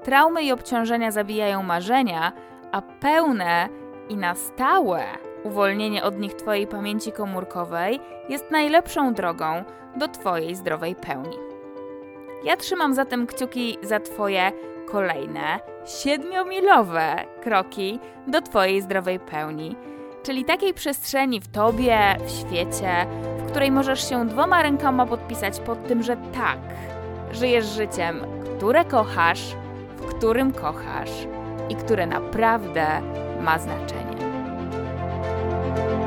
Traumy i obciążenia zabijają marzenia, a pełne i na stałe uwolnienie od nich Twojej pamięci komórkowej jest najlepszą drogą do Twojej zdrowej pełni. Ja trzymam zatem kciuki za Twoje kolejne siedmiomilowe kroki do Twojej zdrowej pełni, czyli takiej przestrzeni w Tobie, w świecie, w której możesz się dwoma rękoma podpisać pod tym, że tak, żyjesz życiem, które kochasz, w którym kochasz i które naprawdę ma znaczenie. Bye.